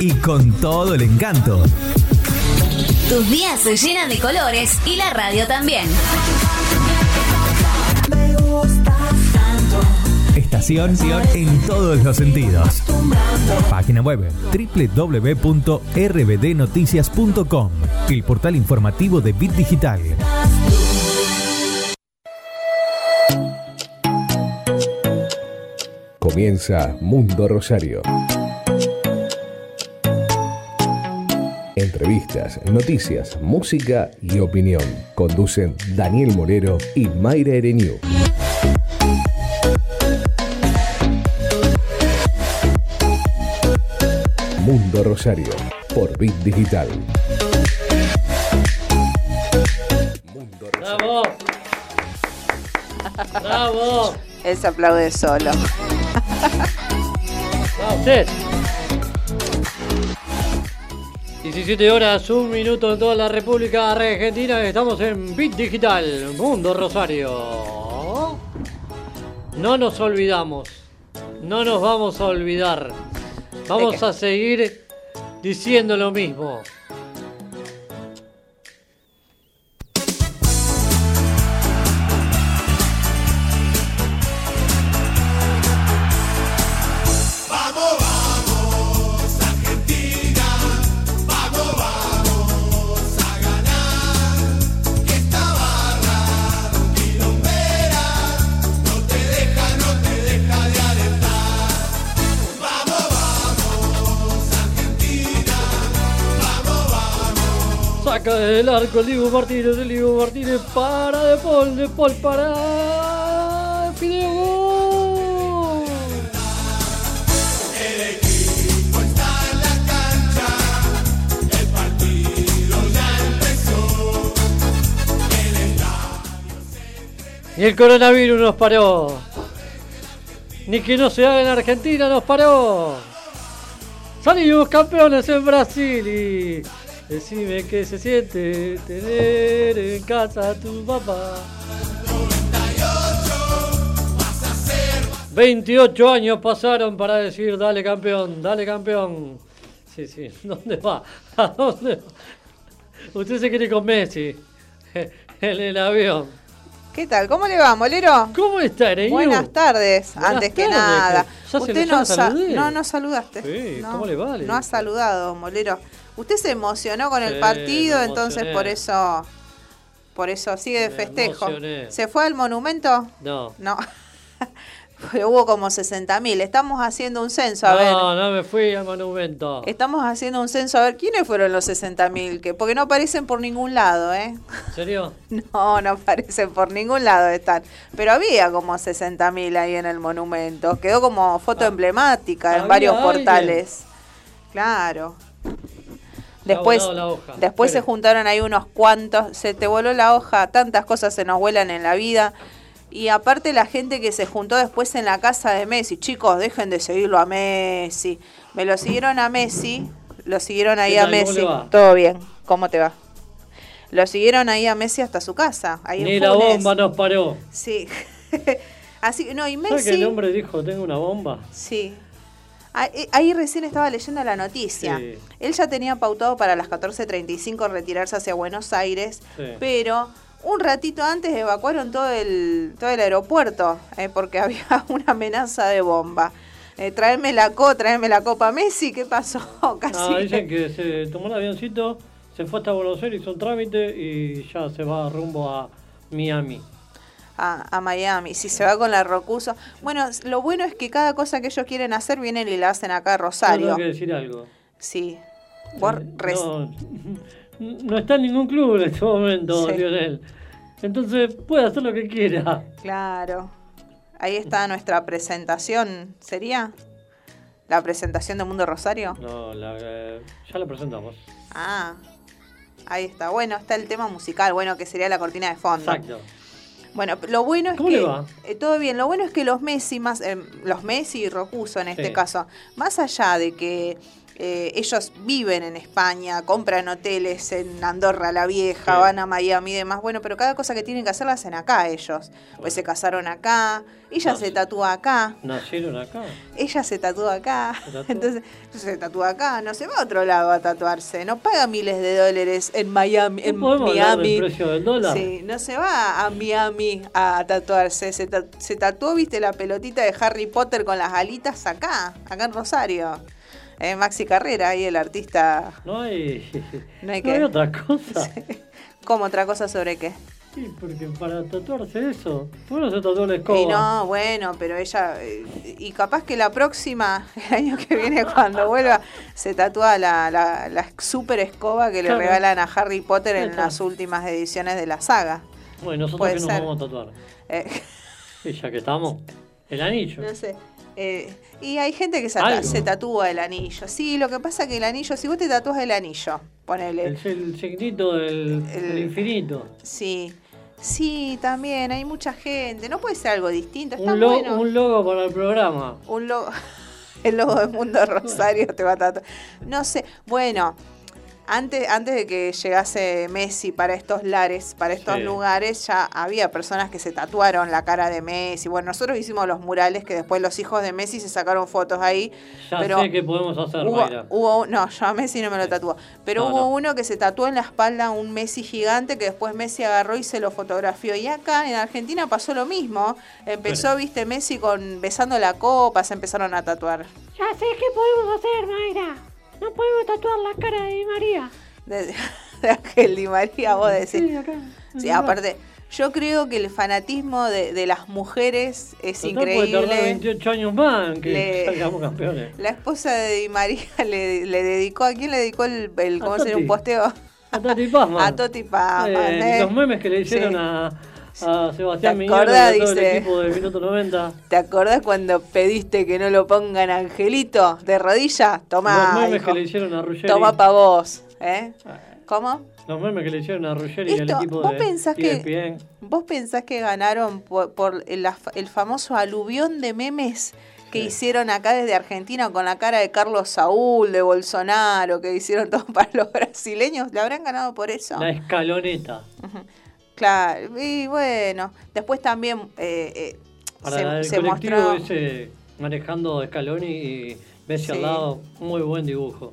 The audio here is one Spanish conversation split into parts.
y con todo el encanto. Tus días se llenan de colores y la radio también. Estación en todos los sentidos. Página web www.rbdnoticias.com, el portal informativo de Bit Digital. Comienza Mundo Rosario. Entrevistas, noticias, música y opinión. Conducen Daniel Morero y Mayra Ereñú. Mundo Rosario por Bit Digital. ¡Bravo! ¡Bravo! Él se aplaude solo. ¡Va 17 horas, un minuto en toda la República Argentina. Estamos en Bit Digital, Mundo Rosario. No nos olvidamos. No nos vamos a olvidar. Vamos a seguir diciendo lo mismo. Del arco el Diego Martínez, el Diego Martínez para De Paul, De Paul para Fideo. El el. El Y el coronavirus nos paró. Ni que no se haga en Argentina nos paró. Salimos campeones en Brasil y decime qué se siente tener en casa a tu papá. 28 años pasaron para decir dale campeón, dale campeón. Sí, sí, ¿dónde va? ¿A dónde va? Usted se quiere ir con Messi en el avión. ¿Qué tal? ¿Cómo le va, Molero? ¿Cómo está, Ereñu? Buenas tardes, Buenas antes que tardes, nada. ya se Usted ya no, no, no saludaste. Sí, no, ¿cómo le va, le No ha saludado, Molero. Usted se emocionó con el partido, entonces por eso por eso sigue de festejo. ¿Se fue al monumento? No. No. Pero hubo como 60.000. Estamos haciendo un censo, a ver. No, no me fui al monumento. Estamos haciendo un censo a ver quiénes fueron los 60.000, que porque no aparecen por ningún lado, ¿eh? ¿En serio? No, no aparecen por ningún lado están. Pero había como 60.000 ahí en el monumento. Quedó como foto emblemática en Ah, ¿había varios alguien? portales. Claro. Después, volado la hoja. después se juntaron ahí unos cuantos. Se te voló la hoja. Tantas cosas se nos vuelan en la vida. Y aparte la gente que se juntó después en la casa de Messi. Chicos, dejen de seguirlo a Messi. Me lo siguieron a Messi. Lo siguieron ahí ¿Qué a Messi. Todo bien. ¿Cómo te va? Lo siguieron ahí a Messi hasta su casa. Ahí Ni en la Funes. bomba nos paró. Sí. Así, no, y ¿Sabes que Messi. el hombre dijo, tengo una bomba? Sí. Ahí, ahí recién estaba leyendo la noticia. Sí. Él ya tenía pautado para las 14.35 retirarse hacia Buenos Aires, Sí. pero un ratito antes evacuaron todo el, todo el aeropuerto eh, porque había una amenaza de bomba. Eh, traeme la co, traeme la copa Messi, ¿qué pasó? Casi. No, dicen que se tomó el avioncito, se fue hasta Buenos Aires, hizo un trámite y ya se va rumbo a Miami. A, a Miami, si se va con la Rocuso. Bueno, lo bueno es que cada cosa que ellos quieren hacer vienen y la hacen acá a Rosario. Tengo que decir algo. Sí. Vos res- No, no está en ningún club en este momento, Sí. Lionel. Entonces puede hacer lo que quiera. Claro. Ahí está nuestra presentación, ¿sería? ¿La presentación de Mundo Rosario? No, la, eh, ya la presentamos. Ah, ahí está. Bueno, está el tema musical, bueno, que sería la cortina de fondo. Exacto. Bueno, lo bueno es ¿Cómo que le va? eh, todo bien. Lo bueno es que los Messi más, eh, los Messi y Rocuso en este Sí. caso, más allá de que eh, ellos viven en España, compran hoteles en Andorra la Vieja, Sí. van a Miami y demás. Bueno, pero cada cosa que tienen que hacer la hacen acá ellos. Pues se casaron acá, ella No, se tatúa acá, Nacieron acá. ella se tatúa acá. ¿Se tatúa? Entonces, se tatúa acá, no se va a otro lado a tatuarse, no paga miles de dólares en Miami, ¿No en podemos hablar Miami. del precio del dólar? Sí, no se va a Miami a tatuarse. Se, ta- se tatuó, viste, la pelotita de Harry Potter con las alitas acá, acá en Rosario. Eh, Maxi Carrera, ahí el artista. No hay. No hay no hay que- otra cosa. ¿Cómo otra cosa sobre qué? Sí, porque para tatuarse eso. ¿Por qué no se tatuó la escoba? Y no, bueno, pero ella. eh, Y capaz que la próxima, el año que viene, cuando vuelva, se tatúa la, la, la super escoba que le regalan a Harry Potter en Está. las últimas ediciones de la saga. Bueno, nosotros que nos ser. vamos a tatuar. Eh, Y ya que estamos, el anillo. No sé. Eh, y hay gente que se, se tatúa el anillo. Sí, lo que pasa que el anillo, si vos te tatúas el anillo, ponele. El, el signito del, El- del infinito. Sí. Sí, también, hay mucha gente. No puede ser algo distinto. Está Un, lo- bueno. un logo para el programa. Un logo. El logo del Mundo Rosario te va a tatuar. No sé. Bueno, antes, antes de que llegase Messi para estos lares, para estos Sí. lugares, ya había personas que se tatuaron la cara de Messi. Bueno, nosotros hicimos los murales que después los hijos de Messi se sacaron fotos ahí. Ya pero sé qué podemos hacer, Hubo, Mayra. hubo- no, yo a Messi no me lo tatuó. Pero No, hubo no. uno que se tatuó en la espalda un Messi gigante que después Messi agarró y se lo fotografió. Y acá en Argentina pasó lo mismo. Empezó, viste, Messi con besando la copa, se empezaron a tatuar. Ya sé qué podemos hacer, Mayra. No podemos tatuar la cara de Di María. De, de Ángel Di María, vos decís. Sí, acá. Sí, aparte, yo creo que el fanatismo de, de las mujeres es Total, puede increíble. 28 años más en que Le- salgamos campeones. La esposa de Di María le, le dedicó, ¿a quién le dedicó el, cómo sería Toti. un posteo? A Toti Pazman. A Toti Pazman, Eh, eh. Los memes que le hicieron Sí. a, a Sebastián ¿Te acordás, todo el equipo de Minuto 90. ¿Te acordás cuando pediste que no lo pongan Angelito de rodilla? Tomá, los memes hijo. que le hicieron a Ruggeri. Toma pa' vos, ¿eh? ¿Cómo? Los memes que le hicieron a Ruggeri y al equipo ¿vos de pensás que- ESPN. ¿Vos pensás que ganaron por, por el, famoso aluvión de memes que Sí. hicieron acá desde Argentina con la cara de Carlos Saúl, de Bolsonaro, que hicieron todos para los brasileños? ¿Le habrán ganado por eso? La escaloneta. Claro, y bueno, después también eh, eh, Para el se, se colectivo mostró... ese manejando Scaloni y Messi Sí. al lado, muy buen dibujo.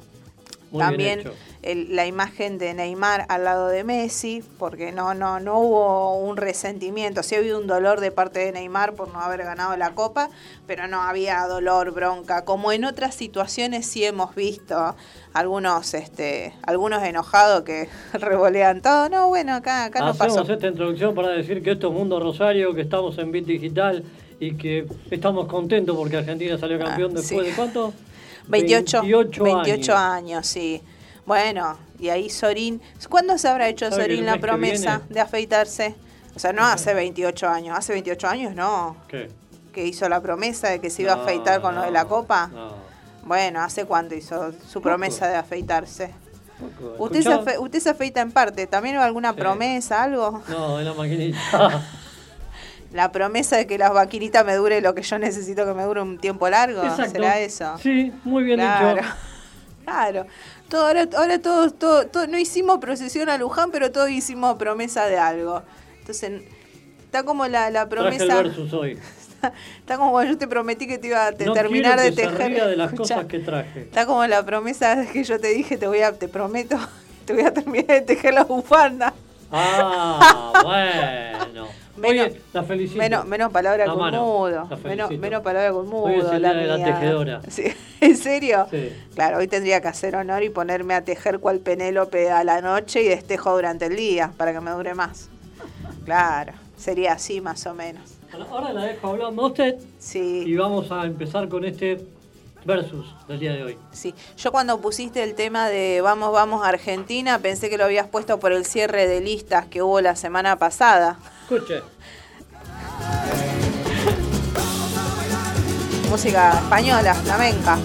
Muy también bien hecho. El- la imagen de Neymar al lado de Messi, porque no, no, no hubo un resentimiento, sí había un dolor de parte de Neymar por no haber ganado la copa, pero no había dolor, bronca, como en otras situaciones sí hemos visto algunos, este, algunos enojados que revolean todo, no, bueno, acá, acá no Hacemos pasó. esta introducción para decir que esto es Mundo Rosario, que estamos en Bit Digital y que estamos contentos porque Argentina salió campeón Ah, después sí. de cuánto? 28, 28 28 años. años. sí. Bueno, y ahí Sorín, ¿cuándo se habrá hecho ¿Sabe que Sorín la promesa de afeitarse? O sea, no hace 28 años, hace 28 años no, ¿Qué? que hizo la promesa de que se iba a No, afeitar con lo de la no, copa. No. Bueno, ¿hace cuánto hizo su promesa de afeitarse? Usted se, afe- usted se afeita en parte, ¿también alguna Sí. promesa, algo? No, en la maquinita. La promesa de que la vaquinita me dure lo que yo necesito que me dure un tiempo largo, Exacto. ¿será eso? Sí, muy bien Claro. dicho. Claro. Todo, ahora ahora todos, todo, todo- no hicimos procesión a Luján, pero todos hicimos promesa de algo. Entonces, está como la, la Traje el promesa. versus hoy. Está como cuando yo te prometí que te iba a te- no terminar de tejer. ría de las Escuchá, cosas que traje. Está como la promesa que yo te dije, te voy a, te prometo, te voy a terminar de tejer la bufanda. Ah, bueno. Menos- Oye, la felicito. Menos, menos palabra La con mano, mudo. la Menos, menos palabra con mudo. Hoy es el la día de la mía. tejedora. Sí. ¿En serio? Sí. Claro, hoy tendría que hacer honor y ponerme a tejer cual Penélope a la noche y destejo durante el día para que me dure más. Claro, sería así más o menos. Ahora la dejo hablando a usted y Sí, vamos a empezar con este versus del día de hoy. sí. Yo cuando pusiste el tema de Vamos, vamos a Argentina, pensé que lo habías puesto por el cierre de listas que hubo la semana pasada. Escuche. Música española, flamenca.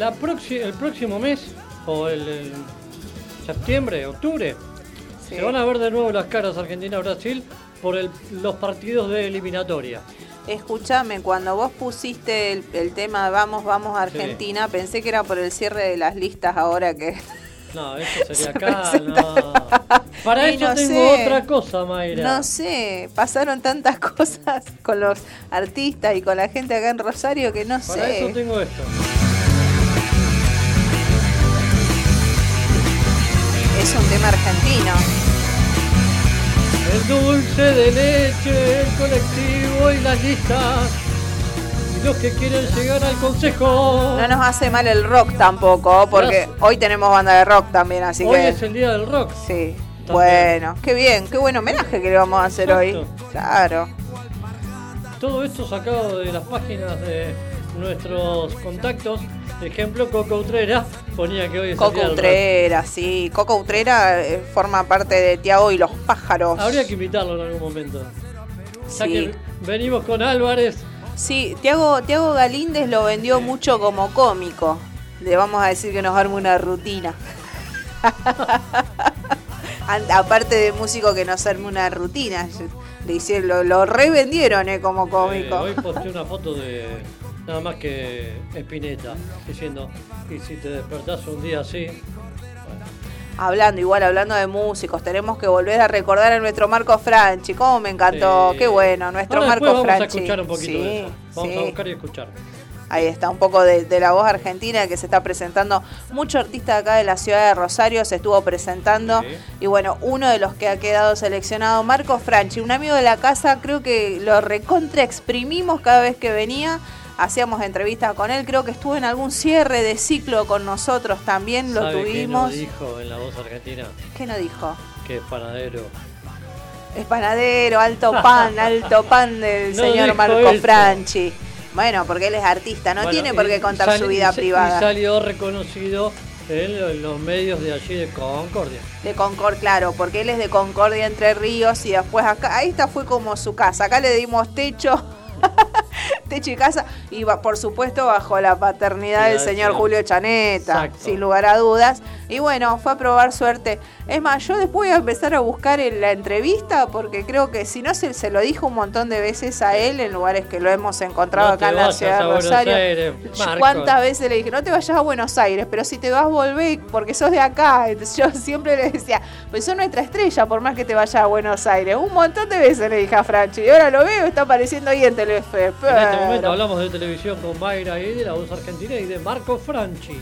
La el próximo mes, o el, el- septiembre, octubre. Sí. Se van a ver de nuevo las caras Argentina-Brasil por el- los partidos de eliminatoria. Escúchame, cuando vos pusiste el, el tema Vamos, vamos a Argentina, pensé que era por el cierre de las listas ahora que... No, eso sería Se acá, no. Para eso no tengo sé. otra cosa, Mayra. No sé, pasaron tantas cosas con los artistas y con la gente acá en Rosario que no Para eso sé. tengo esto. Es un tema argentino. El dulce de leche, el colectivo y las listas. Y los que quieren llegar al consejo. No nos hace mal el rock tampoco, porque Gracias. hoy tenemos banda de rock también, así Hoy que... es el día del rock. Sí. Bueno, qué bien, qué buen homenaje que le vamos a hacer hoy. Claro. Todo esto sacado de las páginas de nuestros contactos. Ejemplo, Coco Utrera ponía que hoy es Coco. Utrera, sí. Coco Utrera eh, forma parte de Tiago y los pájaros. Habría que invitarlo en algún momento. Ya Sí. que venimos con Álvarez. Sí, Tiago, Tiago Galíndez lo vendió mucho como cómico. Le vamos a decir que nos arme una rutina. Aparte de músico que nos arme una rutina. Le hicieron, lo, lo revendieron eh, como eh, cómico. hoy posté una foto de nada más que Espineta diciendo, y si te despertás un día así, Hablando, igual hablando de músicos, tenemos que volver a recordar a nuestro Marco Franchi. ¿Cómo me encantó? Sí. Qué bueno, nuestro Ahora Marco después vamos Franchi. a escuchar un poquito Sí, de eso. Vamos sí. a buscar y escuchar. Ahí está, un poco de, de la voz argentina que se está presentando. Mucho artista de acá de la ciudad de Rosario se estuvo presentando. Sí. Y bueno, uno de los que ha quedado seleccionado, Marco Franchi, un amigo de la casa, creo que lo recontra exprimimos cada vez que venía. Hacíamos entrevistas con él, creo que estuvo en algún cierre de ciclo con nosotros también, lo ¿Sabe tuvimos. qué nos dijo en la voz argentina? ¿Qué nos dijo? Que es panadero. Es panadero, alto pan, alto pan del No señor Marco. Franchi. Bueno, porque él es artista, no Bueno, tiene por qué contar sal- su vida y privada. Y salió reconocido en lo- en los medios de allí de Concordia. De Concord, claro, porque él es de Concordia Entre Ríos y después acá, ahí esta fue como su casa. Acá le dimos techo, techo y casa, y por supuesto bajo la paternidad Sí, del señor Julio Chaneta, Exacto. sin lugar a dudas. Y bueno, fue a probar suerte. Es más, yo después voy a empezar a buscar en la entrevista, porque creo que si no se, se lo dijo un montón de veces a él en lugares que lo hemos encontrado No acá en la ciudad a de Rosario. Aires, Marco. ¿Cuántas veces le dije, no te vayas a Buenos Aires, pero si te vas, volvé porque sos de acá? Entonces yo siempre le decía, pues sos nuestra estrella, por más que te vayas a Buenos Aires. Un montón de veces le dije a Franchi, y ahora lo veo, está apareciendo ahí en Telefe. En este momento pero- hablamos de televisión con Mayra y de la voz argentina y de Marco Franchi.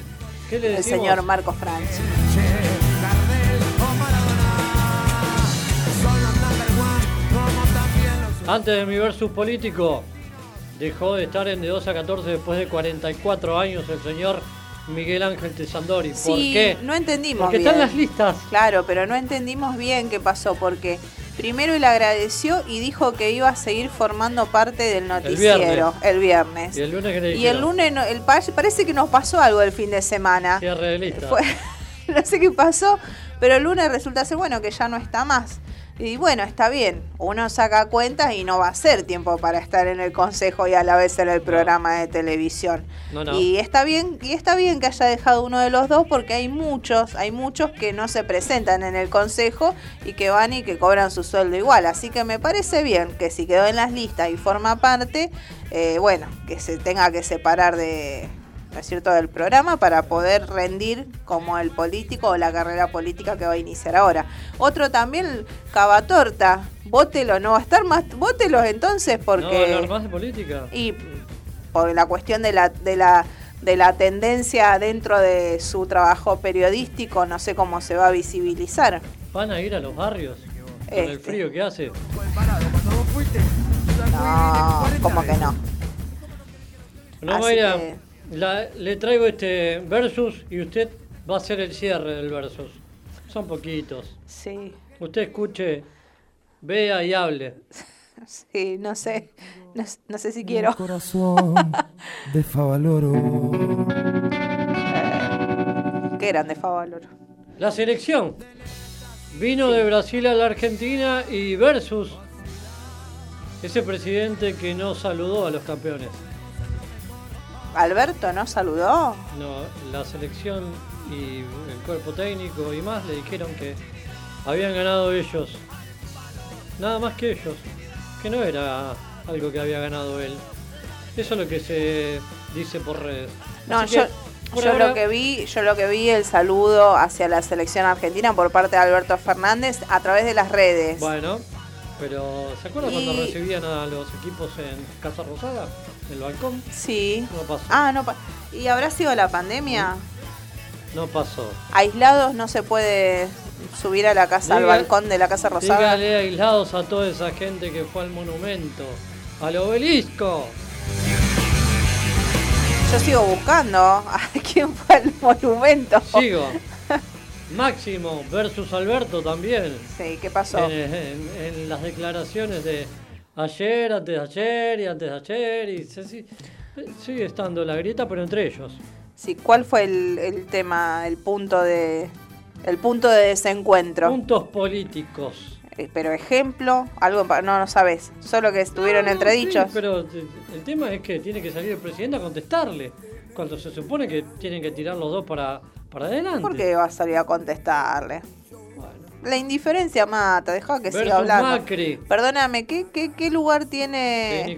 ¿Qué le El decimos? señor Marcos Franchi. Antes de mi versus político, dejó de estar en de 2 a 14 después de 44 años el señor Miguel Ángel Tesandori. ¿Por Sí, qué? no entendimos Porque bien. están las listas. Claro, pero no entendimos bien qué pasó, porque primero él agradeció y dijo que iba a seguir formando parte del noticiero el viernes. Y el lunes que le Y el lunes el pa- parece que nos pasó algo el fin de semana. cierre de lista. Fue- no sé qué pasó, pero el lunes resulta ser bueno que ya no está más. Y bueno, está bien, uno saca cuentas y no va a ser tiempo para estar en el consejo y a la vez en el programa de televisión. No, no. Y está bien, y está bien que haya dejado uno de los dos porque hay muchos, hay muchos que no se presentan en el consejo y que van y que cobran su sueldo igual. Así que me parece bien que si quedó en las listas y forma parte, eh, bueno, que se tenga que separar de, ¿no es cierto?, del programa para poder rendir como el político o la carrera política que va a iniciar ahora. Otro también, Cavatorta, vótelo, no va a estar más, vótelos entonces ¿No porque... a más de política? Y por la cuestión de la, de la de la tendencia dentro de su trabajo periodístico, no sé cómo se va a visibilizar. ¿Van a ir a los barrios? Con el Este. frío que hace. No, como que no. No, Así Mayra, que- la- le traigo este versus y usted va a hacer el cierre del versus. Son poquitos. Sí, Usted escuche, vea y hable. sí, no sé, no, no sé si quiero. Corazón de Favaloro. Qué grande Favaloro. La selección vino de Brasil a la Argentina y versus ese presidente que no saludó a los campeones. Alberto no saludó. No, la selección y el cuerpo técnico y más le dijeron que habían ganado ellos. Nada más que ellos. Que no era algo que había ganado él. Eso es lo que se dice por redes. No, Así yo, que, yo ahora- lo que vi, yo lo que vi el saludo hacia la selección argentina por parte de Alberto Fernández a través de las redes. Bueno, pero ¿se acuerdan Y- cuando recibían a los equipos en Casa Rosada? El balcón. Sí. No pasó. Ah, no. pa- ¿Y habrá sido la pandemia? No pasó. Aislados no se puede subir a la casa, al balcón de la Casa Rosada. Dígale aislados a toda esa gente que fue al monumento, al obelisco. Yo sigo buscando a quién fue al monumento. Sigo. Máximo versus Alberto también. Sí, ¿qué pasó? En, en- en las declaraciones de ayer, antes de ayer y antes de ayer. Y se- sí, sigue estando la grieta, pero entre ellos. Sí, ¿cuál fue el, el tema, el punto de el punto de desencuentro? Puntos políticos. Eh, Pero ejemplo, algo no no sabes, solo que estuvieron No, entredichos. sí, pero el tema es que tiene que salir el presidente a contestarle. Cuando se supone que tienen que tirar los dos para, para adelante. ¿Por qué va a salir a contestarle? La indiferencia mata, deja que siga Versus hablando. Macri. Perdóname, ¿qué, qué, qué lugar tiene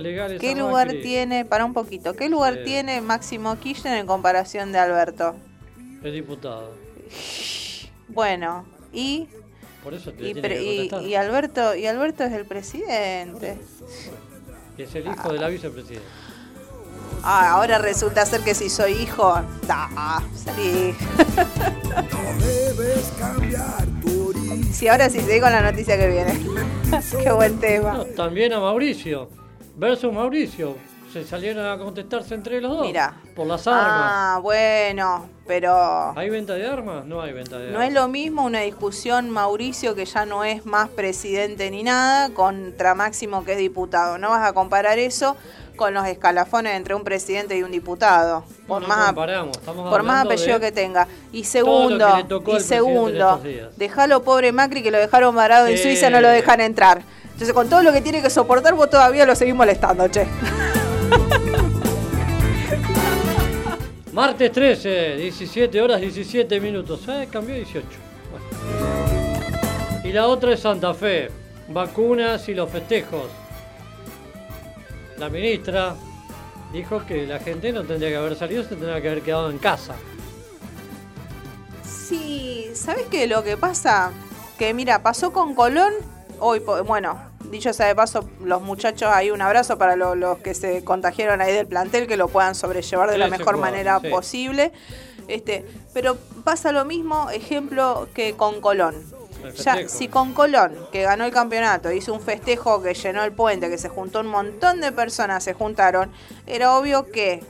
legales. qué lugar Macri. tiene para un poquito? ¿Qué lugar tiene Máximo Kirchner en comparación de Alberto? El diputado. Bueno, y Por eso te y, pre- Alberto y Alberto es el presidente. Es el hijo de la vicepresidenta. Ah, ahora resulta ser que si soy hijo, da, salí. Debes cambiar tu origen. Sí, ahora sí, seguí con la noticia que viene. Qué buen tema. No, también a Mauricio. Versus Mauricio. Se salieron a contestarse entre los dos. Mira. Por las armas. Ah, bueno, pero ¿Hay venta de armas? No hay venta de no armas. es lo mismo una discusión Mauricio que ya no es más presidente ni nada contra Máximo que es diputado. No vas a comparar eso con los escalafones entre un presidente y un diputado. Por No más por más apellido que tenga. Y segundo, y segundo, dejalo pobre Macri que lo dejaron varado en. Suiza, no lo dejan entrar. Entonces con todo lo que tiene que soportar vos todavía lo seguís molestando, che. Martes 13, 17 horas 17 minutos. Eh, cambió 18. Bueno. Y la otra es Santa Fe. Vacunas y los festejos. La ministra dijo que la gente no tendría que haber salido, se tendría que haber quedado en casa. Sí, ¿sabes qué? Lo que pasa, que mira, pasó con Colón, hoy, bueno, dicho sea de paso, los muchachos, hay un abrazo para lo- los que se contagiaron ahí del plantel, que lo puedan sobrellevar de la mejor manera sí. posible. Este, pero pasa lo mismo, ejemplo, que con Colón. Ya, si con Colón, que ganó el campeonato, hizo un festejo que llenó el puente, que se juntó un montón de personas, se juntaron, era obvio que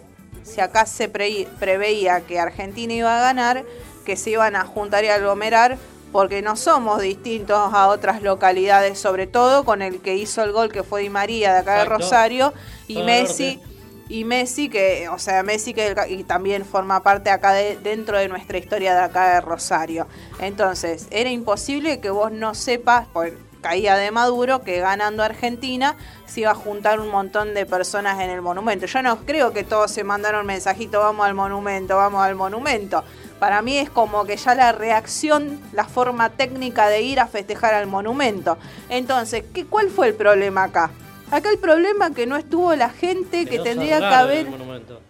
si acá se pre- preveía que Argentina iba a ganar, que se iban a juntar y aglomerar, porque no somos distintos a otras localidades, sobre todo con el que hizo el gol, que fue Di María de acá de. Rosario, y Messi. Y Messi, que, o sea, Messi que y también forma parte acá de, dentro de nuestra historia de acá de Rosario. Entonces, era imposible que vos no sepas, por caía de Maduro, que ganando Argentina se iba a juntar un montón de personas en el monumento. Yo no creo que todos se mandaron mensajito, vamos al monumento, vamos al monumento. Para mí es como que ya la reacción, la forma técnica de ir a festejar al monumento. Entonces, ¿qué, ¿cuál fue el problema acá? Acá el problema es que no estuvo la gente que, no tendría que haber...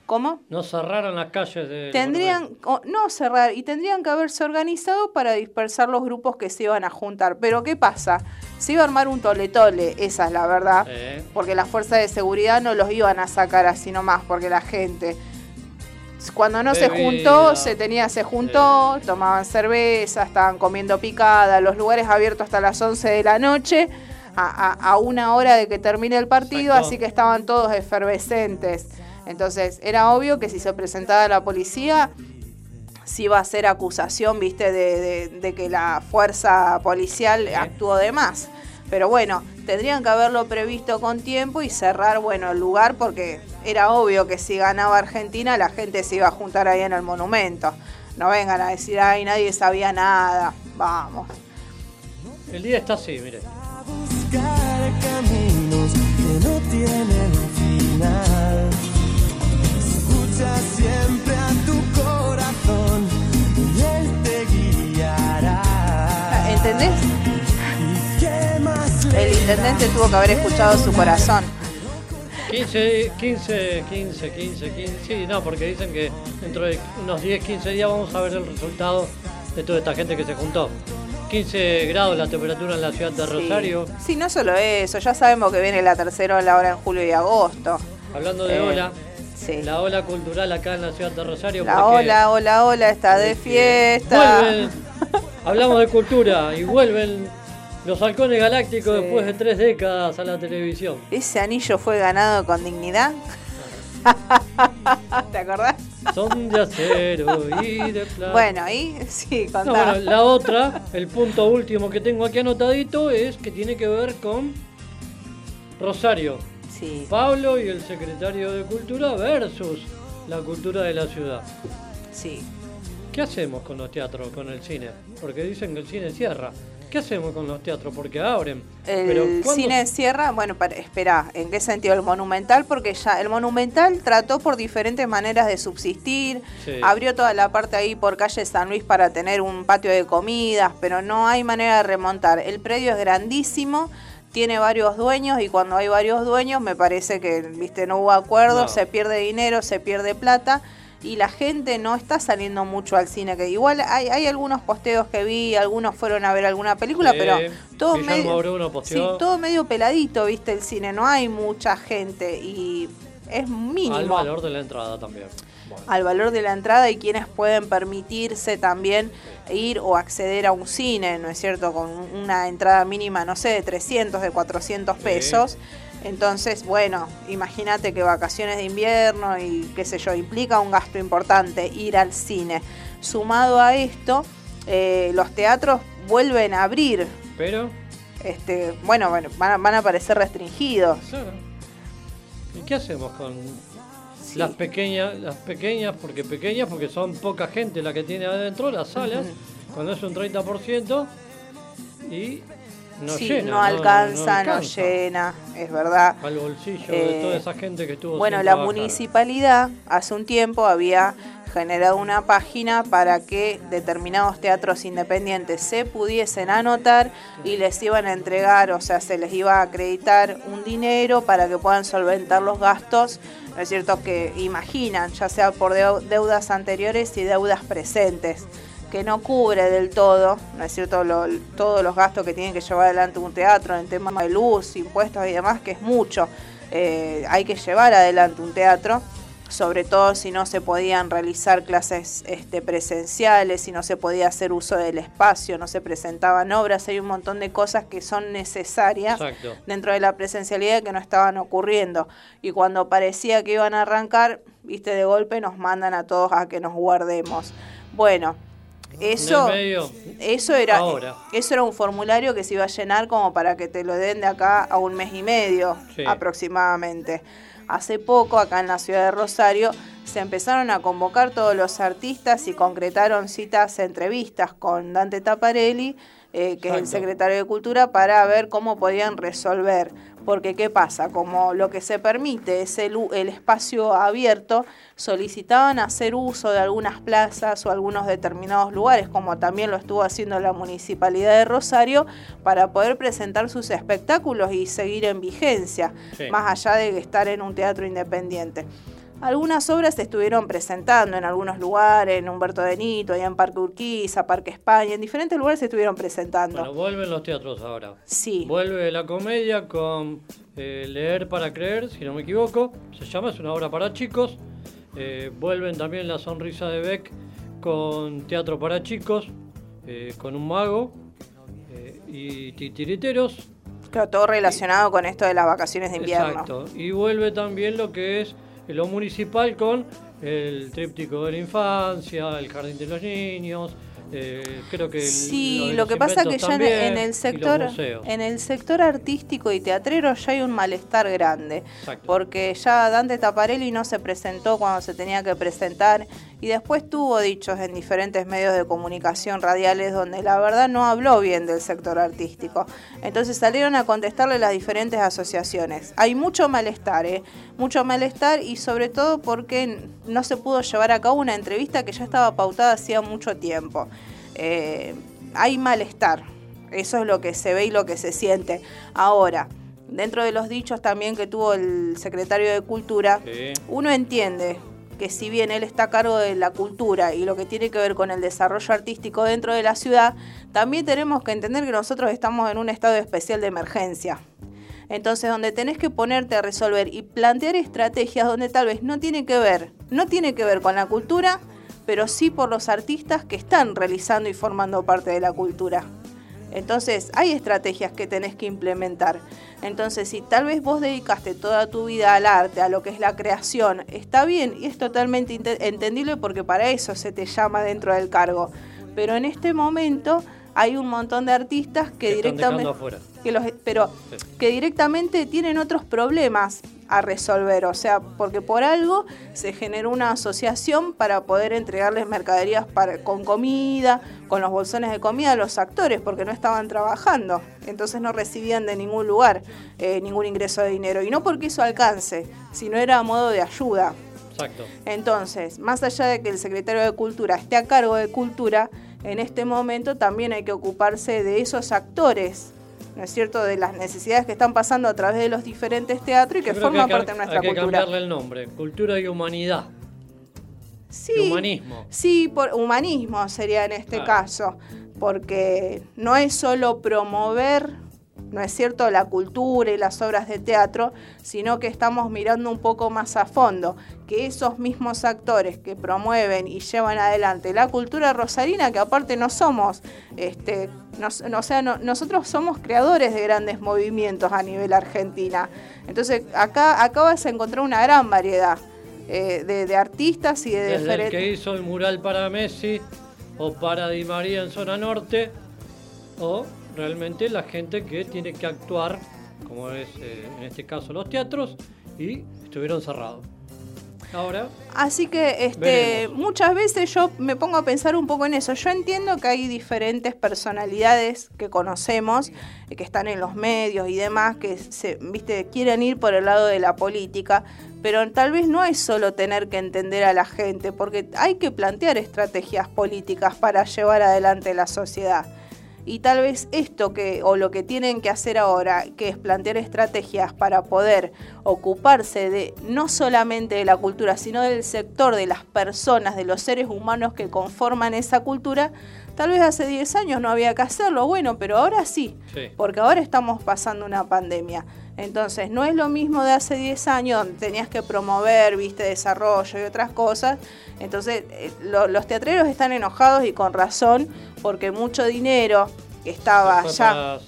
¿Cómo? No cerraron las calles de. Tendrían, no cerrar, y tendrían que haberse organizado para dispersar los grupos que se iban a juntar. Pero ¿qué pasa? Se iba a armar un tole-tole, esa es la verdad. Sí. Porque las fuerzas de seguridad no los iban a sacar así nomás, porque la gente. Cuando no se juntó, se tenía, se juntó, tomaban cerveza, estaban comiendo picada, los lugares abiertos hasta las 11 de la noche, a, una hora de que termine el partido, Exacto. así que estaban todos efervescentes. Entonces, era obvio que si se presentaba la policía, sí iba a ser acusación, viste, de, de- de que la fuerza policial actuó de más. Pero bueno, tendrían que haberlo previsto con tiempo y cerrar, bueno, el lugar porque era obvio que si ganaba Argentina la gente se iba a juntar ahí en el monumento. No vengan a decir, ay, nadie sabía nada. Vamos. El día está así, mire buscar caminos que no tienen final. Escucha siempre a tu corazón y él te guiará. Ah, ¿Entendés? El intendente tuvo que haber escuchado su corazón. 15, 15, 15, 15, 15. Sí, no, porque dicen que dentro de unos 10, 15 días vamos a ver el resultado de toda esta gente que se juntó. 15 grados la temperatura en la ciudad de Rosario. Sí. Sí, no solo eso, ya sabemos que viene la tercera ola ahora en julio y agosto. Hablando de Eh, ola, Sí. la ola cultural acá en la ciudad de Rosario. La ola, ola, ola está de fiesta. Vuelven, hablamos de cultura y vuelven los halcones galácticos Sí. después de tres décadas a la televisión. Ese anillo fue ganado con dignidad. ¿Te acordás? Son de acero y de plata. Bueno, ahí sí, No, contá. bueno, la otra, el punto último que tengo aquí anotadito es que tiene que ver con Rosario, Sí. Pablo y el secretario de Cultura versus la cultura de la ciudad. Sí. ¿Qué hacemos con los teatros, con el cine? Porque dicen que el cine cierra. ¿Qué hacemos con los teatros? Porque abren. El ¿cuándo- cine cierra, bueno, para, espera, ¿en qué sentido? El monumental, porque ya el monumental trató por diferentes maneras de subsistir, Sí. abrió toda la parte ahí por calle San Luis para tener un patio de comidas, pero no hay manera de remontar. El predio es grandísimo, tiene varios dueños y cuando hay varios dueños me parece que, viste, no hubo acuerdo, No. se pierde dinero, se pierde plata. Y la gente no está saliendo mucho al cine, que igual hay, hay algunos posteos que vi, algunos fueron a ver alguna película, pero todo medio, sí, todo medio peladito, viste, el cine, no hay mucha gente y es mínimo Al valor de la entrada también. Bueno. al valor de la entrada y quienes pueden permitirse también ir o acceder a un cine, ¿no es cierto? Con una entrada mínima, no sé, de 300, de 400 Sí. pesos. Entonces, bueno, imagínate que vacaciones de invierno y qué sé yo, implica un gasto importante ir al cine. Sumado a esto, eh, los teatros vuelven a abrir. Pero, Este, bueno, bueno, van a, van a parecer restringidos. claro. ¿Y qué hacemos con Sí. las pequeñas, las pequeñas, porque pequeñas, porque son poca gente la que tiene adentro las salas, cuando es un 30% y no sí, llena. no, alcanza, no, alcanza llena, es verdad. Al bolsillo Eh, de toda esa gente que estuvo Bueno, la trabajar. municipalidad hace un tiempo había generado una página para que determinados teatros independientes se pudiesen anotar y les iban a entregar, o sea, se les iba a acreditar un dinero para que puedan solventar los gastos, ¿no es cierto?, que imaginan, ya sea por deu- deudas anteriores y deudas presentes que no cubre del todo, ¿no es cierto?, Lo- todos los gastos que tienen que llevar adelante un teatro en temas de luz, impuestos y demás, que es mucho. Eh, hay que llevar adelante un teatro, sobre todo si no se podían realizar clases este, presenciales, si no se podía hacer uso del espacio, no se presentaban obras, hay un montón de cosas que son necesarias Exacto. dentro de la presencialidad que no estaban ocurriendo. Y cuando parecía que iban a arrancar, viste, de golpe nos mandan a todos a que nos guardemos. Bueno, eso, eso era, ahora. eso era un formulario que se iba a llenar como para que te lo den de acá a un mes y medio Sí. aproximadamente. Hace poco, acá en la ciudad de Rosario, se empezaron a convocar todos los artistas y concretaron citas, entrevistas con Dante Taparelli, eh, que es el secretario de Cultura, para ver cómo podían resolver. Porque, ¿qué pasa? Como lo que se permite es el, el espacio abierto, solicitaban hacer uso de algunas plazas o algunos determinados lugares, como también lo estuvo haciendo la Municipalidad de Rosario, para poder presentar sus espectáculos y seguir en vigencia, Sí. más allá de estar en un teatro independiente. Algunas obras se estuvieron presentando en algunos lugares, en Humberto de Nito, allá en Parque Urquiza, Parque España, en diferentes lugares se estuvieron presentando. bueno, vuelven los teatros ahora. sí, Vuelve la comedia con eh, Leer para Creer, si no me equivoco. Se llama, es una obra para chicos. Eh, vuelven también La Sonrisa de Beck con Teatro para Chicos, eh, con un mago y titiriteros. claro, todo relacionado con esto de las vacaciones de invierno. Exacto. Y vuelve también lo que es lo municipal con el tríptico de la infancia, el jardín de los niños. eh, creo que Sí, lo que pasa que inventos ya en, también, en y el sector en el sector artístico y teatrero ya hay un malestar grande, Exacto. porque ya Dante Taparelli no se presentó cuando se tenía que presentar y después tuvo dichos en diferentes medios de comunicación radiales donde la verdad no habló bien del sector artístico. Entonces salieron a contestarle las diferentes asociaciones. Hay mucho malestar, ¿eh? mucho malestar y sobre todo porque no se pudo llevar a cabo una entrevista que ya estaba pautada hacía mucho tiempo. Eh, hay malestar, Eso es lo que se ve y lo que se siente. Ahora, dentro de los dichos también que tuvo el secretario de Cultura, Sí. uno entiende que si bien él está a cargo de la cultura y lo que tiene que ver con el desarrollo artístico dentro de la ciudad, también tenemos que entender que nosotros estamos en un estado especial de emergencia. Entonces, donde tenés que ponerte a resolver y plantear estrategias donde tal vez no tiene que ver, no tiene que ver con la cultura, pero sí por los artistas que están realizando y formando parte de la cultura. Entonces, hay estrategias que tenés que implementar. Entonces, si tal vez vos dedicaste toda tu vida al arte, a lo que es la creación, está bien y es totalmente entendible porque para eso se te llama dentro del cargo. Pero en este momento hay un montón de artistas que directamente. Que los, pero Sí. que directamente tienen otros problemas a resolver, o sea, porque por algo se generó una asociación para poder entregarles mercaderías para- con comida, con los bolsones de comida a los actores, porque no estaban trabajando, entonces no recibían de ningún lugar eh, ningún ingreso de dinero, y no porque eso alcance, sino era a modo de ayuda. Exacto. Entonces, más allá de que el secretario de Cultura esté a cargo de Cultura, en este momento también hay que ocuparse de esos actores, ¿no es cierto?, de las necesidades que están pasando a través de los diferentes teatros y que forman que- parte de nuestra hay que cultura. cambiarle el nombre. Cultura y humanidad. Sí, y humanismo. Sí, por humanismo sería en este Claro. caso, porque no es solo promover, no es cierto, la cultura y las obras de teatro, sino que estamos mirando un poco más a fondo, que esos mismos actores que promueven y llevan adelante la cultura rosarina, que aparte no somos, este, nos- no, o sea, no- nosotros somos creadores de grandes movimientos a nivel Argentina. Entonces, acá, acá vas a encontrar una gran variedad. eh, de, de artistas y de Desde el diferentes que hizo el mural para Messi o para Di María en zona norte o realmente la gente que tiene que actuar, como es eh, en este caso los teatros, y estuvieron cerrados. Ahora, Así que este, Veremos. muchas veces yo me pongo a pensar un poco en eso. Yo entiendo que hay diferentes personalidades que conocemos, eh, que están en los medios y demás, que se, viste, quieren ir por el lado de la política, pero tal vez no es solo tener que entender a la gente, porque hay que plantear estrategias políticas para llevar adelante la sociedad. Y tal vez esto que, o lo que tienen que hacer ahora, que es plantear estrategias para poder ocuparse de no solamente de la cultura, sino del sector de las personas, de los seres humanos que conforman esa cultura, tal vez hace 10 años no había que hacerlo, bueno, pero ahora sí, Sí. porque ahora estamos pasando una pandemia. Entonces, no es lo mismo de hace 10 años, donde tenías que promover, viste, desarrollo y otras cosas. Entonces, eh, lo- los teatreros están enojados y con razón, porque mucho dinero que estaba ya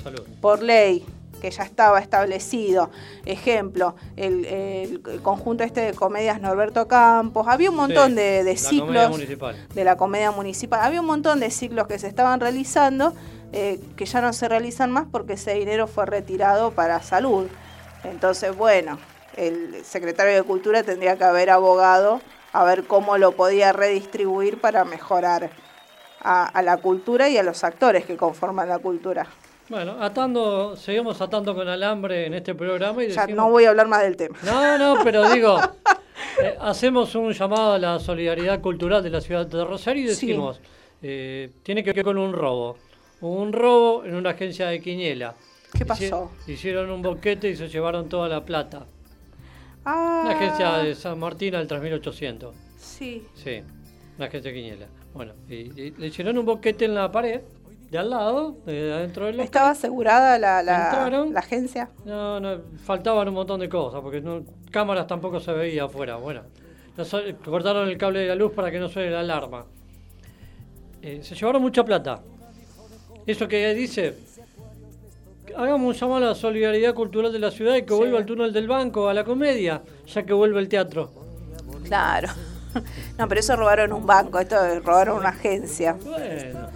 por ley, que ya estaba establecido. Ejemplo, el, conjunto este de comedias Norberto Campos. Había un montón Sí, de, de la comedia ciclos de la comedia municipal. Había un montón de ciclos que se estaban realizando eh, que ya no se realizan más porque ese dinero fue retirado para salud. Entonces, bueno, el secretario de Cultura tendría que haber abogado a ver cómo lo podía redistribuir para mejorar a, a la cultura y a los actores que conforman la cultura. Bueno, atando, seguimos atando con alambre en este programa y Ya decimos... no voy a hablar más del tema. No, no, pero digo, eh, hacemos un llamado a la solidaridad cultural de la ciudad de Rosario y Sí. decimos, eh, tiene que ver con un robo. Un robo en una agencia de Quiñela. ¿Qué Hici- pasó? Hicieron un boquete y se llevaron toda la plata. Ah, Una agencia de San Martín al 3800. Sí. Sí, una agencia de Quiñela. Bueno, y, y le hicieron un boquete en la pared, de al lado, de adentro del local. ¿Estaba asegurada la, la, agencia? No, no, faltaban un montón de cosas, porque no, cámaras tampoco se veía afuera. Bueno, no cortaron el cable de la luz para que no suene la alarma. Eh, se llevaron mucha plata. Eso que dice, hagamos un llamado a la solidaridad cultural de la ciudad y que vuelva el túnel del banco a la comedia, ya que vuelve el teatro. Claro. No, pero eso robaron un banco, esto robaron una agencia. Bueno.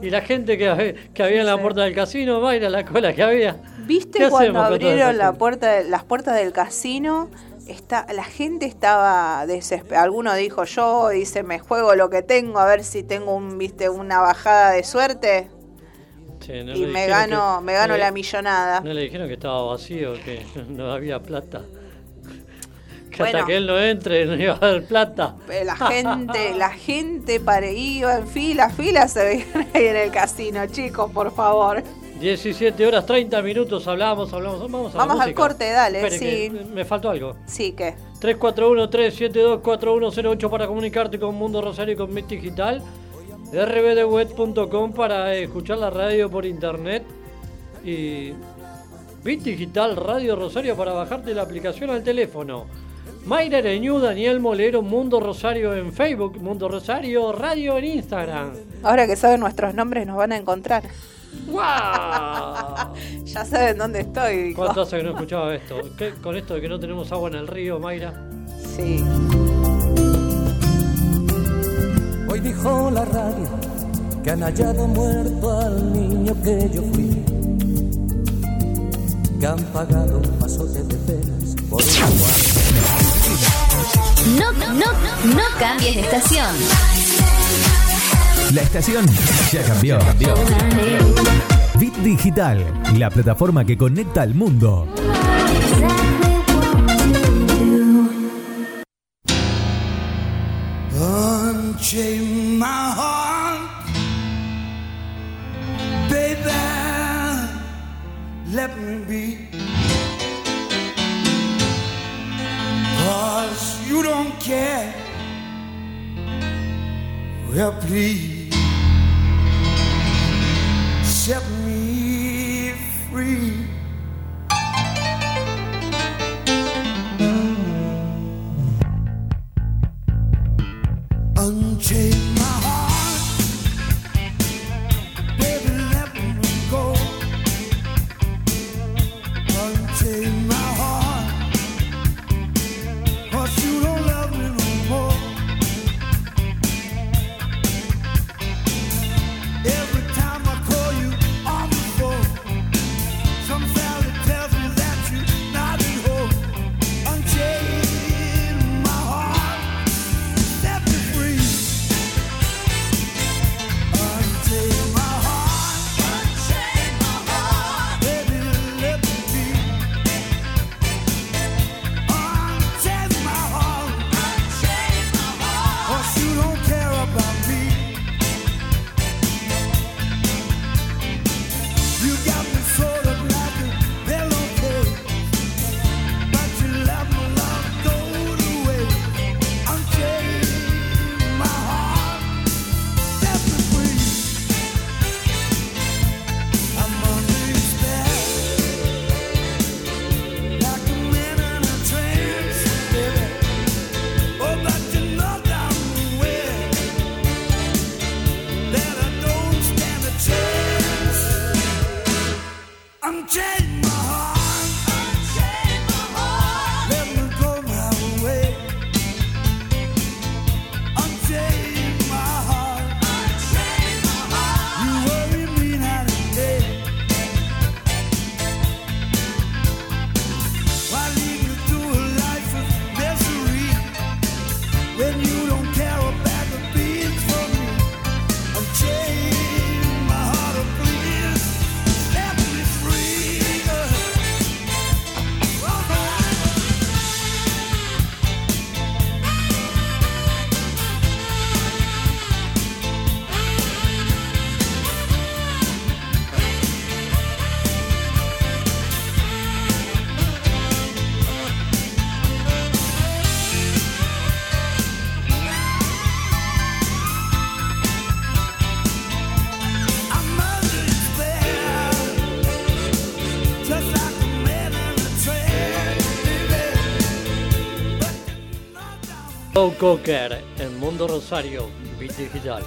Y la gente que, hab- que había en la puerta del casino, va a ir a la cola que había. ¿Viste ¿Qué cuando abrieron la puerta, las puertas del casino? Está, la gente estaba desesperada. Alguno dijo, yo, dice, me juego lo que tengo, a ver si tengo un, viste, una bajada de suerte Sí, no y me gano, que- me gano no le- la millonada. ¿No le dijeron que estaba vacío, que no había plata? Que Bueno. hasta que él no entre no iba a dar plata. Eh, La gente, la gente pare, iba en fila, fila se veían ahí en el casino, chicos, por favor. 17 horas 30 minutos hablamos, hablamos. Vamos, a Vamos al corte, dale, Espere, sí. me faltó algo. Sí, que 341-372-4108 para comunicarte con Mundo Rosario y con Mit Digital. rbdweb.com para escuchar la radio por internet. Y Bit Digital Radio Rosario para bajarte la aplicación al teléfono. Mayra Ereñú, Daniel Molero, Mundo Rosario en Facebook, Mundo Rosario Radio en Instagram. ahora que saben nuestros nombres nos van a encontrar. ¡Guau! Ya saben dónde estoy, dijo. ¿Cuánto hace que no escuchaba esto? ¿Qué- con esto de que no tenemos agua en el río, Mayra. Sí. Dijo la radio que han hallado muerto al niño que yo fui. Que han pagado un pasote de penas por un guardia. No, no, no cambies de estación. La estación ya cambió. Bit Digital, la plataforma que conecta al mundo. Let me be. Cause you don't care. Well, please set me Joe Cocker en Mundo Rosario, Bit Digital.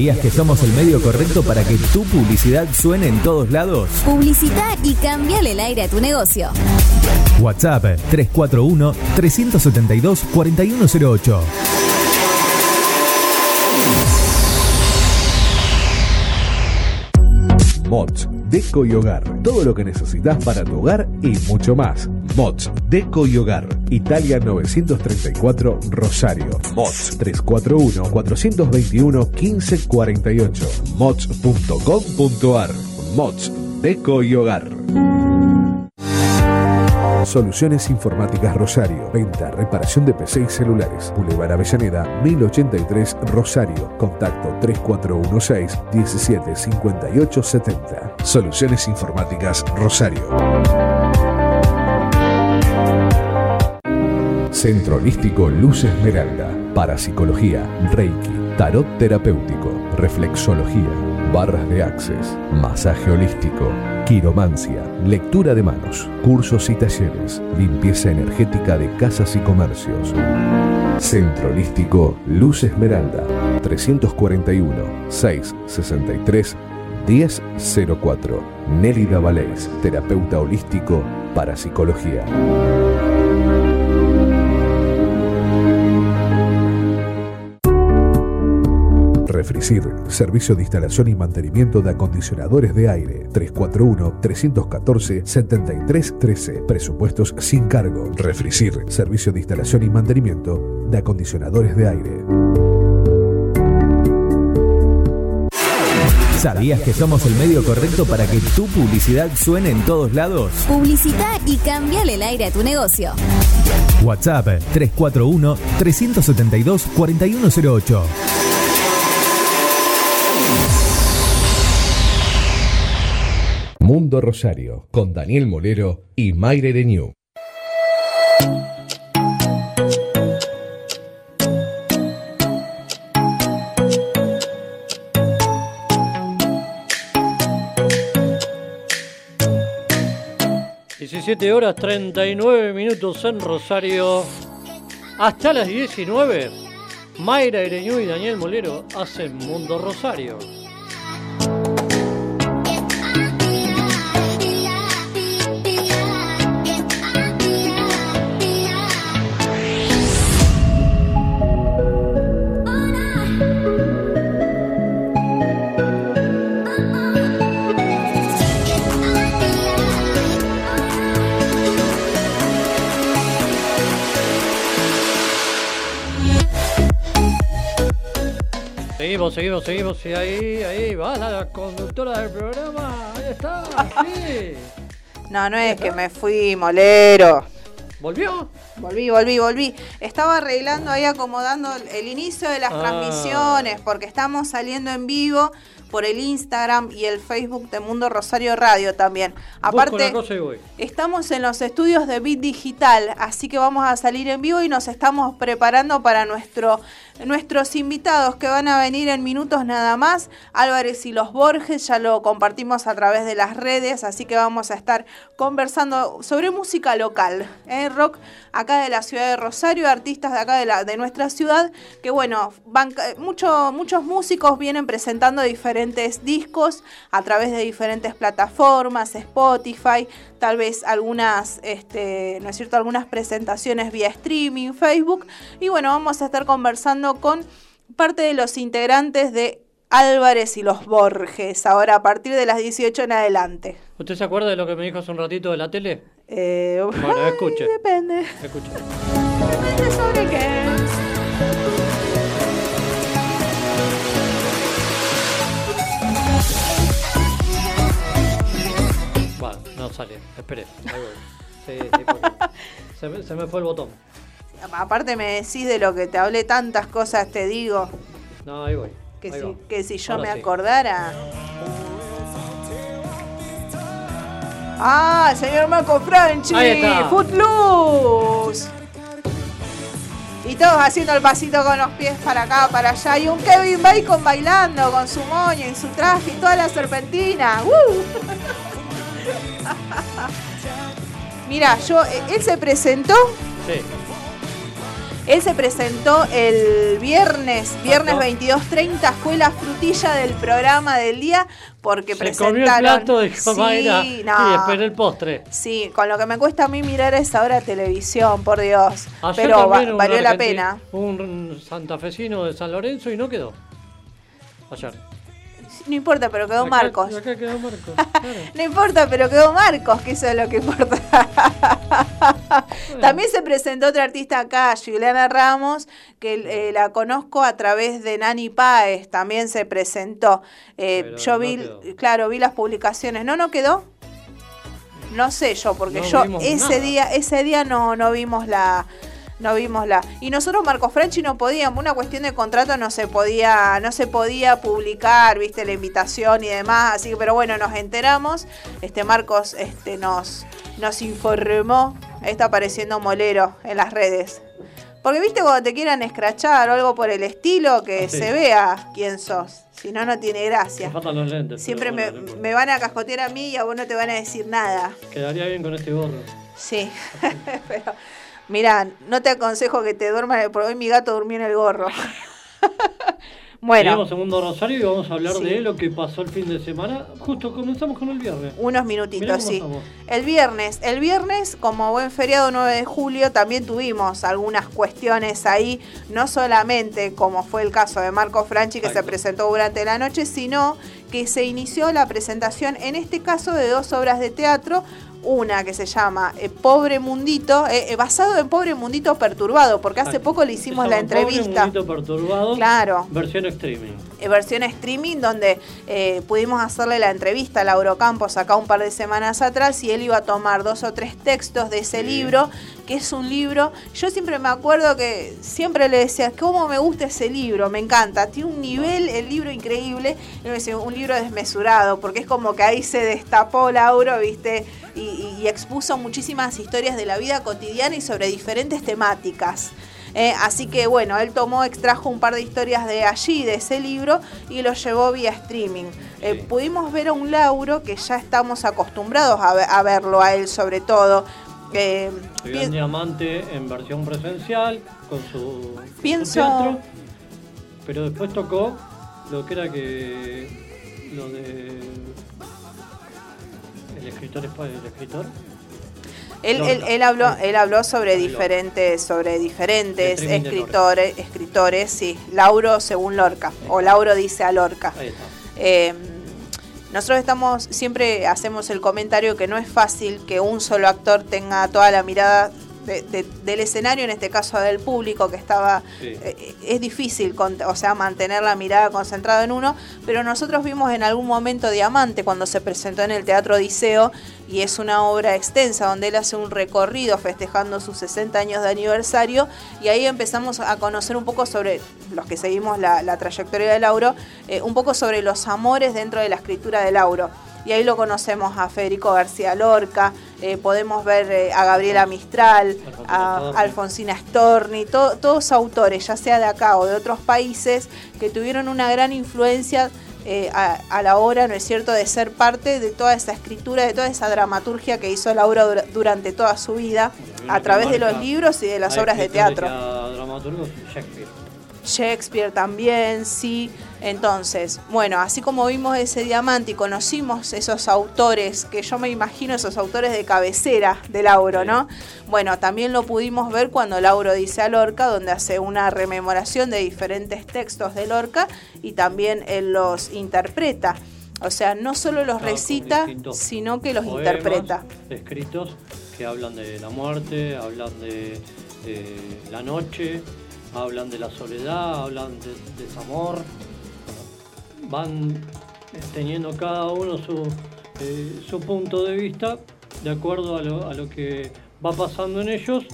¿Sabías que somos el medio correcto para que tu publicidad suene en todos lados? Publicita y cambiale el aire a tu negocio. WhatsApp 341-372-4108. Mods, Deco y Hogar. Todo lo que necesitas para tu hogar y mucho más. Mods, Deco y Hogar. Italia 934 Rosario. Mods 341-421-1548. Mods.com.ar. Mods, Deco y Hogar. Soluciones Informáticas Rosario. Venta, reparación de PC y celulares. Boulevard Avellaneda, 1083 Rosario. Contacto 3416-175870. Soluciones Informáticas Rosario. Centro Holístico Luz Esmeralda. Parapsicología, Reiki, Tarot Terapéutico, Reflexología, Barras de Access, Masaje Holístico, Quiromancia, Lectura de Manos, Cursos y Talleres, Limpieza Energética de Casas y Comercios. Centro Holístico Luz Esmeralda, 341 663 1004. Nélida Valés, terapeuta holístico para Refricir, servicio de instalación y mantenimiento de acondicionadores de aire. 341-314-7313. Presupuestos sin cargo. Refricir, servicio de instalación y mantenimiento de acondicionadores de aire. ¿Sabías que somos el medio correcto para que tu publicidad suene en todos lados? Publicita y cambiale el aire a tu negocio. WhatsApp 341-372-4108. Mundo Rosario, con Daniel Molero y Mayre Renew. Diecisiete horas 39 minutos en Rosario. Hasta las 19. Mayra Ireñú y Daniel Molero hacen Mundo Rosario. Seguimos, seguimos, seguimos. Y ahí, ahí va la conductora del programa. Ahí está, sí. No, no es que me fui molero. ¿Volvió? Volví, volví, volví. Estaba arreglando ahí, acomodando el inicio de las Ah. transmisiones, porque estamos saliendo en vivo por el Instagram y el Facebook de Mundo Rosario Radio también. Aparte. Estamos en los estudios de Bit Digital, así que vamos a salir en vivo y nos estamos preparando para nuestro, nuestros invitados que van a venir en minutos nada más. Álvarez y los Borges, ya lo compartimos a través de las redes, así que vamos a estar conversando sobre música local, ¿eh? rock acá de la ciudad de Rosario, artistas de acá de, de nuestra ciudad, que bueno, van, mucho- muchos músicos vienen presentando diferentes discos a través de diferentes plataformas, Spotify, tal vez algunas, este, ¿no es cierto?, algunas presentaciones vía streaming, Facebook. Y bueno, vamos a estar conversando con parte de los integrantes de Álvarez y los Borges, ahora a partir de las 18 en adelante. ¿Usted se acuerda de lo que me dijo hace un ratito de la tele? Eh, Bueno, ay, escuche. Depende. Escucha. Depende sobre qué. No sale. Espere. Ahí voy. Sí, sí, porque se, me, se me fue el botón. Aparte me decís de lo que te hablé tantas cosas, te digo, No, ahí voy. que, Ahí si, va. que si yo Ahora me sí. acordara. Ah, señor Marco Franchi. Footloose. Y todos haciendo el pasito con los pies para acá, para allá. Y un Kevin Bacon bailando con su moño y su traje y toda la serpentina. ¡Uh! Mira, yo, eh, él se presentó Sí. Él se presentó el viernes, viernes Ajá. 22.30, fue la frutilla del programa del día porque Se presentaron... comió el plato de sí, y no. esperé el postre. Sí, con lo que me cuesta a mí mirar a esa hora televisión, por Dios. Ayer Pero va- valió la pena. Un santafesino de San Lorenzo y no quedó. Ayer. No importa, pero quedó Acá- Marcos. Acá quedó Marcos. claro. No importa, pero quedó Marcos, que eso es lo que importa. También se presentó otra artista acá, Juliana Ramos, que eh, la conozco a través de Nani Páez, también se presentó. Eh, yo no vi, quedó. claro, vi las publicaciones. ¿No, no quedó? No sé yo, porque No yo ese nada. día, ese día no, no vimos la, no vimos la. Y nosotros Marcos Franchi no podíamos, una cuestión de contrato no se podía, no se podía publicar, viste, la invitación y demás, así que pero bueno, nos enteramos. Este Marcos este nos, nos informó, ahí está apareciendo Molero en las redes. Porque viste cuando te quieran escrachar o algo por el estilo, que Ah, sí. se vea quién sos. Si no, no tiene Me gracia. faltan los lentes. Siempre me, me van a cascotear a mí y a vos no te van a decir nada. Quedaría bien con este gorro. Sí, pero mira, no te aconsejo que te duermas, porque hoy mi gato durmió en el gorro. bueno, Seguimos Segundo Rosario y vamos a hablar Sí. de lo que pasó el fin de semana. Justo comenzamos con el viernes. unos minutitos, sí. estamos. El viernes, el viernes, como buen feriado 9 de julio, también tuvimos algunas cuestiones ahí, no solamente como fue el caso de Marco Franchi que se presentó durante la noche, sino que se inició la presentación, en este caso, de dos obras de teatro. Una que se llama eh, Pobre Mundito, eh, eh, basado en Pobre Mundito Perturbado, porque hace Exacto. poco le hicimos la llama Pobre entrevista. Mundito perturbado. Claro. Versión streaming. versión streaming donde pudimos hacerle la entrevista a Lauro Campos acá un par de semanas atrás y él iba a tomar dos o tres textos de ese Sí. libro, que es un libro, yo siempre me acuerdo que siempre le decía, ¿cómo me gusta ese libro? Me encanta, tiene un nivel, el libro increíble, y me decía, un libro desmesurado, porque es como que ahí se destapó Lauro, viste, y, y- y expuso muchísimas historias de la vida cotidiana y sobre diferentes temáticas. Eh, así que bueno, él tomó, extrajo un par de historias de allí, de ese libro, y lo llevó vía streaming. Eh, Sí. pudimos ver a un Lauro que ya estamos acostumbrados a verlo, a él sobre todo. Eh, en Diamante en versión presencial, con su, su Pienso- teatro. Pero después tocó lo que era que. lo de. El escritor es el escritor. Él, él- él habló, él habló sobre Lorca. diferentes, sobre diferentes escritores, escritores, sí. Lauro según Lorca, o Lauro dice a Lorca. Ahí está. Eh, nosotros estamos, siempre hacemos el comentario que no es fácil que un solo actor tenga toda la mirada de- de- del escenario, en este caso del público que estaba, Sí. eh, es difícil, con- o sea, mantener la mirada concentrada en uno, pero nosotros vimos en algún momento Diamante cuando se presentó en el Teatro Odiseo y es una obra extensa donde él hace un recorrido festejando sus 60 años de aniversario y ahí empezamos a conocer un poco sobre, los que seguimos la, la trayectoria de Lauro, eh, un poco sobre los amores dentro de la escritura de Lauro. Y ahí lo conocemos a Federico García Lorca, eh, podemos ver eh, a Gabriela Mistral, a. Alfonsina Storni, to- todos autores, ya sea de acá o de otros países, que tuvieron una gran influencia eh, a, a la hora, ¿no es cierto?, de ser parte de toda esa escritura, de toda esa dramaturgia que hizo Laura dura- durante toda su vida, a través de los libros y de las obras de teatro. a dramaturgos, Shakespeare. Shakespeare también, sí. Entonces, bueno, así como vimos ese diamante y conocimos esos autores, que yo me imagino esos autores de cabecera de Lauro. ¿no? Bueno, también lo pudimos ver cuando Lauro dice a Lorca, donde hace una rememoración de diferentes textos de Lorca y también él los interpreta. O sea, no solo los con recita, sino que los poemas interpreta. Escritos que hablan de la muerte, hablan de, de la noche, hablan de la soledad, hablan de desamor. Van eh, teniendo cada uno su, eh, su punto de vista de acuerdo a lo, a lo que va pasando en ellos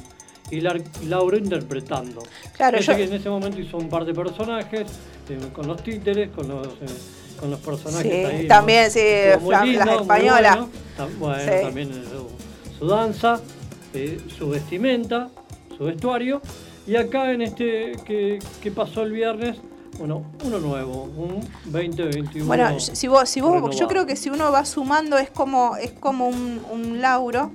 y Lar- Lauro interpretando. Claro, yo- que en ese momento hizo un par de personajes, eh, con los títeres, con los, eh, con los personajes Sí, ahí. ¿no? también, sí, Estuvo muy Fran- lindo, las españolas. bueno. Tam- bueno, Sí. también su, su danza, eh, su vestimenta, su vestuario. Y acá en este que, que pasó el viernes, bueno, uno nuevo, un 2021. Bueno, si vos, si vos, yo creo que si uno va sumando es como, es como un, un Lauro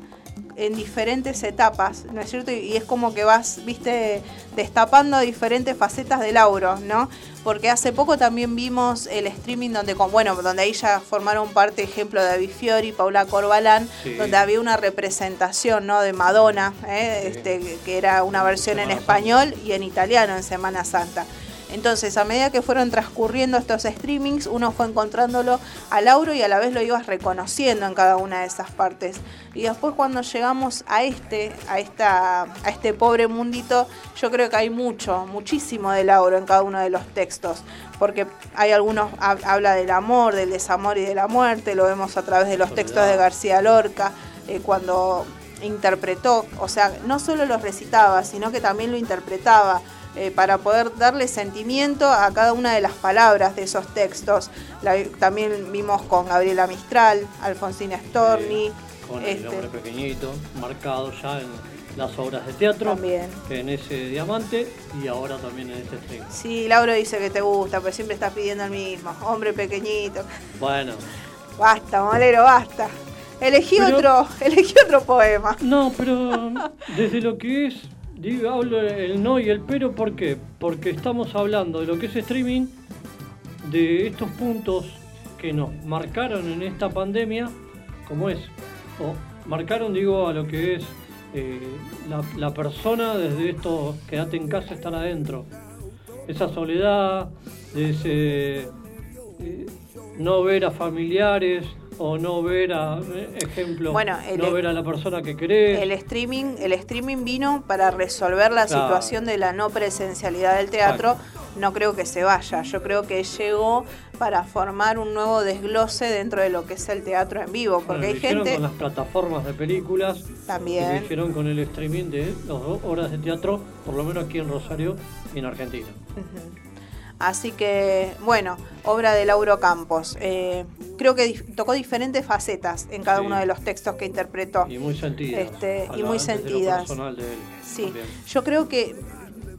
en diferentes etapas, ¿no es cierto? Y es como que vas, viste, destapando diferentes facetas de Lauro, ¿no? Porque hace poco también vimos el streaming donde, con, bueno, donde ahí ya formaron parte, ejemplo, de David Fiori, Paula Corbalán, Sí. donde había una representación, ¿no? De Madonna, ¿eh? este, que era una versión en español y en italiano en Semana Santa. Entonces, a medida que fueron transcurriendo estos streamings, uno fue encontrándolo a Lauro y a la vez lo ibas reconociendo en cada una de esas partes. Y después cuando llegamos a este, a esta, a este pobre mundito, yo creo que hay mucho, muchísimo de Lauro en cada uno de los textos. Porque hay algunos, hab- habla del amor, del desamor y de la muerte, lo vemos a través de los textos de García Lorca, eh, cuando interpretó, o sea, no solo los recitaba, sino que también lo interpretaba eh, para poder darle sentimiento a cada una de las palabras de esos textos. La también vimos con Gabriela Mistral, Alfonsina Storni, Con el este, hombre pequeñito, marcado ya en las obras de teatro, También. en ese diamante y ahora también en este stream. Sí, Lauro dice que te gusta, pero siempre estás pidiendo el mismo. Hombre pequeñito. Bueno, Basta, Molero, basta. Elegí Pero- otro, elegí otro poema. no, pero desde lo que es, digo, hablo el no y el pero, ¿por qué? Porque estamos hablando de lo que es streaming, de estos puntos que nos marcaron en esta pandemia, como es, o marcaron, digo, a lo que es eh, la, persona desde esto, quédate en casa, estar adentro. Esa soledad, ese eh, no ver a familiares o no ver a, eh, ejemplo, Bueno, el- no ver a la persona que querés. El streaming, el streaming vino para resolver la Claro. situación de la no presencialidad del teatro. No creo que se vaya. Yo creo que llegó para formar un nuevo desglose dentro de lo que es el teatro en vivo. Bueno, Porque lo hay hicieron gente con las plataformas de películas, también. lo hicieron con el streaming de las dos horas de teatro, por lo menos aquí en Rosario y en Argentina. Así que, bueno, obra de Lauro Campos. Eh, creo que dif- tocó diferentes facetas en cada Sí. uno de los textos que interpretó. Y muy sentidas. Este, y muy lo sentidas. personal de él Sí, también. yo creo que,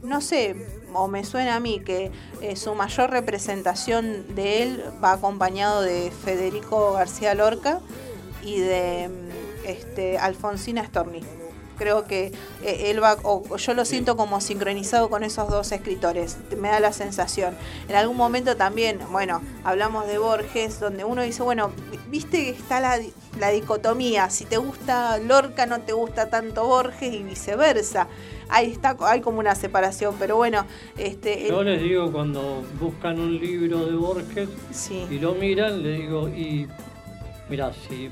no sé, o me suena a mí que eh, su mayor representación de él va acompañado de Federico García Lorca y de mm, este, Alfonsina Storni. Creo que eh, él va, o yo lo siento como sincronizado con esos dos escritores, me da la sensación. En algún momento también, bueno, hablamos de Borges, donde uno dice, bueno, viste que está la, la dicotomía, si te gusta Lorca no te gusta tanto Borges y viceversa. Ahí está, hay como una separación, pero bueno, este, Yo les digo cuando buscan un libro de Borges sí. y lo miran, le digo, y mira, si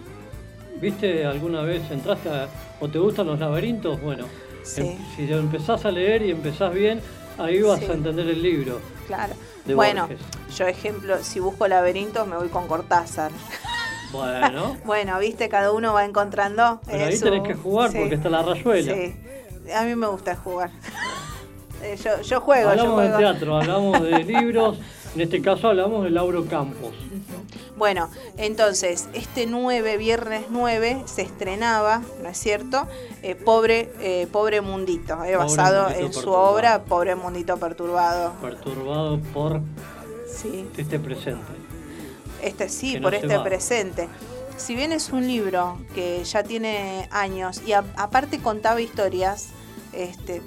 viste alguna vez, entraste a, o te gustan los laberintos, bueno, Sí. em- si lo empezás a leer y empezás bien, ahí vas Sí. a entender el libro. Claro. de Bueno, Borges. yo ejemplo, si busco laberintos me voy con Cortázar. Bueno, Bueno, viste, cada uno va encontrando. pero eh, ahí su- tenés que jugar sí, porque está la rayuela. Sí, a mí me gusta jugar. Eh, yo, yo juego, yo hablamos de teatro, hablamos de libros, en este caso hablamos de Lauro Campos. Bueno, entonces, este 9, viernes 9, se estrenaba, ¿no es cierto? Eh, pobre, eh, pobre Mundito, eh, basado Mundito en su obra Pobre Mundito Perturbado. perturbado por Sí, este presente. este sí, Que por este presente. Si bien es un libro que ya tiene años y a- aparte contaba historias, este,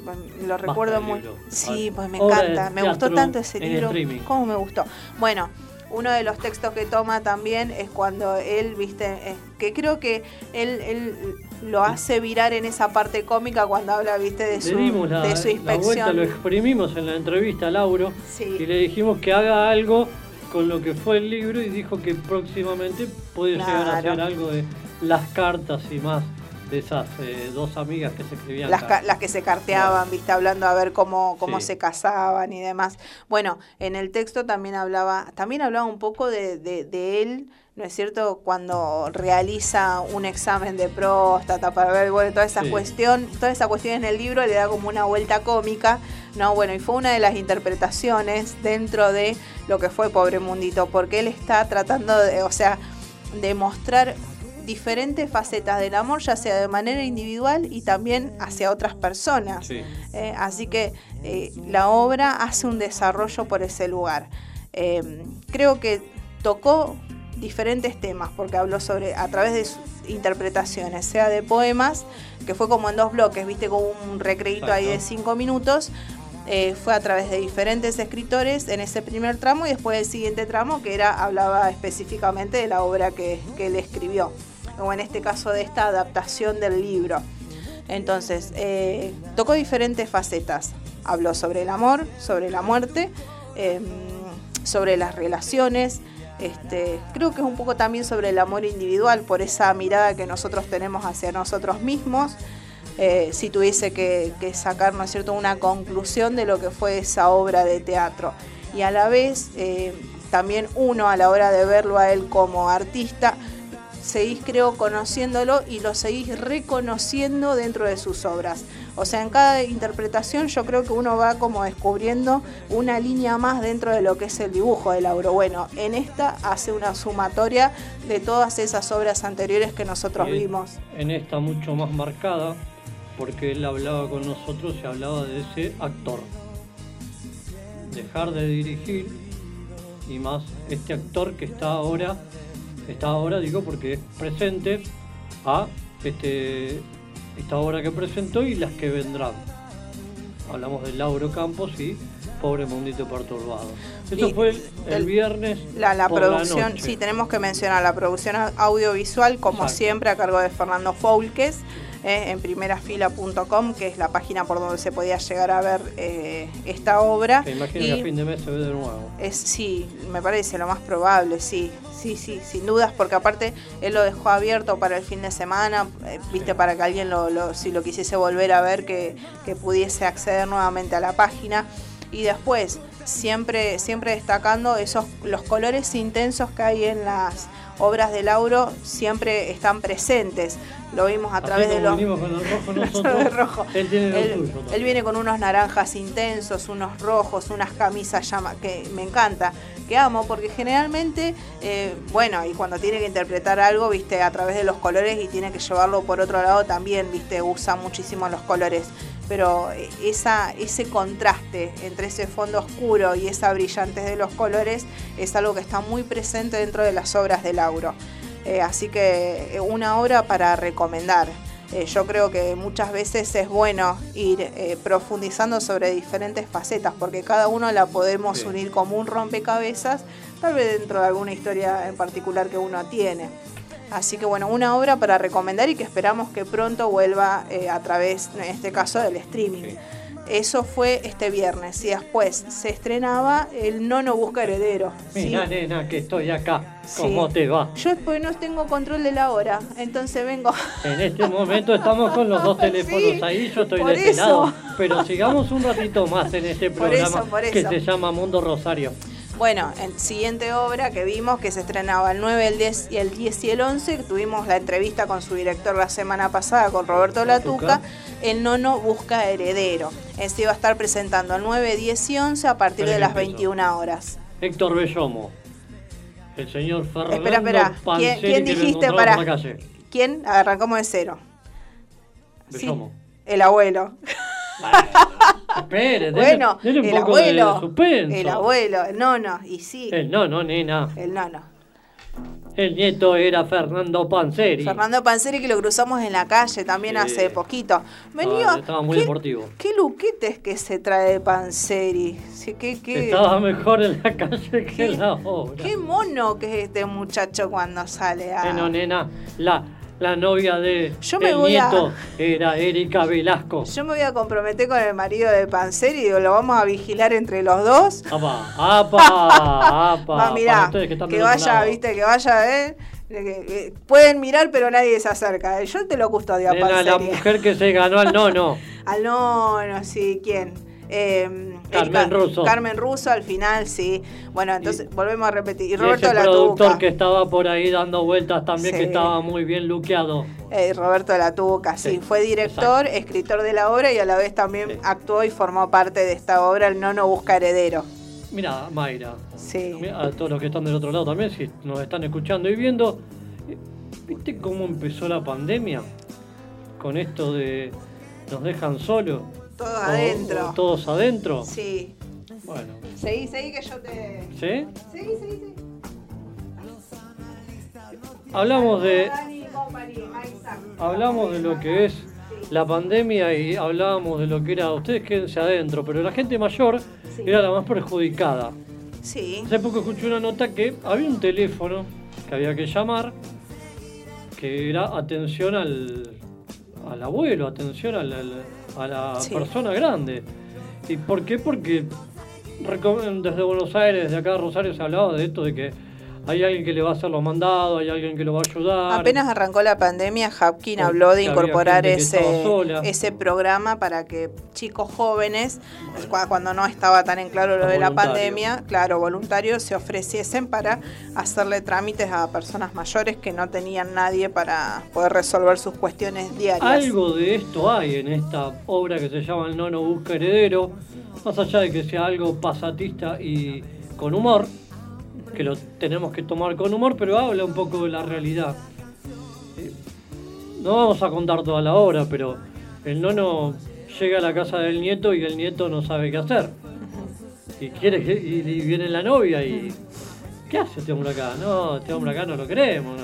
lo recuerdo muy. Sí, pues me Obra encanta, me gustó tanto ese libro. ¿Cómo me gustó? Bueno, uno de los textos que toma también es cuando él, viste, que creo que él, él lo hace virar en esa parte cómica cuando habla, viste, de su, la, de su la vuelta, inspección. lo exprimimos en la entrevista a Lauro Sí. y le dijimos que haga algo con lo que fue el libro y dijo que próximamente puede llegar a hacer algo de las cartas y más de esas eh, dos amigas que se escribían. las, ca- cartas. las que se carteaban, viste, hablando a ver cómo, cómo Sí. se casaban y demás. Bueno, en el texto también hablaba, también hablaba un poco de, de, de él, ¿no es cierto? Cuando realiza un examen de próstata para ver, bueno, toda esa Sí. cuestión, toda esa cuestión en el libro le da como una vuelta cómica, ¿no? Bueno, y fue una de las interpretaciones dentro de lo que fue Pobre Mundito, porque él está tratando de, o sea, de mostrar diferentes facetas del amor, ya sea de manera individual y también hacia otras personas. Sí. Eh, así que eh, la obra hace un desarrollo por ese lugar. Eh, creo que tocó diferentes temas, porque habló sobre, a través de sus interpretaciones, sea de poemas, que fue como en dos bloques, viste, con un recreíto ahí de cinco minutos, eh, fue a través de diferentes escritores en ese primer tramo y después el siguiente tramo que era hablaba específicamente de la obra que, que él escribió, o en este caso de esta adaptación del libro. Entonces, eh, tocó diferentes facetas. Habló sobre el amor, sobre la muerte, eh, sobre las relaciones. Este, creo que es un poco también sobre el amor individual, por esa mirada que nosotros tenemos hacia nosotros mismos. Eh, si tuviese que, que sacar, ¿no es cierto?, una conclusión de lo que fue esa obra de teatro. Y a la vez, eh, también uno a la hora de verlo a él como artista, seguís creo conociéndolo y lo seguís reconociendo dentro de sus obras. O sea, en cada interpretación yo creo que uno va como descubriendo una línea más dentro de lo que es el dibujo de Lauro. Bueno, en esta hace una sumatoria de todas esas obras anteriores que nosotros vimos. En esta mucho más marcada, porque él hablaba con nosotros y hablaba de ese actor. Dejar de dirigir y más este actor que está ahora, está ahora digo porque es presente a este, esta obra que presentó y las que vendrán. Hablamos de Lauro Campos y Pobre Mundito Perturbado. Eso Y fue el, viernes. La, la por la producción, noche. sí, tenemos que mencionar la producción audiovisual, como Exacto. siempre, a cargo de Fernando Foulques, eh, en primerafila.com, que es la página por donde se podía llegar a ver eh, esta obra. Que imagino que a Y fin de mes se ve de nuevo. es, sí, me parece lo más probable, sí, sí, sí, sin dudas, porque aparte él lo dejó abierto para el fin de semana, eh, viste, para que alguien, lo, lo- si lo quisiese volver a ver, que, que pudiese acceder nuevamente a la página. Y después, siempre, siempre destacando esos, los colores intensos que hay en las obras de Lauro, siempre están presentes. Lo vimos a través de los... con el rojo Nosotros nosotros, de rojo. él tiene viene con unos naranjas intensos, unos rojos, unas camisas llama que me encanta, que amo, porque generalmente, eh, bueno, y cuando tiene que interpretar algo, viste, a través de los colores y tiene que llevarlo por otro lado, también, viste, usa muchísimo los colores. Pero esa, ese contraste entre ese fondo oscuro y esa brillantez de los colores es algo que está muy presente dentro de las obras de Lauro. Eh, así que eh, una obra para recomendar. Eh, yo creo que muchas veces es bueno ir eh, profundizando sobre diferentes facetas, porque cada uno la podemos Sí. unir como un rompecabezas, tal vez dentro de alguna historia en particular que uno tiene. Así que bueno, una obra para recomendar y que esperamos que pronto vuelva eh, a través, en este caso, del streaming. Sí. Eso fue este viernes y después se estrenaba El Nono Busca Heredero. ¿sí? Mira, nena, que estoy acá. Sí. ¿Cómo te va? Yo después no tengo control de la hora, entonces vengo. En este momento estamos con los dos teléfonos Sí, ahí, yo estoy de este lado. Pero sigamos un ratito más en este Por programa eso, por que se llama Mundo Rosario. Bueno, en siguiente obra que vimos que se estrenaba el 9, el 10 y el 10 y el 11, que tuvimos la entrevista con su director la semana pasada, con Roberto Latuca. El nono busca heredero. Este iba a estar presentando el 9, 10 y 11 a partir de las empiezo. 21 horas. Héctor Bellomo. El señor Fernando espera, espera. ¿Quién, quién dijiste para.? por la calle. ¿Quién? Arrancamos de cero. Sí, Bellomo. el abuelo. Espere, Bueno, dele un el abuelo. El abuelo, el nono, y sí, El no, no, nena. el nono. El nieto era Fernando Panseri. Fernando Panseri que lo cruzamos en la calle también Sí. hace poquito. Venía, Ah, estaba muy ¿qué, deportivo. ¿Qué luquetes que se trae de Panseri? Sí, qué, qué, Estaba mejor en la calle que en la obra. qué mono que es este muchacho cuando sale a... Bueno, nena, la, la novia de Yo me el voy a- nieto era Erika Velasco. Yo me voy a comprometer con el marido de Panseri y digo, lo vamos a vigilar entre los dos. Apa, apa, apa. Va, mirá, ustedes que, que vaya, viste, que vaya, eh. Pueden mirar, pero nadie se acerca. Yo te lo custodio a Nena, la Panseri. mujer que se ganó al nono. Al nono, sí, ¿quién? Eh, Carmen Russo. Carmen Russo al final, sí. Bueno, entonces volvemos a repetir. Y Y Roberto ese La productor que estaba por ahí dando vueltas también, Sí. que estaba muy bien luqueado. Eh, Roberto La Tuca, sí. Sí, Fue director, escritor de la obra y a la vez también Sí. actuó y formó parte de esta obra, El Nono Busca Heredero. Mira, Mayra, Sí. a todos los que están del otro lado también, si nos están escuchando y viendo, ¿viste cómo empezó la pandemia? Con esto de nos dejan solos. Todos o- adentro. o todos adentro. Sí. Bueno, Seguí, seguí que yo te. ¿sí? Seguí, seguí, seguí. hablamos de hablamos de lo que es la pandemia y hablábamos de lo que era ustedes quédense adentro, pero la gente mayor era la más perjudicada. Sí. Hace poco escuché una nota que había un teléfono que había que llamar, que era atención al, al abuelo, atención al- al- a la Sí. persona grande. ¿Y por qué? Porque desde Buenos Aires, desde acá de Rosario, se hablaba de esto de que hay alguien que le va a hacer los mandados, hay alguien que lo va a ayudar. Apenas arrancó la pandemia, Hapkin habló de incorporar ese, ese programa para que chicos jóvenes, cua- cuando no estaba tan en claro lo de la pandemia, claro, voluntarios se ofreciesen para hacerle trámites a personas mayores que no tenían nadie para poder resolver sus cuestiones diarias. Algo de esto hay en esta obra que se llama El Nono Busca Heredero, más allá de que sea algo pasatista y con humor, que lo tenemos que tomar con humor, pero habla un poco de la realidad. Eh, No vamos a contar toda la obra, pero el nono llega a la casa del nieto y el nieto no sabe qué hacer. Y quiere que, y, y viene la novia y ¿qué hace este hombre acá? No, este hombre acá no lo queremos.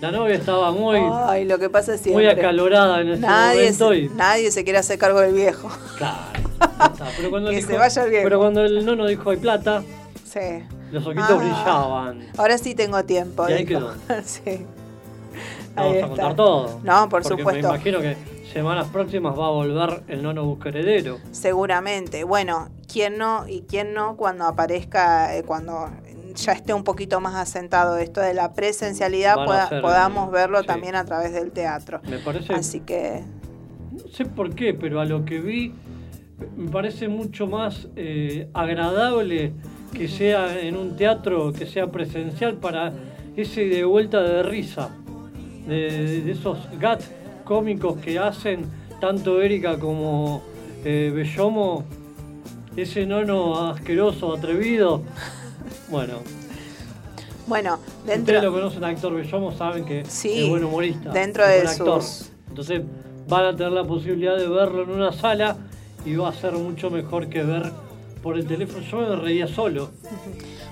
La novia estaba muy, Ay, lo que pasa es muy acalorada en ese Nadie momento se, y nadie se quiere hacer cargo del viejo. claro. Pero cuando, Que dijo- se vaya el viejo. pero cuando el nono dijo hay plata, Sí. Los ojitos Ah. brillaban. Ahora sí tengo tiempo. Y ahí quedó. sí. Vamos a contar todo. No, por Porque supuesto. Me imagino que semanas próximas va a volver el nono busca heredero. Seguramente. Bueno, ¿quién no y quién no cuando aparezca, eh, cuando ya esté un poquito más asentado esto de la presencialidad, ser, podamos eh, verlo sí. también a través del teatro? Me parece, Así que no sé por qué, pero a lo que vi me parece mucho más eh, agradable que sea en un teatro, que sea presencial para ese de vuelta de risa, de, de esos gats cómicos que hacen tanto Erika como eh, Bellomo, ese nono asqueroso, atrevido. Bueno, bueno, Si ustedes dentro lo conocen a Héctor Bellomo, saben que Sí, es buen humorista. dentro de buen actor. sus- Entonces van a tener la posibilidad de verlo en una sala y va a ser mucho mejor que ver por el teléfono. Yo me reía solo.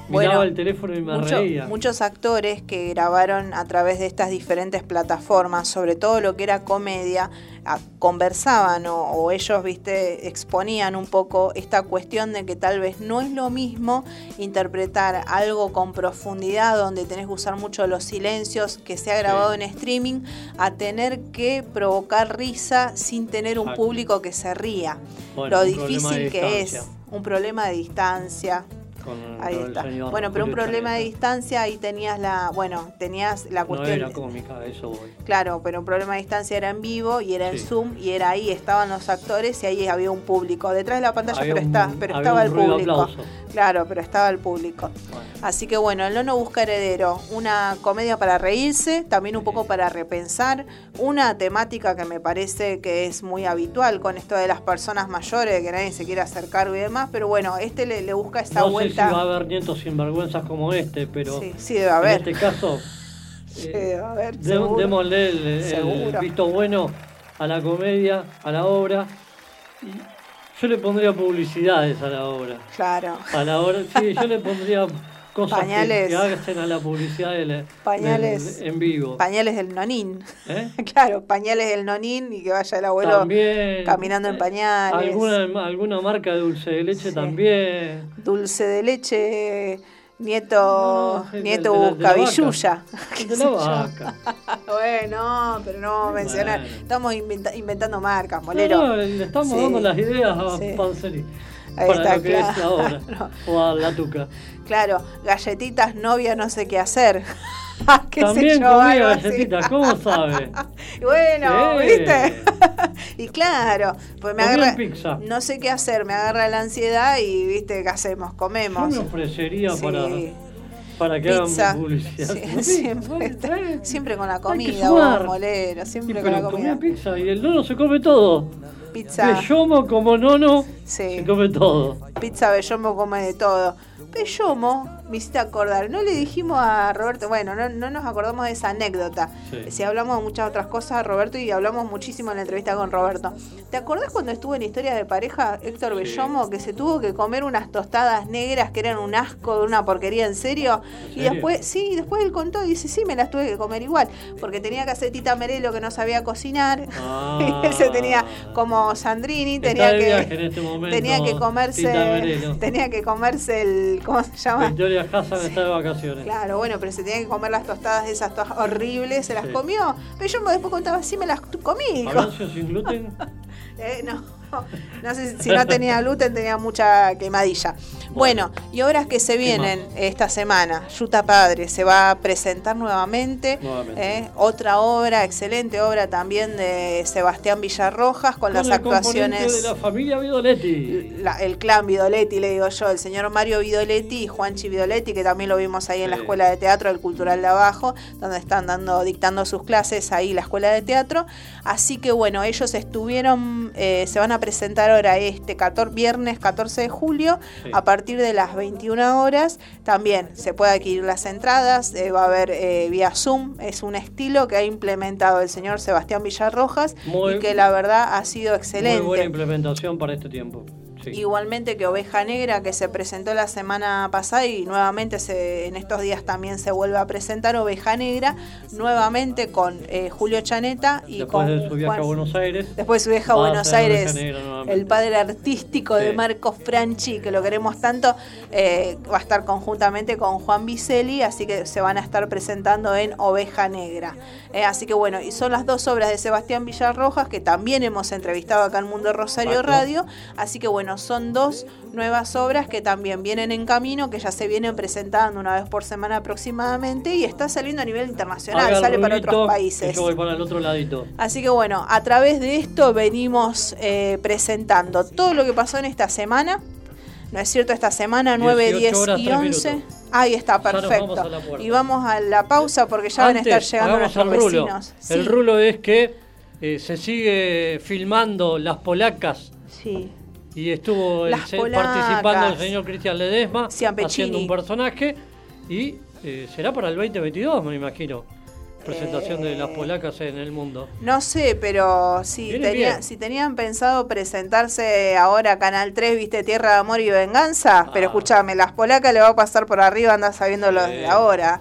Bueno, Miraba el teléfono y me mucho- reía. muchos actores que grabaron a través de estas diferentes plataformas, sobre todo lo que era comedia, conversaban o, o ellos, viste, exponían un poco esta cuestión de que tal vez no es lo mismo interpretar algo con profundidad, donde tenés que usar mucho los silencios, que sea grabado en streaming, a tener que provocar risa sin tener un Exacto. público que se ría. Bueno, lo difícil que es. Un problema de distancia. Con- Ahí con el está. señor Bueno, pero un problema de distancia, ahí tenías la, bueno, tenías la No cuestión. era cómica, eso voy. Claro, pero un problema de distancia era en vivo y era en Sí. Zoom y era ahí, estaban los actores y ahí había un público. Detrás de la pantalla, Había pero, un- está, pero estaba el público. aplauso. Claro, pero estaba el público. Bueno. Así que bueno, El Nono Busca Heredero, una comedia para reírse, también un poco para repensar, una temática que me parece que es muy habitual con esto de las personas mayores, que nadie se quiere hacer cargo y demás, pero bueno, este le, le busca esa no vuelta. Sé si va a haber nietos sinvergüenzas como este, pero Sí, sí debe haber. en este caso Sí, eh, debe haber, de- seguro. démosle el, el visto bueno a la comedia, a la obra. Yo le pondría publicidades a la obra. Claro. A la hora, sí, yo le pondría cosas que, Pañales. que hacen a la publicidad del- Pañales. del- en vivo. Pañales del nonín. ¿Eh? Claro, pañales del nonín y que vaya el abuelo También. caminando en eh, pañales. Alguna, alguna marca de dulce de leche Sí. también. Dulce de leche, nieto, No, nieto la vaca. bueno, pero no vamos a mencionar. Bueno. Estamos inventa- inventando marcas, molero. No, no, le estamos Sí. dando las ideas a Sí. Panseri Ahí para está, lo que es la claro. obra. O a la tuca. Claro, galletitas, novia, no sé qué hacer. ¿Qué También yo, comía galletitas, ¿cómo sabe? Bueno, Sí. ¿viste? y claro, pues me agarra. pizza. No sé qué hacer, me agarra la ansiedad y, ¿viste? ¿Qué hacemos? Yo Comemos. me ofrecería Sí. para, para que Pizza. hagan publicidad. Sí, Sí, siempre, eh. siempre con la comida, vos, molero, siempre con la pero comida. comía pizza y el nono se come todo. Pizza. Bellomo como nono Sí. se come todo. Pizza Bellomo come de todo. Bellomo, me hiciste acordar, no le dijimos a Roberto, bueno, no, no nos acordamos de esa anécdota. Sí. Si hablamos de muchas otras cosas, Roberto, y hablamos muchísimo en la entrevista con Roberto. ¿Te acordás cuando estuvo en Historias de Pareja Héctor Sí. Bellomo, que se tuvo que comer unas tostadas negras que eran un asco, de una porquería en serio? ¿En Y después, sí, después él contó y dice, sí, me las tuve que comer igual, porque tenía que hacer Tita Merelo que no sabía cocinar. Ah. y él se tenía como Sandrini, tenía que este momento, tenía que comerse tenía que comerse el ¿cómo se llama? Hassan está de vacaciones. Claro, bueno, pero se tenía que comer las tostadas esas todas horribles, se las Sí. comió. Pero yo después contaba, sí me las comí. Avancio sin gluten. Eh, no, no sé si- no tenía gluten, tenía mucha quemadilla. Bueno, y obras que se vienen esta semana. Yuta Padre se va a presentar nuevamente. Nuevamente. eh, otra obra, excelente obra también de Sebastián Villarrojas con, las componente actuaciones. de la familia Vidoletti. la- el clan Vidoletti, le digo yo, el señor Mario Vidoletti y Juanchi Vidoletti, que también lo vimos ahí en la. Escuela de Teatro del Cultural de Abajo, donde están dando, dictando sus clases ahí la Escuela de Teatro. Así que bueno, ellos estuvieron, eh, se van a presentar ahora este 14, viernes 14 de julio Sí. a partir de las 21 horas. También se puede adquirir las entradas, eh, va a haber eh, vía Zoom, es un estilo que ha implementado el señor Sebastián Villarrojas Muy- y que la verdad ha sido Muy excelente. buena implementación para este tiempo. Sí. Igualmente que Oveja Negra, que se presentó la semana pasada y nuevamente se, en estos días también se vuelve a presentar Oveja Negra, nuevamente con eh, Julio Chaneta y Después con de su viaje Juan- a Buenos Aires. Después de su viaje a Buenos Aires, Negra el padre artístico de. Marcos Franchi, que lo queremos tanto, eh, va a estar conjuntamente con Juan Vicelli, así que se van a estar presentando en Oveja Negra. Eh, así que bueno, y son las dos obras de Sebastián Villarrojas, que también hemos entrevistado acá en Mundo Rosario. Radio, así que bueno, son dos nuevas obras que también vienen en camino, que ya se vienen presentando una vez por semana aproximadamente y está saliendo a nivel internacional, Haga sale para otros países. Yo voy para el otro ladito. Así que bueno, a través de esto venimos eh, presentando todo lo que pasó en esta semana. ¿No es cierto? Esta semana 9, 18 10 horas, y 3 11. minutos. Ahí está, perfecto. vamos y vamos a la pausa porque ya van a estar llegando nuestros rulo. vecinos. El Sí, rulo es que eh, se sigue filmando las polacas sí. Y estuvo el participando el señor Cristian Ledesma haciendo un personaje y eh, será para el 2022, me imagino. Presentación de las Eh, polacas en el mundo. No sé, pero si, tenía- si tenían pensado presentarse ahora Canal 3, viste, Tierra de Amor y Venganza, pero Ah. escúchame, las polacas le va a pasar por arriba, anda sabiendo lo de ahora.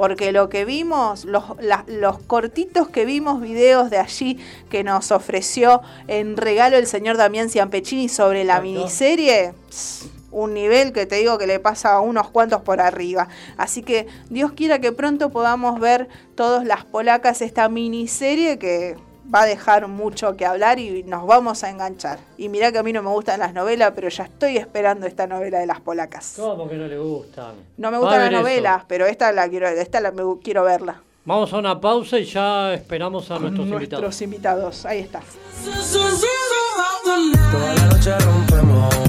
Porque lo que vimos, los, la- los cortitos que vimos, videos de allí que nos ofreció en regalo el señor Damián Ciampechini sobre la miniserie, pss, un nivel que te digo que le pasa a unos cuantos por arriba. Así que Dios quiera que pronto podamos ver todas las polacas esta miniserie que va a dejar mucho que hablar y nos vamos a enganchar. Y mirá que a mí no me gustan las novelas, pero ya estoy esperando esta novela de las polacas. ¿Cómo que no le gustan? No me gustan las eso. novelas, pero esta la quiero, esta la me quiero verla. Vamos a una pausa y ya esperamos a nuestros invitados. Nuestros invitados, ahí está.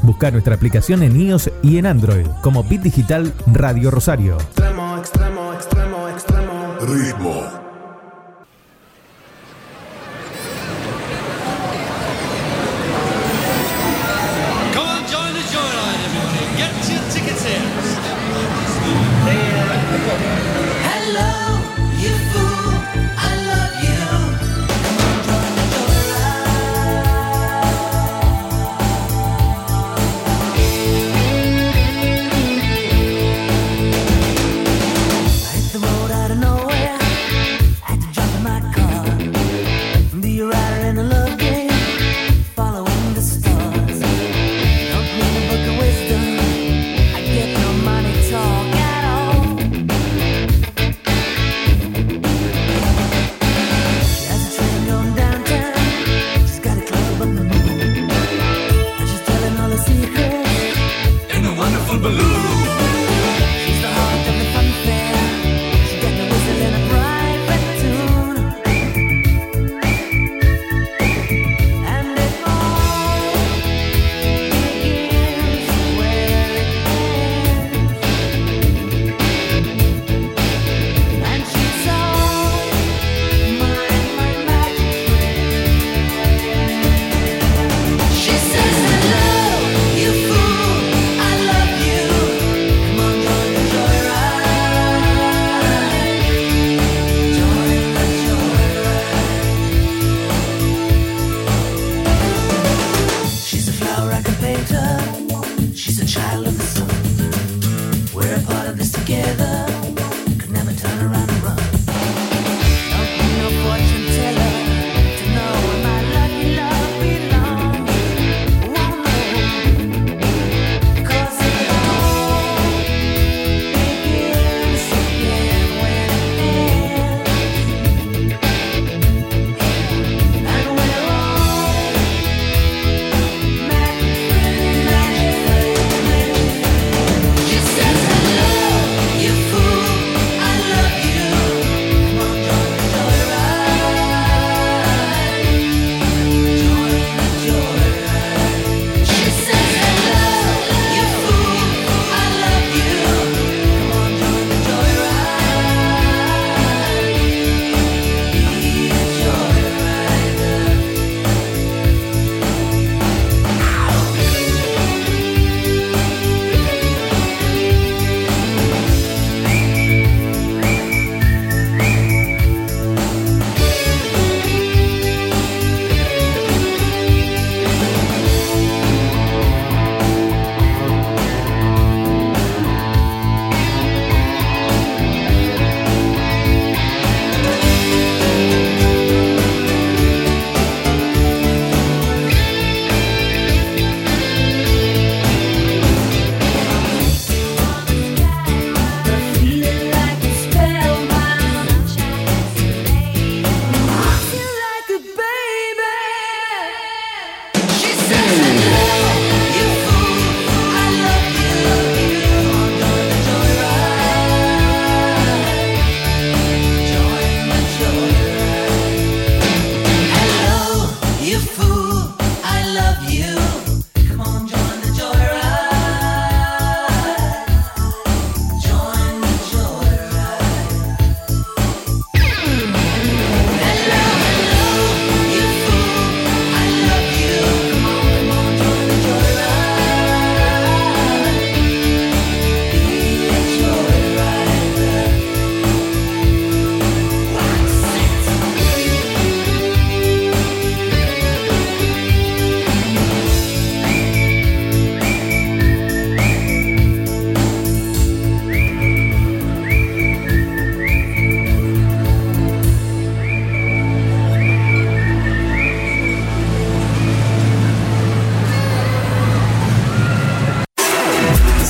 Busca nuestra aplicación en iOS y en Android como Bit Digital Radio Rosario. Extremo, extremo, extremo, extremo. Ritmo.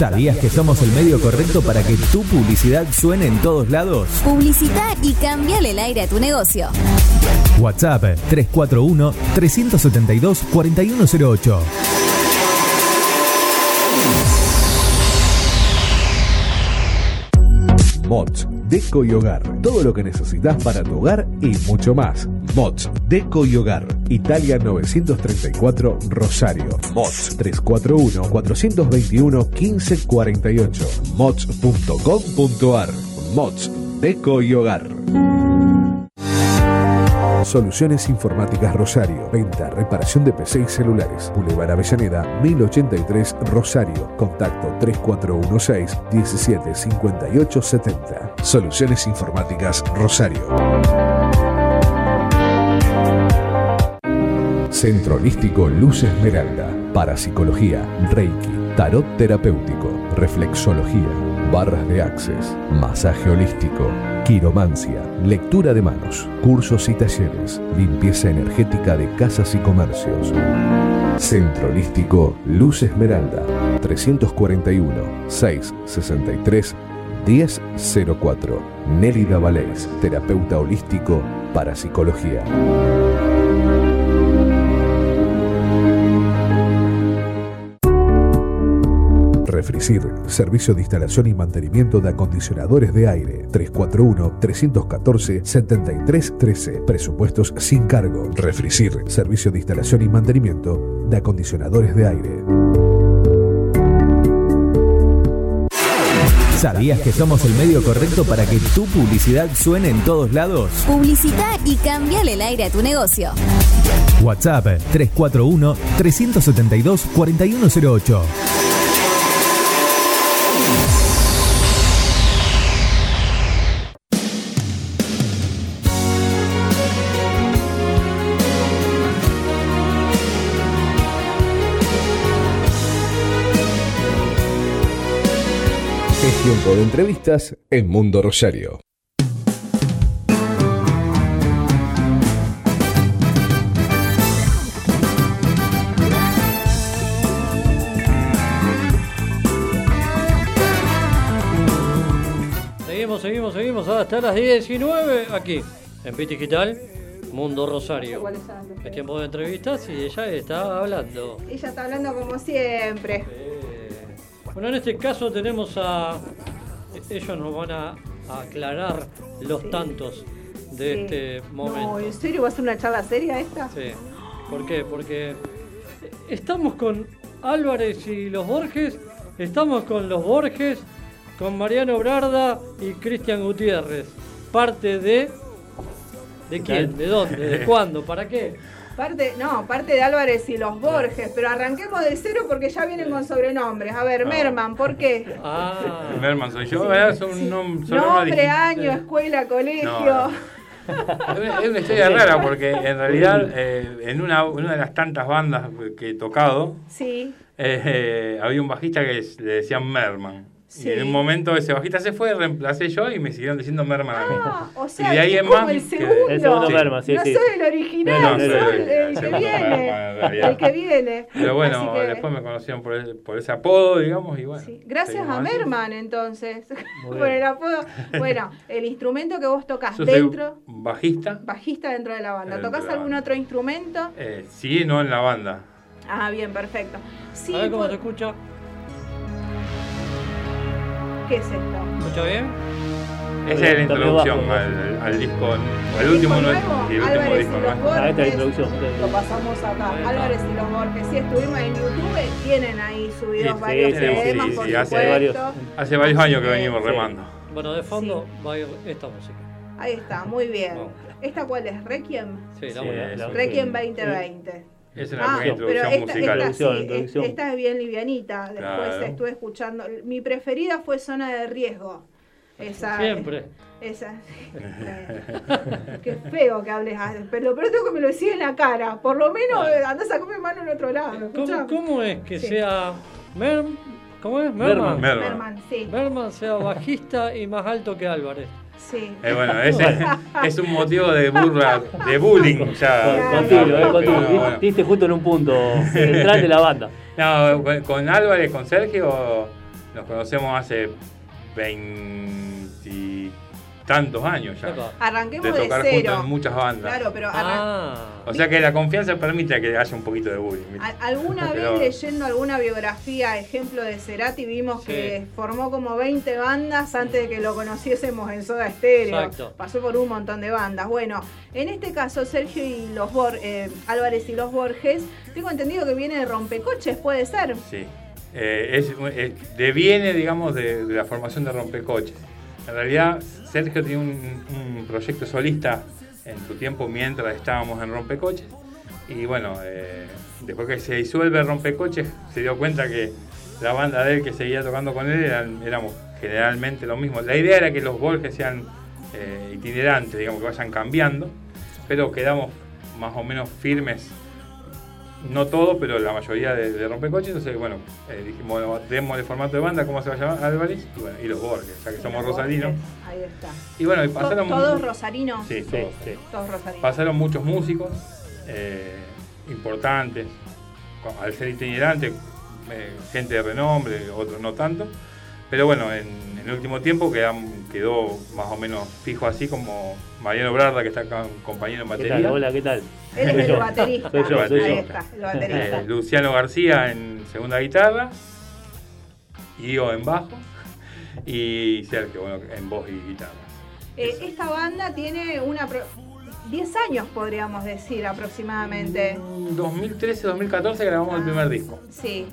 ¿Sabías que somos el medio correcto para que tu publicidad suene en todos lados? Publicita y cambiale el aire a tu negocio. WhatsApp 341-372-4108. Mods, Deco y Hogar. Todo lo que necesitas para tu hogar y mucho más. Mods, Deco y Hogar. Italia 934 Rosario. Mods 341-421-1548. Mods.com.ar. Mods, Deco y Hogar. Soluciones Informáticas Rosario. Venta, reparación de PC y celulares. Boulevard Avellaneda, 1083 Rosario. Contacto 3416 175870. Soluciones Informáticas Rosario. Centro Holístico Luz Esmeralda. Parapsicología, Reiki, Tarot Terapéutico, Reflexología, Barras de Access, Masaje Holístico, Quiromancia, Lectura de Manos, Cursos y Talleres, Limpieza Energética de Casas y Comercios. Centro Holístico Luz Esmeralda, 341 663 1004. Nélida Valés, terapeuta holístico para psicología. Refricir, servicio de instalación y mantenimiento de acondicionadores de aire. 341-314-7313. Presupuestos sin cargo. Refricir, servicio de instalación y mantenimiento de acondicionadores de aire. ¿Sabías que somos el medio correcto para que tu publicidad suene en todos lados? Publicita y cambiale el aire a tu negocio. WhatsApp 341-372-4108. Es tiempo de entrevistas en Mundo Rosario. Seguimos, seguimos, seguimos hasta las 19 aquí en Pit Digital, Mundo Rosario. Es tiempo de entrevistas y ella está hablando. Ella está hablando como siempre. Bueno, en este caso tenemos a. Ellos nos van a, aclarar los tantos de Sí. este No, momento. ¿en serio va a ser una charla seria esta? Sí. ¿Por qué? Porque estamos con Álvarez y los Borges, estamos con los Borges, con Mariano Brarda y Cristian Gutiérrez. Parte de. ¿De quién? ¿De dónde? ¿De cuándo? ¿Para qué? Parte, no, parte de Álvarez y los Borges, pero arranquemos de cero porque ya vienen con sobrenombres. A ver, Merman, ¿por qué? Ah. Merman soy yo, ¿verdad? Son un nom- son nombres Nombre, año, escuela, colegio. No, Es una- historia rara porque en realidad eh, en una, una de las tantas bandas que he tocado Sí. eh, había un bajista que le decían Merman. Sí. Y en un momento ese bajista se fue, reemplacé yo y me siguieron diciendo Merman a mí. Ah, o sea, y de ahí es más. el que- segundo. El segundo Merman, sí, no sí. soy el original, No, no, soy el, el- el el que viene. El que viene. Pero bueno, que- después me conocieron por, el- por ese apodo, digamos, y bueno. Gracias a así. Merman, entonces, por el apodo. Bueno, el instrumento que vos tocas Yo soy dentro, bajista, bajista dentro de la banda. Dentro ¿Tocas de la algún otro instrumento? eh, sí, no en la banda. Ah, bien, perfecto. Sí, a ver cómo por- se escucha. ¿Qué es esto? ¿Escucha bien? Esa es la introducción bajo. al, al disco, el último, nuevo? sí, el último Álvarez disco, y los ¿no? Borges. Ah, esta es la introducción. Lo pasamos acá. Álvarez y los Borges. Sí, estuvimos en YouTube. Tienen ahí subidos Sí, varios temas, sí, por sí, hace varios. Hace varios años que venimos Sí. remando. Bueno, de fondo va a ir esta música. Ahí está, muy bien. ¿Esta cuál es? ¿Requiem? Sí, la Sí, buena. la- Requiem 2020. Es una Ah, pequeña pero introducción esta, musical. esta, sí, Introducción, es- introducción. esta es bien livianita. Después Claro. estuve escuchando. Mi preferida fue Zona de Riesgo. Esa, Siempre. Esa. Qué feo que hables. ah, Pero peor es que me lo decís en la cara. Por lo menos eh, andás a comer mano en otro lado. ¿Cómo, es que Sí. sea Mer, ¿Cómo es? Merman. Merman. Merman. Merman, sí. Merman sea bajista y más alto que Álvarez. Sí. Eh, bueno, ese es un motivo de burla, de bullying ya. Contigo, eh, contigo. Pero, bueno. Diste justo en un punto central de la banda. No, con, con Álvarez, con Sergio, nos conocemos hace veintitantos años ya. Arranquemos de de tocar cero. juntos en muchas bandas. Claro, pero Ah. O sea que la confianza permite que haya un poquito de bullying. alguna Pero- vez leyendo alguna biografía, ejemplo de Cerati, vimos que formó como 20 bandas antes de que lo conociésemos en Soda Stereo. Exacto. Pasó por un montón de bandas. Bueno, en este caso Sergio y los Bor eh, Álvarez y los Borges, tengo entendido que viene de Rompecoches, ¿puede ser? Sí. Eh, es, eh, deviene, digamos, de, de la formación de Rompecoches. En realidad, Sergio tiene un, proyecto solista en su tiempo mientras estábamos en Rompecoches. Y bueno, eh, después que se disuelve Rompecoches, se dio cuenta que la banda de él que seguía tocando con él eran, éramos generalmente lo mismo. La idea era que los Borges sean eh, itinerantes, digamos, que vayan cambiando, pero quedamos más o menos firmes no todo, pero la mayoría de, de rompecoches. Entonces, bueno, eh, dijimos, bueno, demos el formato de banda, ¿cómo se va a llamar? Álvarez y, bueno, y los Borges, ya que somos rosarinos. Ahí está. Y bueno, y pasaron. ¿Todos rosarinos? Sí, todos. Todos rosarinos. Pasaron muchos músicos eh, importantes, al ser itinerante, eh, gente de renombre, otros no tanto. Pero bueno, en, en el último tiempo quedan- quedó más o menos fijo así como Mariano Brarda, que está acá, un compañero en ¿Qué batería. tal? Hola, ¿qué tal? Él es el baterista. Soy yo, soy Ahí yo. está, el baterista. Eh, Luciano García en segunda guitarra, Guido en bajo y Sergio bueno, en voz y guitarra. Eh, esta banda tiene una pro- 10 años, podríamos decir, aproximadamente. En 2013-2014 grabamos el primer disco. Sí.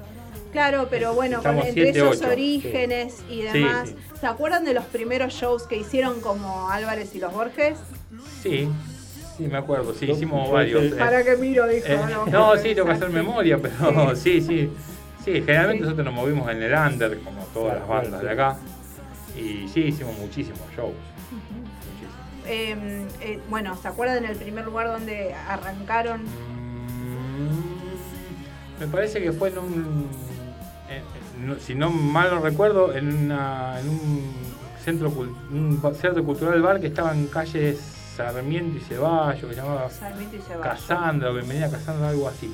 Claro, pero bueno, con, Estamos entre siete, esos ocho. orígenes y demás. sí. ¿Se acuerdan de los primeros shows que hicieron como Álvarez y los Borges? Sí, sí, me acuerdo, sí, hicimos varios. eh. Para que miro, dijo. Eh, no, sí, tengo que hacer memoria, pero sí, sí. Sí, generalmente nosotros nos movimos en el under, como todas las bandas de acá. Y sí, hicimos muchísimos shows. Eh, eh, bueno, ¿se acuerdan del primer lugar donde arrancaron? Me parece que fue en un. En- en- no- si no mal no recuerdo, en, una, en un centro un centro cultural bar que estaba en calle Sarmiento y Ceballos, que se llamaba Sarmiento y Ceballos. Casandra, bienvenida Casandra, algo así.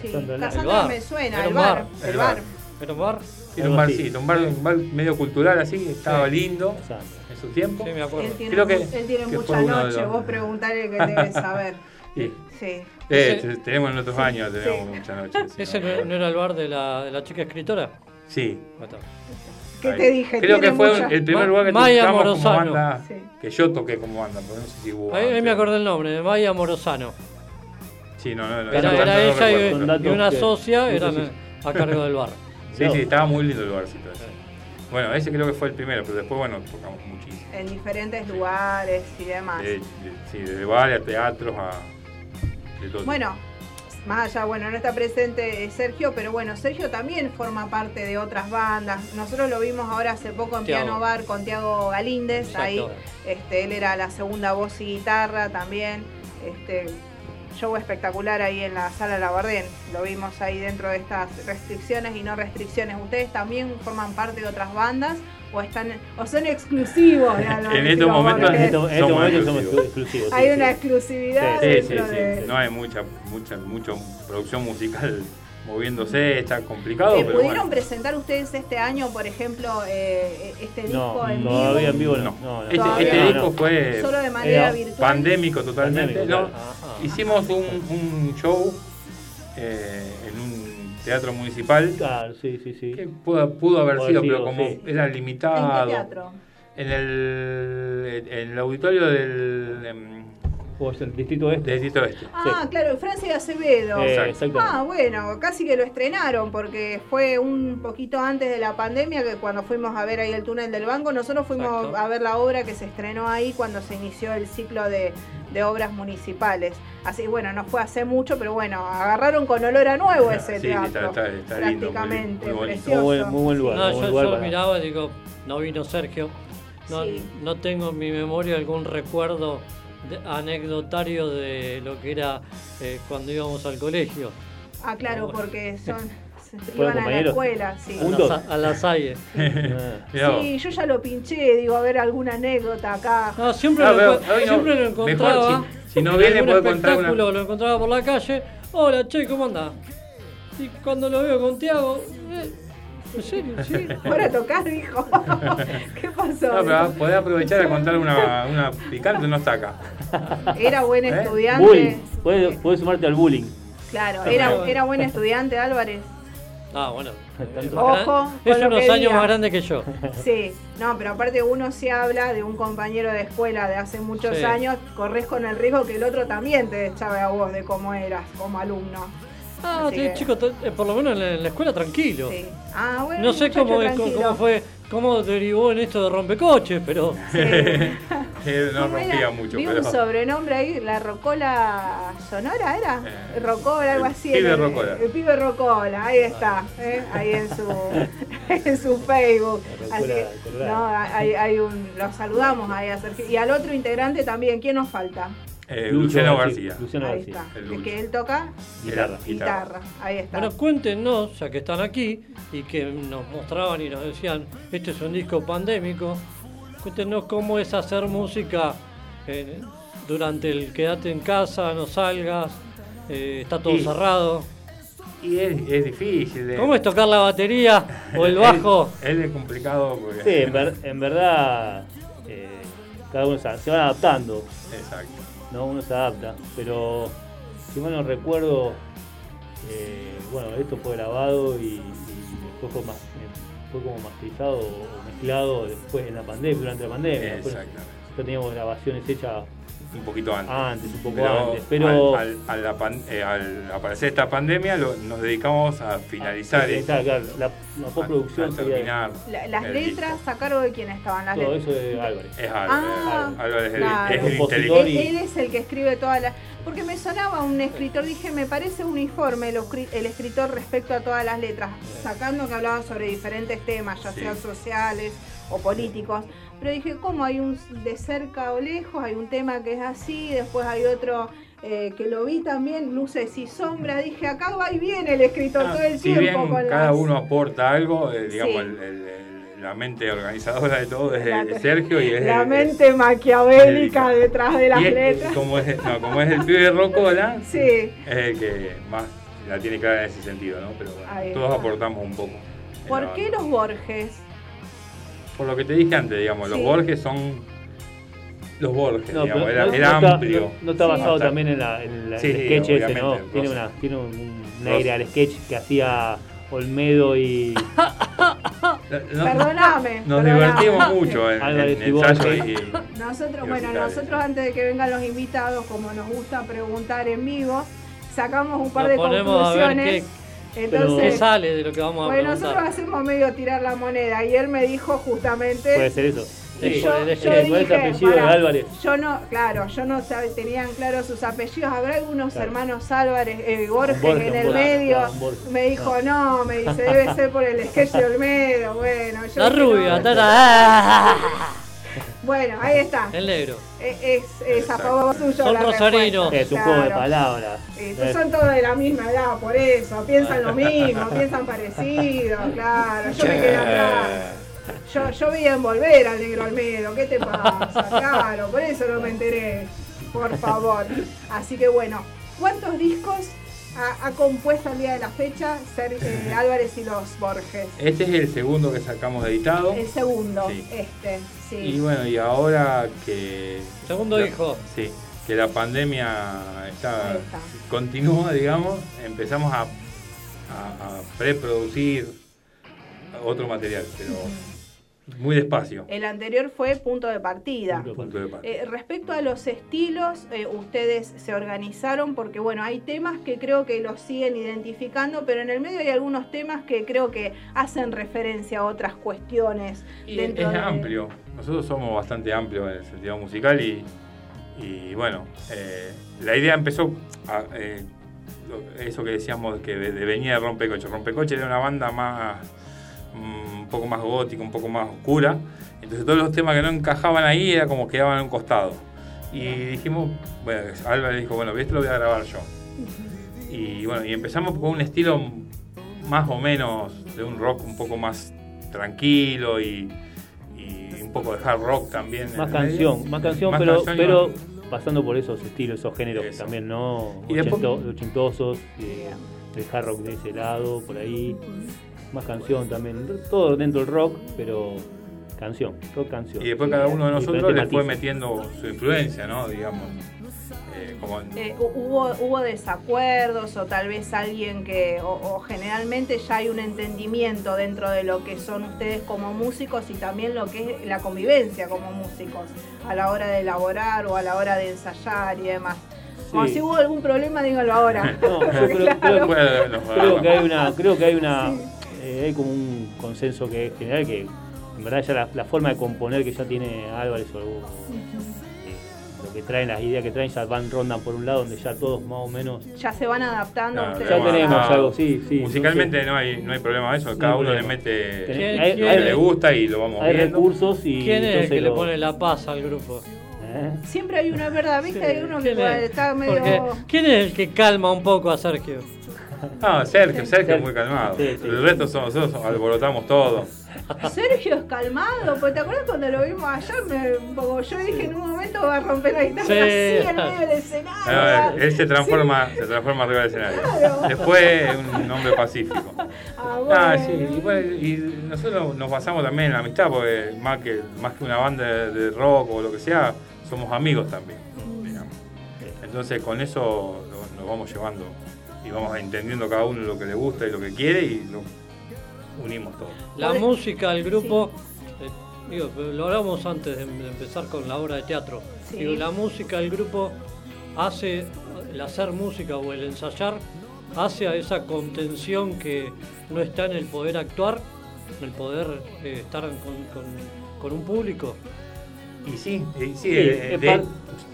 Sí, Casandra, me suena, el bar, el bar. ¿Era un bar? Era un barcito, un bar, un bar medio cultural así, estaba lindo en su tiempo. Sí, me acuerdo. Él tiene, Creo que, él tiene que mucha noche, los- vos preguntale que debe saber. Sí. Sí. Eh, tenemos en otros años, tenemos mucha noche. sí, ¿Ese no, era el bar de la, de la chica escritora? Sí. ¿Qué te dije? Creo que fue mucha- el primer lugar que Maya tocamos como banda, Sí. que yo toqué como banda, porque no sé si hubo Ahí, antes. me acordé el nombre, de Maya Morozano. Sí, no, no, no. Era, era ella y, recuerdo. y una que- socia si- a cargo del bar. Sí, sí, estaba muy lindo el barcito ese. Bueno, ese creo que fue el primero, pero después, bueno, tocamos muchísimo. En diferentes lugares y demás. De, de- sí, desde bares a teatros a. Bueno, más allá, bueno, no está presente Sergio, pero bueno, Sergio también forma parte de otras bandas. Nosotros lo vimos ahora hace poco en Tiago. Piano Bar con Tiago Galíndez, Exacto. ahí este, él era la segunda voz y guitarra también. Este, show espectacular ahí en la sala Labardén. Lo vimos ahí dentro de estas restricciones y no restricciones. ¿Ustedes también forman parte de otras bandas o están o son exclusivos? En estos momentos Borges? En estos en estos Somos momentos somos exclusivos. sí, Hay sí. una exclusividad Sí, sí, dentro sí. de... No hay mucha, mucha, mucho producción musical moviéndose, está complicado, Eh, pero ¿Pudieron bueno. presentar ustedes este año, por ejemplo, eh, este disco No, en todavía vivo? en vivo no. no, no. Este, Todavía este no. disco fue Solo de manera Eh, virtual. pandémico totalmente. Pandémico, hicimos un, un show eh, en un teatro municipal Claro, sí, sí, sí. que pudo, pudo haber sido, pero como sí. era ¿En limitado. qué teatro? En el, en el auditorio del, em, O es el distrito este. Distrito Este. Ah, claro, Francia de Acevedo. Eh. Ah, bueno, casi que lo estrenaron porque fue un poquito antes de la pandemia que cuando fuimos a ver ahí el túnel del banco, nosotros fuimos Exacto. a ver la obra que se estrenó ahí cuando se inició el ciclo de, de obras municipales. Así bueno, no fue hace mucho, pero bueno, agarraron con olor a nuevo ese Sí, sí, teatro. está- está- está lindo, muy- prácticamente, muy bonito. precioso. Muy buen, muy buen lugar. No, yo, lugar yo para- miraba y digo, no vino Sergio. No, Sí. no tengo en mi memoria algún recuerdo anecdotario de lo que era eh, cuando íbamos al colegio. Ah, claro, porque son se ¿Fueron iban a la escuela, sí. A ¿Juntos? la, sa- a la Salle. Sí, yo ya lo pinché, digo, a ver alguna anécdota acá. No, siempre, Ah, lo, pero encu- hoy no. siempre lo Mejor encontraba. si- si no en viene, puede contar una- lo encontraba por la calle. Hola, che, ¿cómo andás? Y cuando lo veo con Tiago, eh, ¿En serio? Sí. Para tocar, dijo. ¿Qué pasó? No, pero podés aprovechar a contar una, una picante, no está acá. Era buen ¿Eh? estudiante. Bullying. Puedes, puedes sumarte al bullying. Claro, era, era buen estudiante Álvarez. Ah, bueno. Ojo es unos años diga. más grande que yo. Sí, no, pero aparte uno se habla de un compañero de escuela de hace muchos Sí. años, corres con el riesgo que el otro también te echaba a vos de cómo eras como alumno. Ah, sí, que- chico, t- eh, por lo menos en la, en la escuela tranquilo. Sí. Ah, bueno, No sé cómo, es- cómo fue, cómo derivó en esto de rompecoches, pero. Él no ¿Cómo era? rompía mucho, Vi pero. un sobrenombre ahí, la Rocola Sonora, ¿era? Eh, Rocola, algo así. pibe el, Rocola. el pibe Rocola, ahí está, ¿eh? ahí en su, en su Facebook. Así no, hay, hay un, lo saludamos ahí a Sergio. Y al otro integrante también, ¿quién nos falta? Eh, Luciano García. Luciano ahí García. está. el Lucho. que él toca Guitarra. guitarra, ahí está. Bueno, cuéntenos, ya que están aquí y que nos mostraban y nos decían, este es un disco pandémico, cuéntenos cómo es hacer música eh, durante el quédate en casa, no salgas, eh, está todo Y- cerrado. Y es, es difícil. de- ¿Cómo es tocar la batería o el bajo? Es, es complicado porque. Sí, en, ver- en verdad, eh, cada uno se, se van adaptando, Exacto. ¿No? Uno se adapta, pero si mal no recuerdo, eh, bueno, esto fue grabado y, y después fue, mas- eh, fue como masterizado o mezclado después en la pandemia, durante la pandemia. Después Exactamente. ya teníamos grabaciones hechas Un poquito antes. antes, un poco Pero, antes, pero... al, al- a la pan- eh, al aparecer esta pandemia lo- nos dedicamos a finalizar Sí, esto, claro, la, la a- postproducción a terminar. La- las letras, disco. ¿a cargo de quién estaban las todo letras? eso de Álvarez. Es Álvarez. Ah, Álvarez es el- claro. es el Compositor Él, y- él es el que escribe todas las... Porque me sonaba un escritor, dije, me parece uniforme el, escri- el escritor respecto a todas las letras, sacando que hablaba sobre diferentes temas, ya Sí. sean sociales o políticos. Pero dije, ¿cómo hay un de cerca o lejos? Hay un tema que es así, después hay otro eh, que lo vi también, luces y sombras. Dije, acá va y viene el escritor Ah, todo el si tiempo bien con cada las- uno aporta algo, eh, digamos, Sí. el- el- el- la mente organizadora de todo es de Sergio y es La mente maquiavélica detrás de las y letras. Como es, no, como es el pibe de Rocola, Sí. es el que más la tiene clara en ese sentido, ¿no? Pero bueno, todos aportamos un poco. ¿Por qué los Borges? Por lo que te dije antes, digamos, los Sí. Borges son los Borges, No, digamos, era, no, era no está, amplio. no- no está Sí. basado también en, la, en la- Sí, el sí, sketch ese, ¿no? Tiene, Rosa. una, tiene un, aire al sketch que hacía Olmedo y No- Perdóname. Nos perdóname. divertimos mucho en, en ensayo y, Nosotros, y bueno, nosotros antes de que vengan los invitados, como nos gusta preguntar en vivo, sacamos un par Nos de ponemos conclusiones. ¿Qué Entonces, sale de lo que vamos a bueno, preguntar? nosotros hacemos medio tirar la moneda y él me dijo justamente puede ser eso. Sí, yo, de Álvarez. No, claro, yo no sab- tenían claro sus apellidos. Habrá algunos Claro. hermanos Álvarez, eh, Borges Borges, en el Borges, medio. Borges. Me dijo, no, me dice, debe ser por el sketch de Olmedo. Bueno, yo La dije, rubia, no. Bueno, ahí está. el negro. Es, es, es a favor suyo. Son rosarinos. Es un juego de palabras. Eh, son todos de la misma edad, por eso. Piensan lo mismo, piensan parecido, claro. Yo me quedé atrás. Yo, yo veía envolver al negro Almedo, ¿qué te pasa? Claro, por eso no me enteré. Por favor. Así que bueno, ¿cuántos discos ha, ha compuesto al día de la fecha Ser- eh, Álvarez y los Borges? Este es el segundo que sacamos editado. El segundo, Sí. este, sí. Y bueno, y ahora que. Segundo la- hijo. Sí, que la pandemia está, está. continúa, digamos, empezamos a, a, a preproducir otro material, pero muy despacio. El anterior fue punto de partida. Punto de partida. Eh, respecto a los estilos, eh, ustedes se organizaron porque, bueno, hay temas que creo que los siguen identificando, pero en el medio hay algunos temas que creo que hacen referencia a otras cuestiones. Y dentro es de- amplio. Nosotros somos bastante amplios en el sentido musical y, y bueno, eh, la idea empezó, a, eso que decíamos que de, de venía de Rompecoche. Rompecoche era una banda más, mm, poco más gótica, un poco más oscura. Entonces todos los temas que no encajaban ahí era como quedaban a un costado. Y dijimos, bueno, Álvaro dijo, bueno, esto lo voy a grabar yo. Y bueno, y empezamos con un estilo más o menos de un rock un poco más tranquilo y, y un poco de hard rock también. Más canción, más canción, Más pero, canción pasando por esos estilos, esos géneros Eso. también, ¿no? Y después- Ochento- ochentosos, eh, el hard rock de ese lado, por ahí. Más canción también. Todo dentro del rock, pero canción, rock canción. Y después cada uno de nosotros le fue metiendo su influencia, ¿no? Digamos. Eh, como, Eh, hu- hubo, hubo desacuerdos o tal vez alguien que, o, o generalmente ya hay un entendimiento dentro de lo que son ustedes como músicos y también lo que es la convivencia como músicos a la hora de elaborar o a la hora de ensayar y demás. Como Sí. si hubo algún problema, díganlo ahora. No, yo creo, que hay una, creo que hay una, hay como un consenso que es general que en verdad ya la, la forma de componer que ya tiene Álvarez o, o, eh, lo que traen, las ideas que traen ya van rondan por un lado donde ya todos más o menos Ya se van adaptando No, ya tenemos algo, sí, sí. Musicalmente no hay, no hay problema de eso, cada uno le mete Tenés- ¿Quién- hay- quién- hay- lo que le gusta y lo vamos hay viendo. recursos y ¿Quién es el entonces que le pone la paz al grupo? ¿Eh? Siempre hay una verdad, ¿viste? Hay uno que está medio... Porque, ¿Quién es el que calma un poco a Sergio? No, Sergio, Sergio es muy calmado. Sí, sí. El resto somos nosotros, alborotamos todo. Sergio es calmado, porque te acuerdas cuando lo vimos allá, me, como yo dije en un momento va a romper la guitarra Sí. así en medio del escenario. Ah, él se transforma, se transforma arriba del escenario. Claro. Después es un hombre pacífico. Ah, Ah, bueno. sí, y, bueno, y nosotros nos basamos también en la amistad, porque más que, más que una banda de, de rock o lo que sea, somos amigos también. digamos. Entonces con eso nos vamos llevando y vamos entendiendo cada uno lo que le gusta y lo que quiere y lo unimos todo. La Por- música, el grupo, eh, digo, lo hablamos antes de, de empezar con la obra de teatro. Sí. Digo, la música, el grupo hace, el hacer música o el ensayar, hace a esa contención que no está en el poder actuar, en el poder eh, estar con, con- con un público. Y sí, y sí, Sí, eh, es, de- par-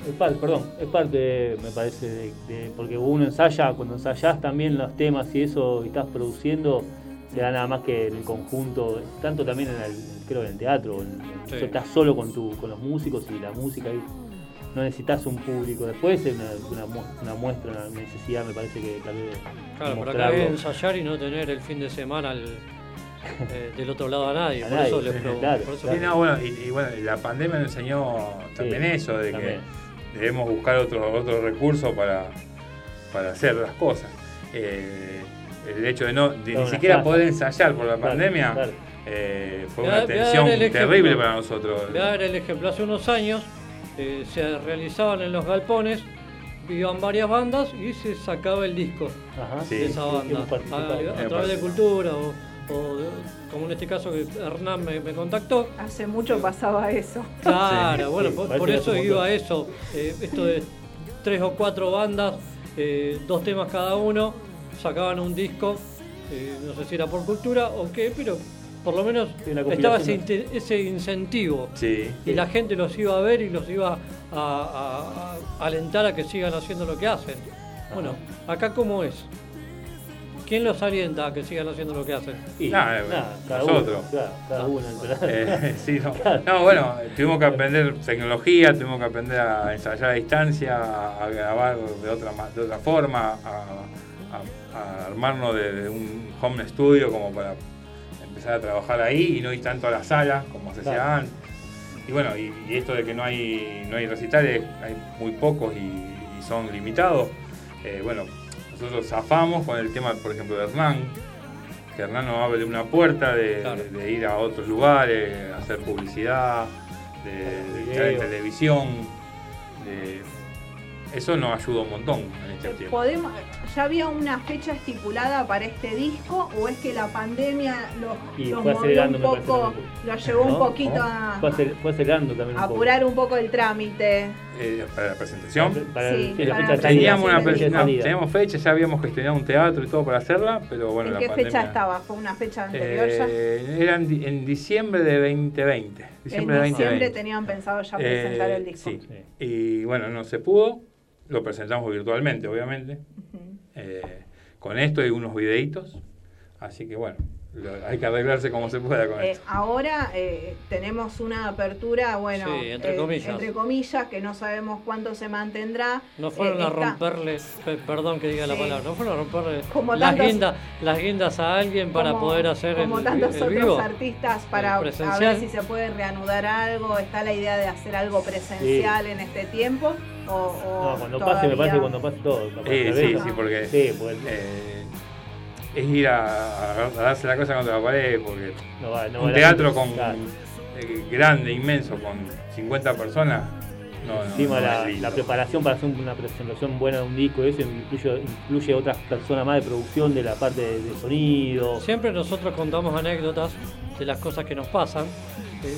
es par- perdón, es parte, me parece, de, de- porque uno ensaya, cuando ensayás también los temas y eso, y estás produciendo, se da nada más que en el conjunto, tanto también en el, creo que en el teatro, en- en- Sí. estás solo con, tu, con los músicos y la música y no necesitas un público. Después es una, una, mu- una muestra, una necesidad, me parece que tal vez Claro, pero acá mostrarlo. es ensayar y no tener el fin de semana al- eh, del otro lado a nadie. A por nadie, eso les pregunto. claro, por eso Sí, no, bueno, y, y bueno, la pandemia nos enseñó también Sí, eso, de también. que debemos buscar otros otros recursos para, para hacer las cosas. Eh, el hecho de no de ni siquiera poder ensayar por la Claro, pandemia claro. eh, fue una tensión ejemplo. terrible para nosotros. Voy a dar el ejemplo. Hace unos años eh, se realizaban en los galpones, iban varias bandas y se sacaba el disco Ajá, Sí. de esa banda. participado. A, través de cultura o, o de- como en este caso que Hernán me, me contactó. Hace mucho pasaba eso. Claro, Sí, bueno, sí, por, eso iba a eso. eh, esto de tres o cuatro bandas, eh, dos temas cada uno, sacaban un disco, eh, no sé si era por cultura o qué, pero por lo menos estaba ese, ese incentivo. Sí. Y la gente los iba a ver y los iba a, a- a alentar a que sigan haciendo lo que hacen. Bueno, acá cómo es. ¿Quién los alienta a que sigan haciendo lo que hacen? Y Nada, nada, cada nosotros. uno, claro, cada uno. Eh, sí, no. No, bueno, tuvimos que aprender tecnología, tuvimos que aprender a ensayar a distancia, a, grabar de otra, ma- de otra forma, a, a- a armarnos de, de un home studio como para empezar a trabajar ahí y no ir tanto a la sala como se hacía Claro. antes. Y bueno, y, y esto de que no hay, no hay recitales, hay muy pocos y, y son limitados. eh, bueno, nosotros zafamos con el tema, por ejemplo, de Hernán, que Hernán nos abre una puerta de, Claro. de- de ir a otros lugares, hacer publicidad, de, de estar en televisión. de- eso nos ayuda un montón en este tiempo. ¿Podemos, ¿Ya había una fecha estipulada para este disco o es que la pandemia los, Y los movió acelerando, un poco, los llevó un poquito a, Fue, acelerando también poco. apurar un poco el trámite? Eh, para la presentación. Sí, para. Teníamos, una, fecha no, teníamos ya habíamos gestionado un teatro y todo para hacerla, pero bueno, ¿En la qué pandemia. fecha estaba? ¿Fue una fecha anterior ya? Eh, era en, di- en diciembre de 2020. En Diciembre de diciembre 2020. tenían pensado ya presentar Eh, el disco. Sí. Y bueno, no se pudo. Lo presentamos virtualmente, obviamente. Eh, con esto y unos videitos. Así que bueno, hay que arreglarse como se pueda con Eh, esto. ahora eh, tenemos una apertura, bueno, Sí, entre eh, comillas. entre comillas, que no sabemos cuánto se mantendrá. No fueron Eh, a está- romperle, pe- perdón que diga la Sí. palabra, no fueron a romperle Como las, tantos- guindas, las guindas a alguien para como- poder hacer como el, tantos el otros vivo. artistas para a ver si se puede reanudar algo está la idea de hacer algo presencial en este tiempo o, o No, cuando pase, me parece cuando pase todo. capaz sí, sí, porque Sí, porque- eh, es ir a, darse la cosa contra la pared, porque No va- no un teatro con claro. eh, grande, inmenso, con 50 personas, no, Encima no la, es preparación para hacer una presentación buena de un disco, eso incluye, incluye otras personas más de producción de la parte de, de sonido. Siempre nosotros contamos anécdotas de las cosas que nos pasan. Eh,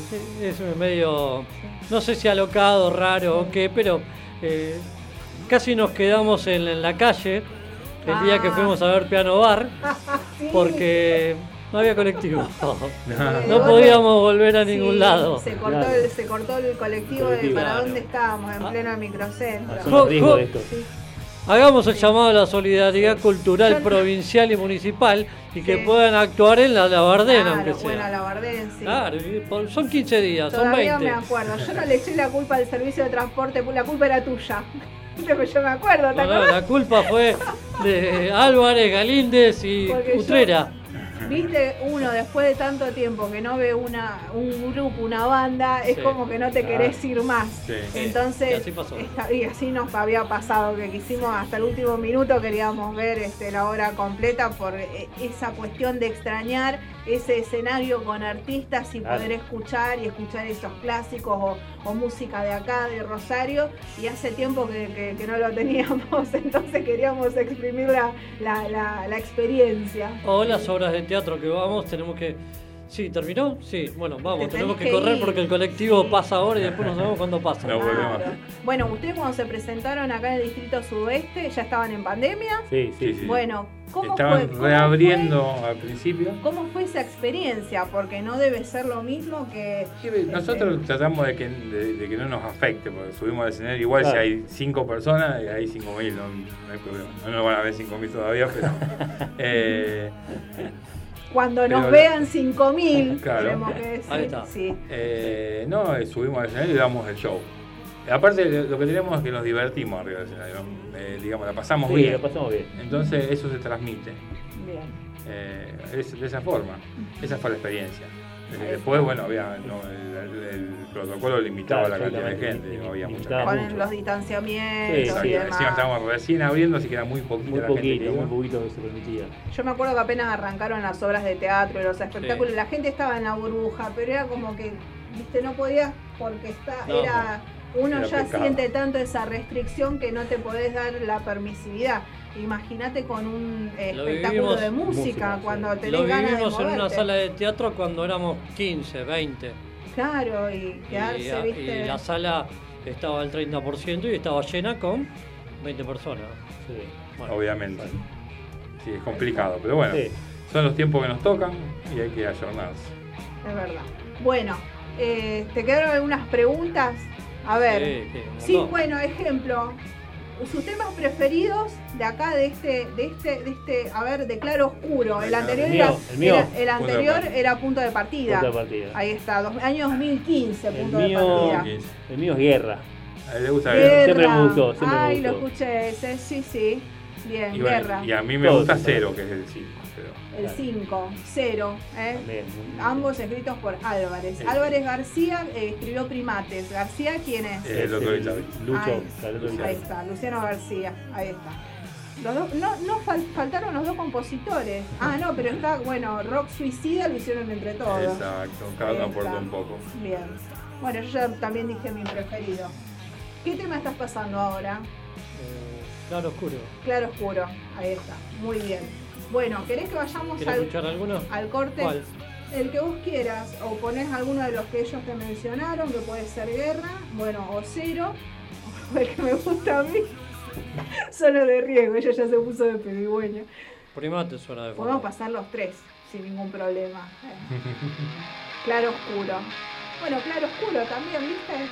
Es medio, no sé si alocado, raro o qué, pero eh, casi nos quedamos en, en la calle el día que Ah. fuimos a ver Piano Bar porque no había colectivo. No. Podíamos volver a ningún Sí, lado. Se cortó, el, se cortó el colectivo, Colectivo, de para claro. dónde estábamos, Ah. en pleno microcentro. Jo- jo- Hagamos el llamado a la solidaridad cultural Yo- provincial y municipal y que puedan actuar en la Labardena, Claro, aunque sea. bueno, la Bardén, sí. Claro, son 15 días, son Todavía 20. me acuerdo. Yo no le eché la culpa al servicio de transporte, la culpa era tuya. Pero yo me acuerdo, ¿te No, no, acordás? la culpa fue de Álvarez, Galíndez y Porque yo- Utrera. Viste, uno después de tanto tiempo que no ve una, un grupo, una banda, es Sí. como que no te querés ir más. Sí. Entonces, Y así pasó. esta- y así nos había pasado, que quisimos hasta el último minuto, queríamos ver este, la obra completa por eh, esa cuestión de extrañar ese escenario con artistas y Claro. poder escuchar y escuchar esos clásicos o, o música de acá, de Rosario, y hace tiempo que, que- que no lo teníamos, entonces queríamos exprimir la, la- la- la experiencia. O las obras de teatro que vamos, tenemos que. Sí, ¿terminó? Sí, bueno, vamos, Te tenemos que que correr ir. porque el colectivo pasa ahora y después no sabemos cuándo pasa. No volvemos. Claro. Bueno, ustedes cuando se presentaron acá en el Distrito Sudeste, ¿ya estaban en pandemia? Sí, sí, sí. Bueno, ¿cómo Estaban fue? ¿Cómo reabriendo al principio. ¿Cómo fue esa experiencia? Porque no debe ser lo mismo que... Nosotros tratamos de que, de, de que no nos afecte, porque subimos al escenario igual Claro. si hay cinco personas y hay cinco mil, no, no hay problema. No nos van a ver cinco mil todavía, pero... eh, Cuando nos Pero- vean 5.000, Claro. tenemos que decir. Ahí está. Sí. eh, no, eh, subimos al escenario y damos el show. Aparte, lo que tenemos es que nos divertimos arriba del escenario, eh, digamos, la pasamos Sí, bien. la pasamos bien. Entonces, eso se transmite. Bien. Eh, es de esa forma. Esa fue la experiencia. Después, bueno, había no, el, el- el protocolo limitaba Claro, la cantidad de gente, no había mucha gente. Con los distanciamientos Exacto. y demás. Encima estábamos recién abriendo, así que era muy poquita Muy la gente poquito, iba. muy poquito que se permitía. Yo me acuerdo que apenas arrancaron las obras de teatro y los espectáculos, la gente estaba en la burbuja, pero era como que, viste, no podías porque está, No, era, uno ya pecado. siente tanto esa restricción que no te podés dar la permisividad. Imagínate con un eh, Lo espectáculo vivimos- de música, música, cuando sí. tenés Lo ganas de vivimos en una sala de teatro cuando éramos 15, 20. Claro, y quedarse, y, viste. y la sala estaba al 30% y estaba llena con 20 personas. Bueno, Obviamente. Sí, es complicado, pero bueno, Sí. son los tiempos que nos tocan y hay que ayornarse. Es verdad. Bueno, eh, ¿te quedaron algunas preguntas? A ver. Sí, bueno, ejemplo. Sus temas preferidos de acá, de este, de este, de este, a ver, de claro oscuro. El El anterior mío, era, el mío. era- el Punto de anterior partida. era punto de partida. Punto de partida. Ahí está, dos, año 2015, El punto mío, de partida. el mío es guerra. A él le gusta Guerra. ver. Siempre me gustó, siempre me Ay, lo gustó. escuché ese, sí, sí. Bien, Y, bueno, guerra. y a mí me Todos gusta cero, que es el 5. El 5, 0. ¿eh? Ambos escritos por Álvarez. Sí. Álvarez García eh, escribió Primates. ¿García quién es? Eh, el doctor Isabel. Lucho, Ahí, está, Luciano García, ahí está. Los dos- no, no fal- faltaron los dos compositores. Ah, no, pero está, bueno, Rock Suicida lo hicieron entre todos. Exacto, cada uno está. un poco. Bien. Bueno, yo ya también dije mi preferido. ¿Qué tema estás pasando ahora? Eh, claro oscuro. Claro Oscuro, ahí está, muy bien. Bueno, ¿querés que vayamos ¿Querés al, escuchar alguno? al corte? ¿Cuál? El que vos quieras, o ponés alguno de los que ellos te mencionaron, que puede ser Guerra, bueno, o Cero, o el que me gusta a mí, solo de riesgo, ella ya se puso de pedigüeño. Primate suena de Podemos fondo. pasar los tres, sin ningún problema. Eh, Claro Oscuro. Bueno, Claro Oscuro también, ¿viste?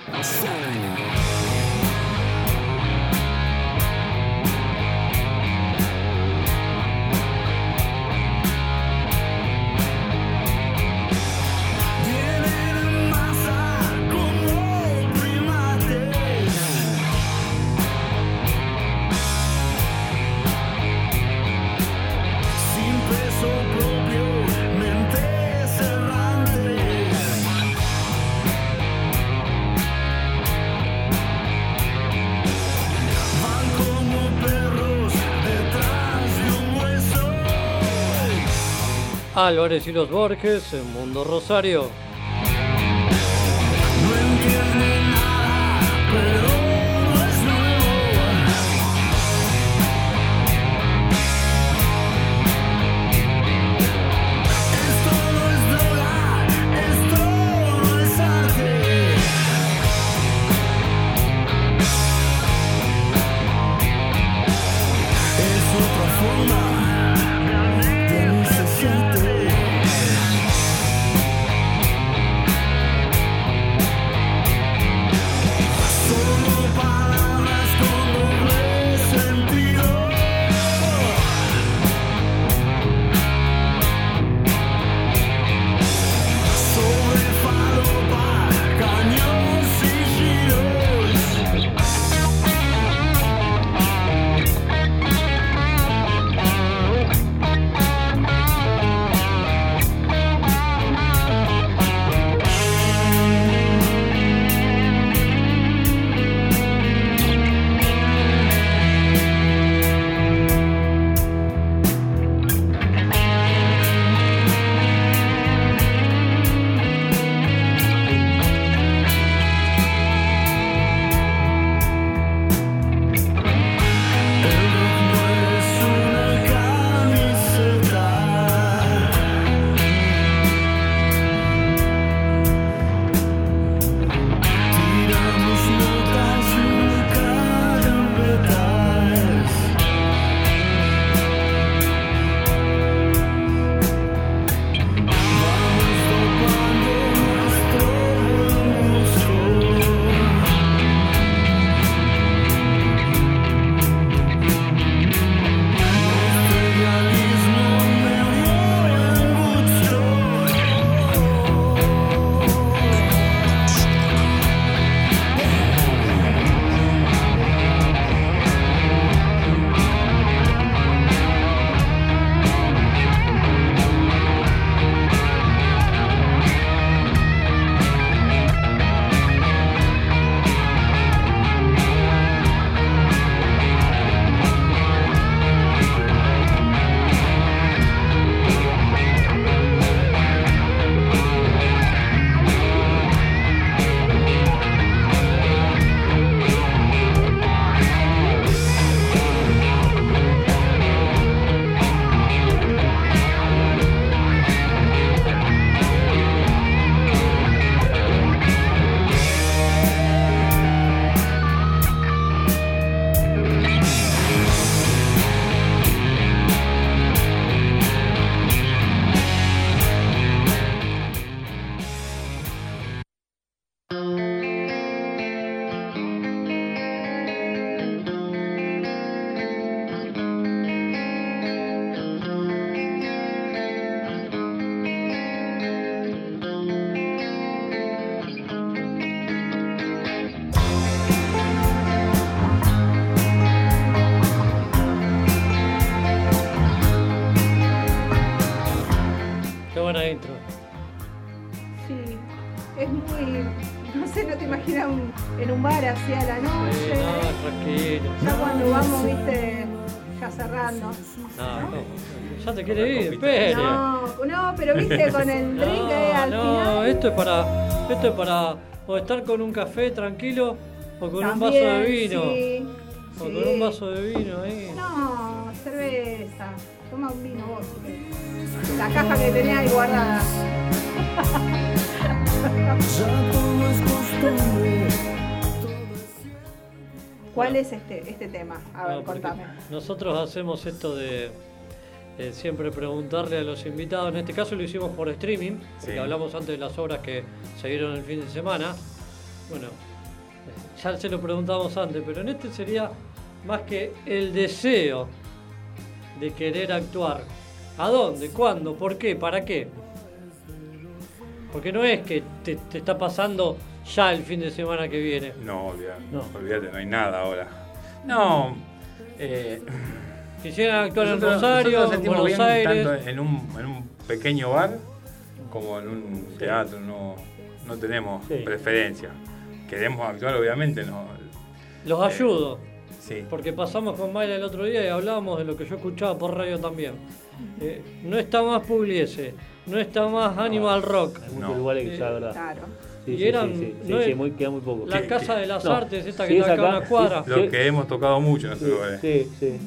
Álvarez y los Borges en Mundo Rosario. Para. Esto es para o estar con un café tranquilo o con un vaso de vino. sí, o sí. con un vaso de vino ahí. No, cerveza. Toma un vino vos. La caja que tenés ahí guardada. ¿Cuál es este, este tema? A ver, contame. Nosotros hacemos esto de eh, siempre preguntarle a los invitados. En este caso lo hicimos por streaming, porque Sí. hablamos antes de las obras que se dieron el fin de semana. Bueno, eh, ya se lo preguntamos antes, pero en este sería más que el deseo de querer actuar. ¿A dónde? ¿Cuándo? ¿Por qué? ¿Para qué? Porque no es que te, te está pasando ya el fin de semana que viene. No, olvídate, No. olvídate, no hay nada ahora. No, eh, Quisieran actuar en Rosario, en Buenos bien Aires. tanto en un, en un pequeño bar como en un teatro, no, no tenemos Sí. preferencia. Queremos actuar, obviamente, no. Los Eh, ayudo. Sí. porque pasamos con Mayra el otro día y hablábamos de lo que yo escuchaba por radio también. Eh, no está más Pugliese, no está más Animal Rock. Hay muchos lugares que ya, Eh, verdad. Claro. Sí, y sí, eran- sí, sí, no sí, es- muy, queda muy poco. La Casa de las No, Artes, esta si que es está acá en acá, una cuadra. sí, Lo que hemos tocado mucho en estos lugares. Sí, sí.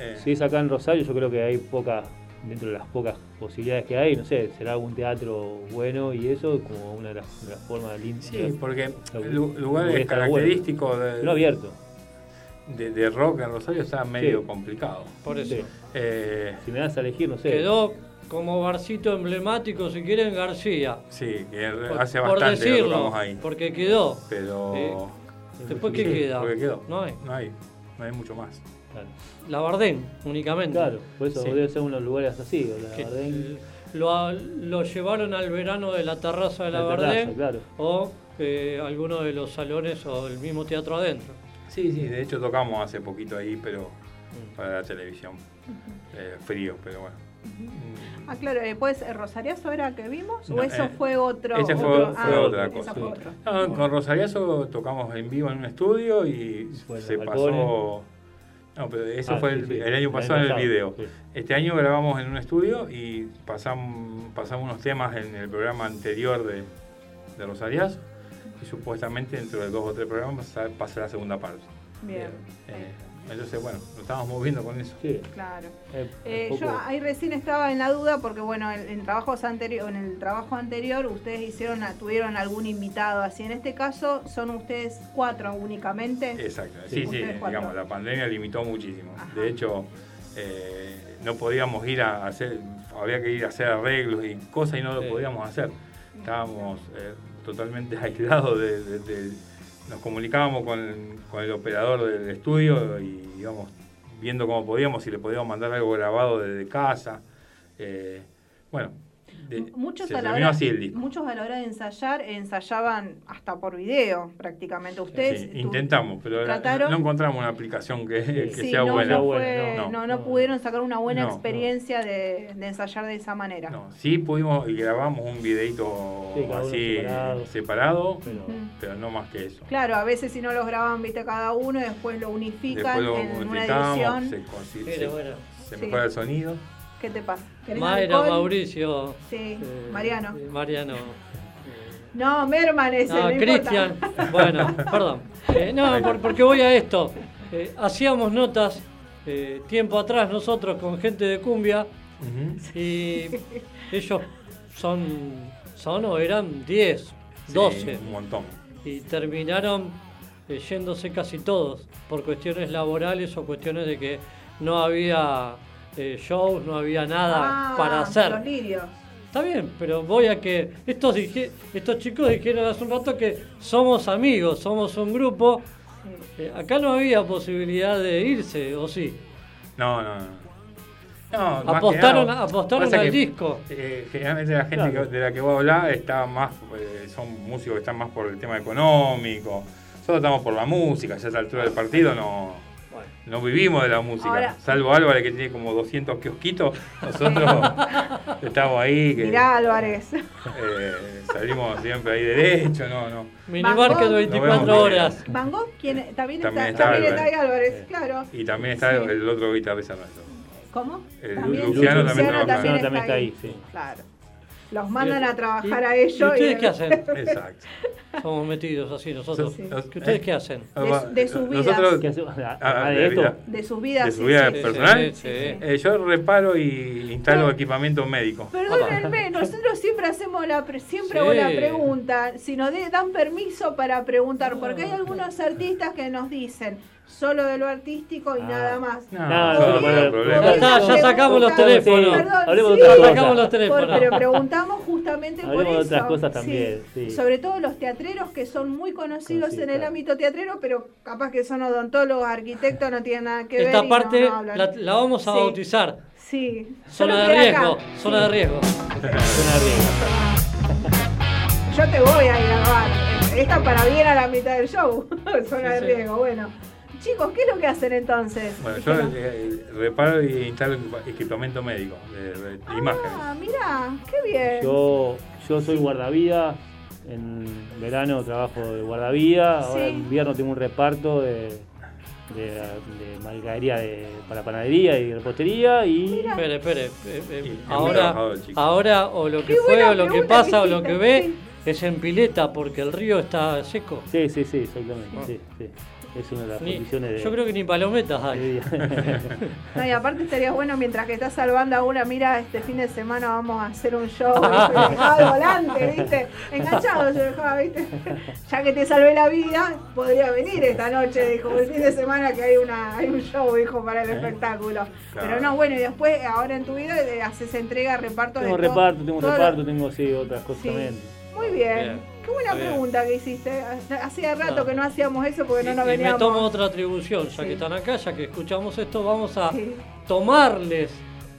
Eh, Si es acá en Rosario, yo creo que hay pocas, dentro de las pocas posibilidades que hay, no sé, será algún teatro bueno y eso como una de las, de las formas lindas. Sí, porque lugares que está bueno. característicos de, Pero abierto. de, de rock en Rosario está medio Sí. complicado. Por eso. Sí. Eh, Si me das a elegir, no sé. Quedó como barcito emblemático, si quieren, García. sí, que Por- hace por bastante que decirlo, tocamos ahí. porque quedó. Pero. Eh, Después, ¿qué queda? porque quedó. No hay. No hay, no hay mucho más. Claro. La Bardén, únicamente. Claro, por eso Sí. debe ser unos lugares así. La Que, Bardén, eh, lo, lo llevaron al verano de la terraza de la, La terraza, Bardén claro. o eh, alguno de los salones o el mismo teatro adentro. Sí, sí, de hecho tocamos hace poquito ahí, pero Mm. para la televisión. Eh, frío, pero bueno. Ah, claro, eh, pues Rosariazo era que vimos No, o eso eh, fue otro. Ese fue, otro- fue ah, otra cosa. fue otro. No, con Rosariazo tocamos en vivo en un estudio y se pasó. balcones. No, pero eso Ah, fue sí, el, sí. el año pasado en el pasado, video. sí. Este año grabamos en un estudio y pasamos, pasamos unos temas en el programa anterior de, de y supuestamente dentro de dos o tres programas pasa- pasa la segunda parte. Bien, Eh, entonces, bueno, nos estamos moviendo con eso. Sí. claro. Eh, Eh, yo ahí recién estaba en la duda porque bueno, en, en trabajos anterior, en el trabajo anterior ustedes hicieron, tuvieron algún invitado así. En este caso son ustedes cuatro únicamente. Exacto, sí, sí, digamos, la pandemia limitó muchísimo. Ajá. De hecho, eh, no podíamos ir a hacer, había que ir a hacer arreglos y cosas y no lo Sí. podíamos hacer. Estábamos eh, totalmente aislados de, de- de- nos comunicábamos con, el operador del estudio y íbamos viendo cómo podíamos, si le podíamos mandar algo grabado desde casa. Eh, bueno, de- Muchos se a, la hora, así el disco. muchos a la hora de ensayar ensayaban hasta por video prácticamente. Ustedes Sí, intentamos, pero trataron- no encontramos una aplicación que, que Sí, sea no, buena. no, fue- No, no, no pudieron sacar una buena No, experiencia de, de ensayar de esa manera. No, sí pudimos y grabamos un videito Sí, así separado. separado, Pero- no más que eso. Claro, a veces si no los graban, viste, cada uno, y después lo unifican Después lo en una edición. se, consi- Pero se- bueno. se Sí. mejora el sonido. ¿Qué te pasa? ¿Querés Mayra, alcohol? Mauricio. Sí, eh, Mariano. eh, Mariano. No, Merman es No, no. Cristian. Bueno, perdón. Eh, no, por- porque voy a esto. Eh, hacíamos notas eh, tiempo atrás nosotros con gente de cumbia y ellos son, son o eran 10, Sí, 12 un montón. y terminaron eh, yéndose casi todos por cuestiones laborales o cuestiones de que no había eh, shows, no había nada Ah, para hacer. Los lirios. Está bien, pero voy a que estos dije- estos chicos dijeron hace un rato que somos amigos, somos un grupo. Eh, acá no había posibilidad de irse, ¿o sí? No, no, no. Apostaron- nada, apostaron al que, disco. eh, generalmente la gente Claro. que- de la que vos hablás está más, eh, son músicos que están más por el tema económico. Nosotros estamos por la música, ya a esta altura del partido no, no vivimos de la música. Ahora- Salvo Álvarez que tiene como 200 kiosquitos, nosotros estamos ahí que Mirá, Álvarez. eh, salimos siempre ahí derecho, no, no. Minimarket Van Gogh. 24 Nos vemos horas. Van Gogh, ¿quién, también, También está, está también está ahí Álvarez. Claro. Y también está Sí. el otro guitarrista nuestro. ¿Cómo? El También- Luciano también Luciano trabaja. Luciano también está ahí, sí. Claro. Los mandan a trabajar ¿Y- a ellos. ¿Y ustedes qué hacen? Exacto. Somos metidos así nosotros. Sí. ¿Que ¿Ustedes qué hacen? De- de sus vidas. Nosotros, ¿Qué? Ah, Ah, de de esto. vida. De sus vidas. de su vida sí. personal. sí, sí. Eh, yo reparo y instalo equipamiento médico. Perdónenme, nosotros siempre hacemos la pre- siempre Sí. hago la pregunta, si nos de- dan permiso para preguntar, porque hay algunos artistas que nos dicen solo de lo artístico y Ah. nada más. No, No, no, no. Ya está, ya sacamos los Sí, teléfonos. Perdón, de sí. otras Ya sacamos cosas. los Por- teléfonos. pero preguntamos justamente por de eso. otras cosas también, sí. Sobre todo los teatreros que son muy conocidos en el ámbito teatrero, pero capaz que son odontólogos, arquitectos, no tienen nada que ver. Esta parte no, no hablan. la, la vamos a Sí. bautizar. Sí. Zona de riesgo. Zona de riesgo. Suena bien. Yo te voy a grabar. Esta para bien a la mitad del show. Zona de riesgo. Bueno. Chicos, ¿qué es lo que hacen entonces? Bueno, yo eh, reparo y instalo equipa- equipamiento médico de, de- de imágenes. Ah, mirá, qué bien. Yo, yo soy guardavía. En verano trabajo de guardavía. Ahora Sí. en invierno tengo un reparto de, de, de mercadería de, para panadería y repostería y Espere, espere. eh, eh, ahora, ahora o lo que Qué fue o lo que pasa o lo que ve es en pileta porque el río está seco. sí, sí, sí, exactamente, Ah. sí, sí. Es una de las Ni- condiciones de yo creo que ni palometas hay. No, y aparte estaría bueno mientras que estás salvando a una, mira, este fin de semana vamos a hacer un show, ¿viste? dejaba al volante, ¿viste? Enganchado se dejaba, ¿viste? Ya que te salvé la vida, podría venir esta noche, dijo, el fin de semana que hay una hay un show, dijo, para el espectáculo. Claro. Pero no, bueno, y después, ahora en tu vida, eh, haces entrega, reparto tengo de todo- reparto, tengo todo lo- reparto, tengo sí, otras cosas Sí. también. Muy bien. Bien, Qué buena está bien. pregunta que hiciste. Hacía rato que no hacíamos eso porque no nos y me tomo otra atribución, ya Sí. que están acá, ya que escuchamos esto, vamos a Sí. tomarles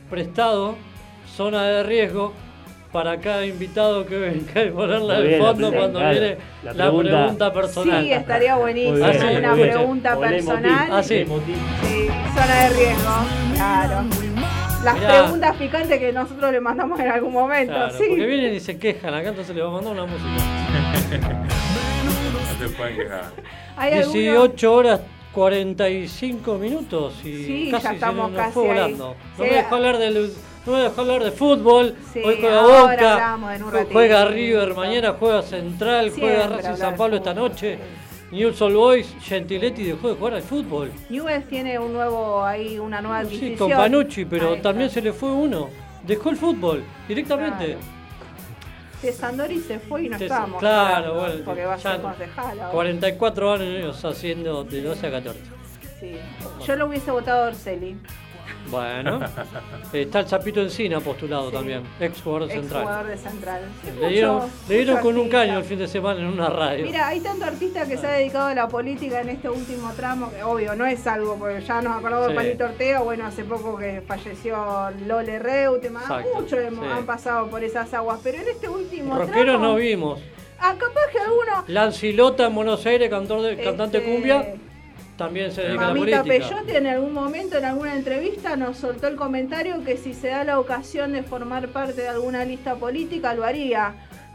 prestado zona de riesgo para cada invitado que venga y ponerla de fondo cuando claro, viene la la pregunta, pregunta- personal. Sí, estaría buenísimo. Una pregunta personal. emotivo, Ah. Sí, zona de riesgo. Claro. Las Mirá. preguntas picantes que nosotros le mandamos en algún momento. Claro, sí. porque vienen y se quejan acá, entonces le va a mandar una música. No se pueden quejar. ¿Hay alguno? 18 horas 45 minutos y Sí, casi ya se estamos nos casi fue volando. No Sí. me dejó hablar de no me dejó hablar de fútbol. Sí, Hoy juega ahora Boca, hablamos en un ratito. juega River, mañana juega Central, Siempre juega Racing San Pablo esta noche. News All Boys, Gentiletti dejó de jugar al fútbol. Newell's tiene un nuevo ahí, una nueva Sí, adquisición. con Panucci, pero también se le fue uno. Dejó el fútbol directamente. Claro. Sandori se fue y no Sí, estábamos. claro, bueno, Porque va a ser concejal ahora. 44 años haciendo de 12 a 14. Sí. Yo lo hubiese votado a Orselli. Bueno, está el Zapito Encina postulado Sí. también, ex jugador Ex central. jugador de Central. Sí, Le dieron, le dieron con un caño el fin de semana en una radio. Mira, hay tanto artista que se ha dedicado a la política en este último tramo, que obvio, no es algo, porque ya nos acordamos de Sí. Palito Ortega, bueno, hace poco que falleció Lole Reutemann, muchos han pasado por esas aguas, pero en este último Rockeros tramo... no vimos. Ah, capaz que alguno... Lancilota en Buenos Aires, cantor de, cantante Este, cumbia, también se dedica a la Mamita política. Peyote en algún momento, en alguna entrevista, nos soltó el comentario que si se da la ocasión de formar parte de alguna lista política, lo haría.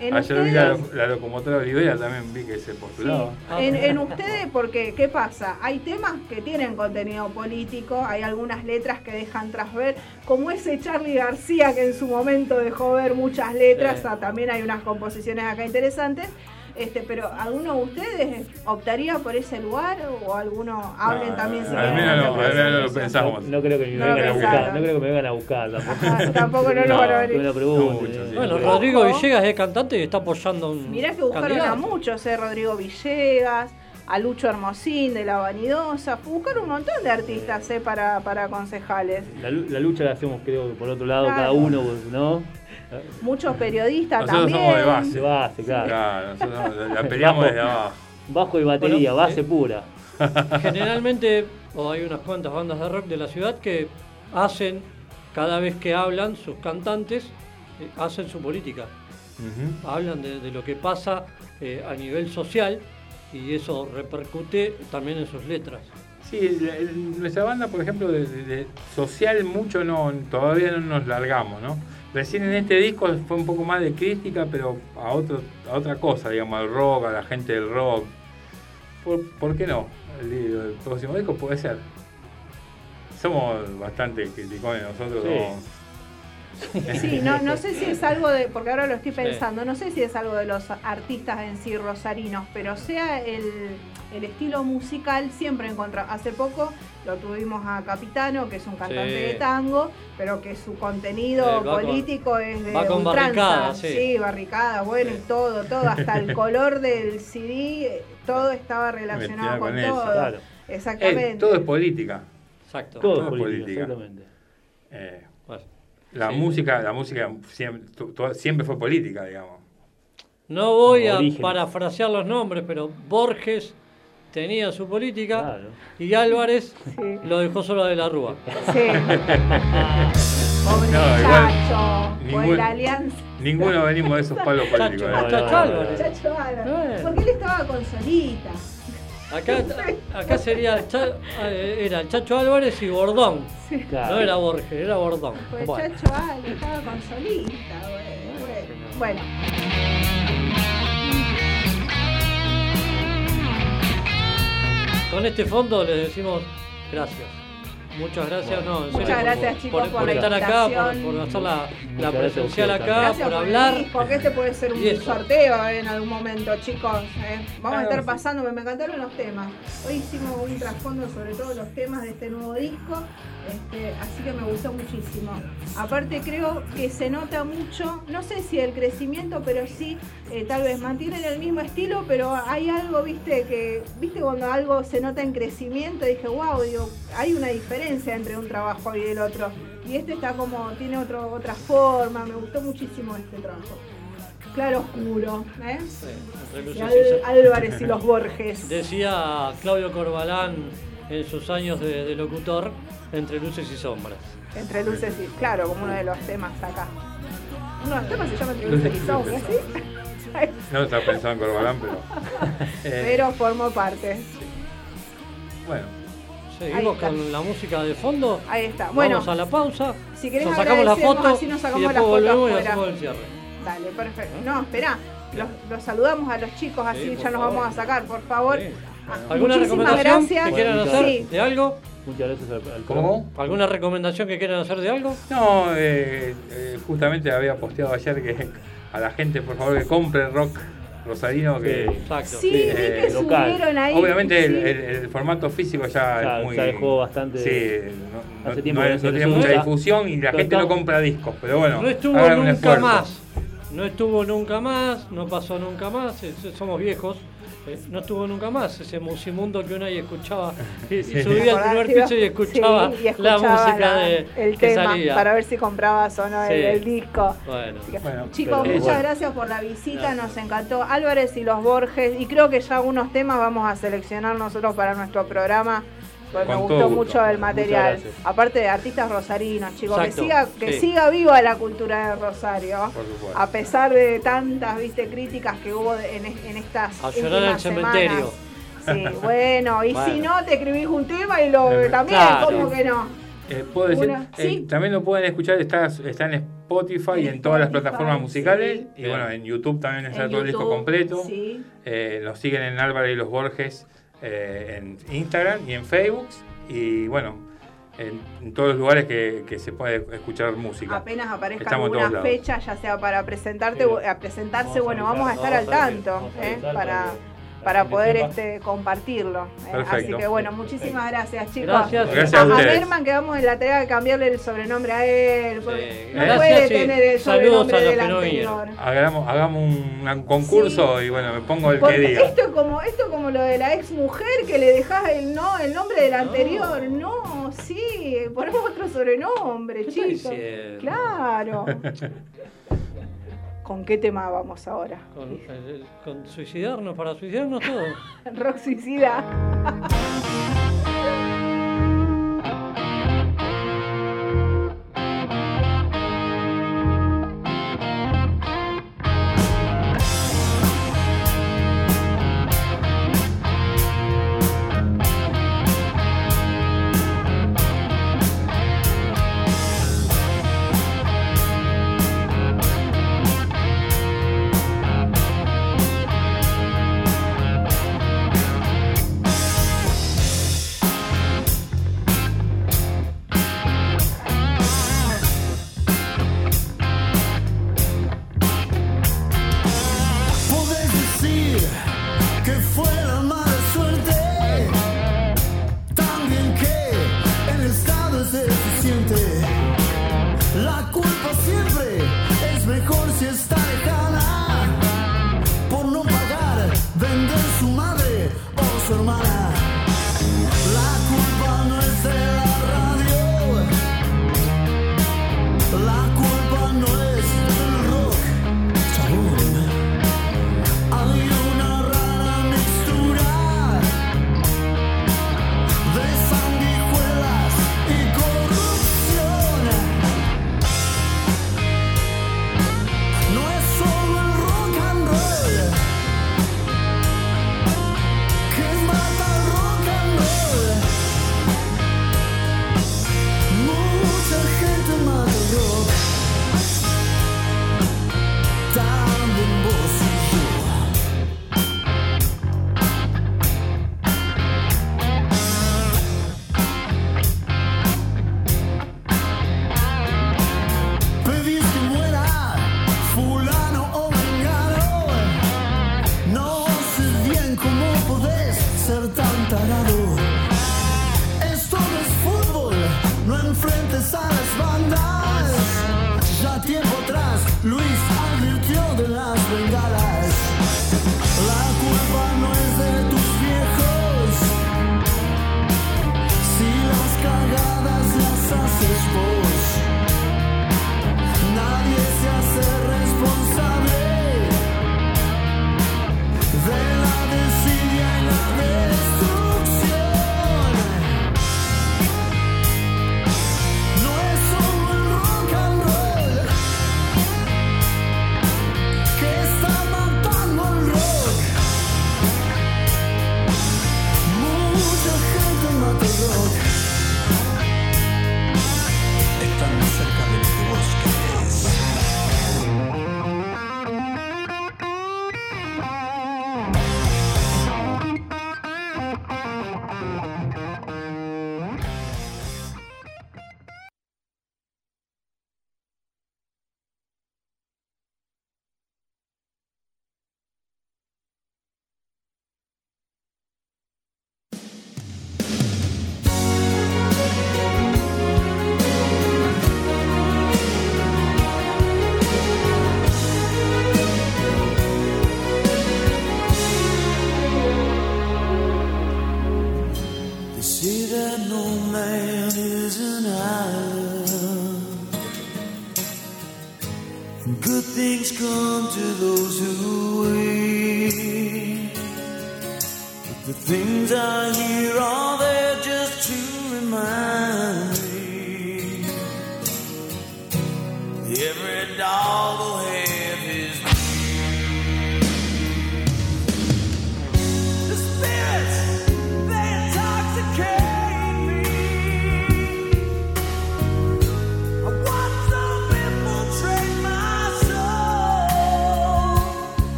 En Ayer vi la, ustedes- la locomotora Olivera, también vi que se postulaba. Ah. En, en ustedes, porque, ¿qué pasa? Hay temas que tienen contenido político, hay algunas letras que dejan tras ver, como ese Charlie García que en su momento dejó ver muchas letras, Sí. ah, también hay unas composiciones acá interesantes. Este, pero ¿alguno de ustedes optaría por ese lugar o alguno hablen No, también si no, otra al menos no lo cosa? pensamos. No, no creo que me No lo vengan a buscar, no creo que me vengan a buscar tampoco. Ajá, tampoco no nos van a venir. lo mucho, sí. Bueno. Rodrigo Villegas es cantante y está apoyando a un Mirá que buscaron candidato. a muchos, eh, Rodrigo Villegas, a Lucho Hermosín de La Vanidosa, buscaron un montón de artistas eh, para, para concejales. La, la lucha la hacemos, creo, que por otro lado, Claro. cada uno, ¿no? Muchos periodistas Nosotros también. somos de base. De base, claro. Claro, nosotros la- peleamos desde abajo. Bajo y batería, Bueno, base eh. pura. Generalmente, o hay unas cuantas bandas de rock de la ciudad que hacen, cada vez que hablan, sus cantantes, eh, hacen su política. Hablan de, de lo que pasa eh, a nivel social y eso repercute también en sus letras. Sí, la- el- nuestra banda, por ejemplo, de, de- de social mucho no, todavía no nos largamos, ¿no? Recién en este disco fue un poco más de crítica, pero a, otro, a otra cosa, digamos, al rock, a la gente del rock. ¿Por, por qué no? El, el próximo disco puede ser. Somos bastante criticones nosotros. Sí. Sí, no, no sé si es algo de, porque ahora lo estoy Sí. pensando, no sé si es algo de los artistas en sí rosarinos, pero sea el, el estilo musical, siempre encontramos. Hace poco lo tuvimos a Capitano, que es un cantante Sí. de tango, pero que su contenido Eh, con- político es de va con barricada, sí. barricada, bueno, y todo, todo, hasta el color del CD, todo estaba relacionado con, con eso, todo. claro. Exactamente. Eh, todo es política. Exacto. Todo Todo es política, política. exactamente. Eh, la Sí. música, la música siempre, siempre fue política, digamos. No voy a Orígenes. parafrasear los nombres, pero Borges tenía su política Claro. y Álvarez Sí. lo dejó solo de la Rúa. Sí. Pobre No, igual, ningún- la alianza. Ninguno venimos de esos palos políticos. Chacho, ¿eh? no, Chacho no, Álvarez. Chacho Álvarez. Porque él estaba con Solita. Acá, acá sería Cha- eh, era el Chacho Álvarez y Bordón. Claro. No era Borges, era Bordón. Fue Bueno. Chacho Álvarez, estaba con Solita. Bueno, bueno. Con este fondo les decimos gracias. Muchas gracias, no, en serio, Muchas por- gracias, por, chicos, por, estar acá, por, hacer la, la presencial acá, Gracias por el hablar. disco, que este puede ser un sorteo en algún momento, chicos. ¿eh? Vamos a estar pasando, me, me encantaron los temas. Hoy hicimos un trasfondo sobre todos los temas de este nuevo disco, este, así que me gustó muchísimo. Aparte creo que se nota mucho, no sé si el crecimiento, pero sí, eh, tal vez mantienen el mismo estilo, pero hay algo, viste, que, viste cuando algo se nota en crecimiento, dije, wow, digo, hay una diferencia entre un trabajo y el otro. Y este está como, tiene otro, otra forma, me gustó muchísimo este trabajo. Claro oscuro, ¿eh? Y Al-. Álvarez y los Borges. Decía Claudio Corbalán en sus años de, de locutor, entre luces y sombras. Entre luces y. Claro, como uno de los temas acá. Uno de los temas se llama Entre luces y sombras, ¿sí? No estaba pensando en Corbalán, pero. eh, Pero formó parte. Bueno, Seguimos con la música de fondo. Ahí está. Bueno, Vamos a la pausa. si querés nos sacamos la foto así nos y después la foto volvemos y hacemos el cierre. dale, perfecto. No, espera. Los, los saludamos a los chicos, así Sí, ya nos favor. vamos a sacar, por favor. Sí. Ah, ¿Alguna Muchísimas recomendación gracias. que quieran hacer Sí. de algo? Muchas gracias al, al ¿cómo? ¿Alguna recomendación que quieran hacer de algo? No, eh, eh, justamente había posteado ayer que a la gente, por favor, que compre rock rosarino. Que, Exacto. Sí, que Eh, local. subieron ahí. Obviamente el, sí. el- el formato físico ya, es muy... ya dejó bastante- Sí, no, hace tiempo no- que no tiene mucha difusión y la Pero gente no compra discos, pero bueno, No estuvo nunca esfuerzo. más. No estuvo nunca más, no pasó nunca más, somos viejos. Eh, No estuvo nunca más ese musimundo que uno ahí escuchaba y, y Sí. subía al primer piso y escuchaba, Sí, y escuchaba la música la- de, el que tema salía. para ver si comprabas o no el, Sí. el disco. Bueno, Así que, Bueno, Chicos, pero muchas bueno. gracias por la visita, nos encantó. Álvarez y los Borges, y creo que ya algunos temas vamos a seleccionar nosotros para nuestro programa, porque me gustó mucho el material. Aparte de artistas rosarinos, chicos, que siga, que sí. siga viva la cultura de Rosario. A pesar de tantas viste críticas que hubo en, en estas A llorar en el cementerio. semanas. Sí, bueno, y si no te escribís un tema y lo Eh, también, claro. ¿cómo que no? Eh, puedo decir, Una- eh, sí. también lo pueden escuchar, está, está en Spotify y En todas las plataformas musicales. sí. Y bueno, en YouTube también está En todo el disco completo. Sí. Eh, nos siguen en Álvaro y los Borges eh, en Instagram y en Facebook. Y bueno, en, en todos los lugares que, que se puede escuchar música. apenas aparezca alguna fecha, ya sea para presentarte Sí. a presentarse, Vamos a bueno, vamos a estar vamos al a tanto, ¿eh? para, para poder este, compartirlo. ¿eh? Así que bueno, muchísimas gracias chicos. Gracias. Gracias a, a ustedes. Merman quedamos en la tarea de cambiarle el sobrenombre a él, Sí, no gracias, puede sí. tener el Saludos sobrenombre a los del que no anterior. Hagamos, hagamos un, un concurso y bueno, me pongo el que Porque diga. esto es como esto es como lo de la ex mujer que le dejás el no el nombre del anterior. No, sí, ponemos otro sobrenombre, ¿Qué estás chicos. Claro. ¿Con qué tema vamos ahora? Con, el- con suicidarnos, para suicidarnos todos. Rock suicida. frentes a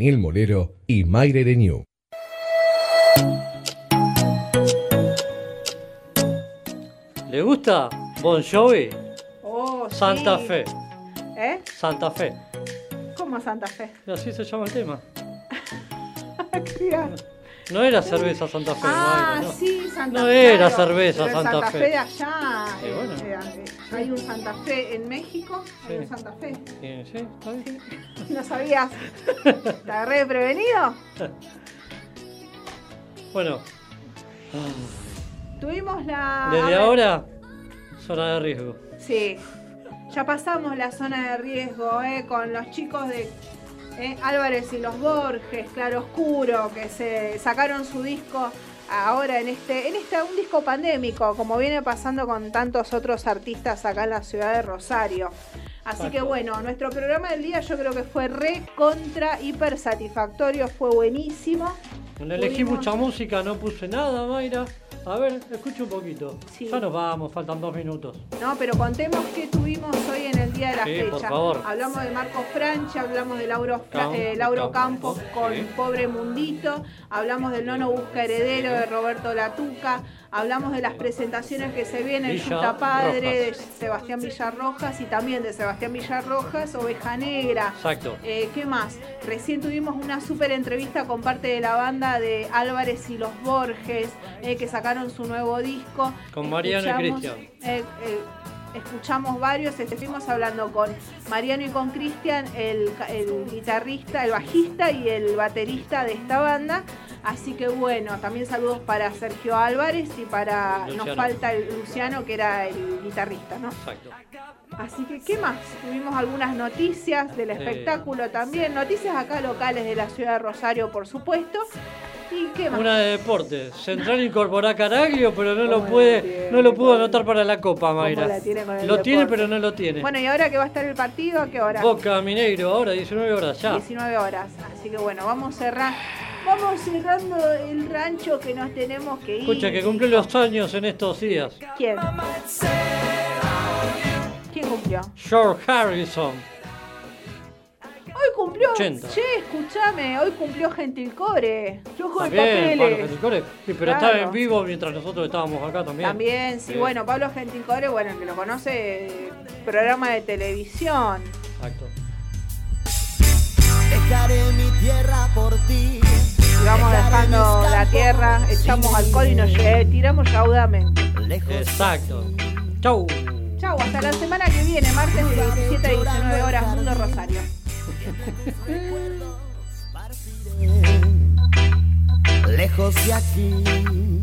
Daniel Molero y Mayre Renew. ¿Le gusta Bon Jovi? Oh, Santa sí. Fe. ¿Eh? Santa Fe. ¿Cómo Santa Fe? Y así se llama el tema. No era cerveza Santa Fe, Ah, no. sí, Santa No Fe. era claro, cerveza Santa Santa Fe. Fe de allá. Eh, bueno. eh, hay un Santa Fe en México, hay Sí. un Santa Fe. Sí, sí, está bien. ¿No sabías? ¿Te agarré prevenido? Bueno, Tuvimos la. desde ahora, zona de riesgo. Sí. Ya pasamos la zona de riesgo, ¿eh? Con los chicos de eh, Álvarez y los Borges, Claro Oscuro, que se sacaron su disco ahora en este, en este, un disco pandémico, como viene pasando con tantos otros artistas acá en la ciudad de Rosario. Así que bueno, nuestro programa del día yo creo que fue re contra hiper satisfactorio, fue buenísimo. No elegí Pudimos- mucha música, no puse nada, Mayra. A ver, escucha un poquito. Sí. Ya nos vamos, faltan dos minutos. No, pero contemos qué tuvimos hoy en el día de la Sí, fecha. por favor. Hablamos de Marco Franchi, hablamos de Lauro, Campo, eh, Lauro Campos con sí. Pobre Mundito, hablamos del Nono Busca Heredero de Roberto Latuca, hablamos de las presentaciones que se vienen, Yuta Padre de. Sebastián Villarrojas y también de Sebastián Villarrojas, Oveja Negra. Exacto. Eh, ¿Qué más? Recién tuvimos una súper entrevista con parte de la banda de Álvarez y los Borges, eh, que sacaron su nuevo disco. Con Mariano y Cristian. eh, escuchamos varios, estuvimos hablando con Mariano y con Cristian, el, guitarrista, el bajista y el baterista de esta banda. Así que bueno, también saludos para Sergio Álvarez y para, nos falta el Luciano que era el guitarrista, ¿no? Exacto. Así que, ¿qué más? Tuvimos algunas noticias del espectáculo también, noticias acá locales de la ciudad de Rosario, por supuesto. ¿Y qué más? Una de deportes. Central incorporó a Caraglio, pero no lo puede, no lo pudo anotar para la Copa, Mayra. tiene Lo tiene, pero no lo tiene. Bueno, ¿y ahora que va a estar el partido? ¿A qué hora? Boca Mineiro, ahora 19 horas ya. 19 horas. Así que bueno, vamos cerrar. Vamos cerrando el rancho que nos tenemos que ir. Escucha, que cumple los años en estos días. ¿Quién? ¿Quién cumplió? George Harrison. Hoy cumplió. 80. Che, escúchame, hoy cumplió Gentilcore. Yo de También, Pablo papeles. Gentilcore. Sí, pero Claro. estaba en vivo mientras nosotros estábamos acá también. También, sí, Sí. bueno, Pablo Gentilcore, bueno, el que lo conoce, eh, programa de televisión. Exacto. Dejaré mi tierra por ti. Y vamos dejando la tierra, echamos alcohol y nos lle- tiramos raudamente. Exacto. Chau. Chau, hasta la semana que viene, martes de 17 a 19 horas, Mundo Rosario. Lejos de aquí.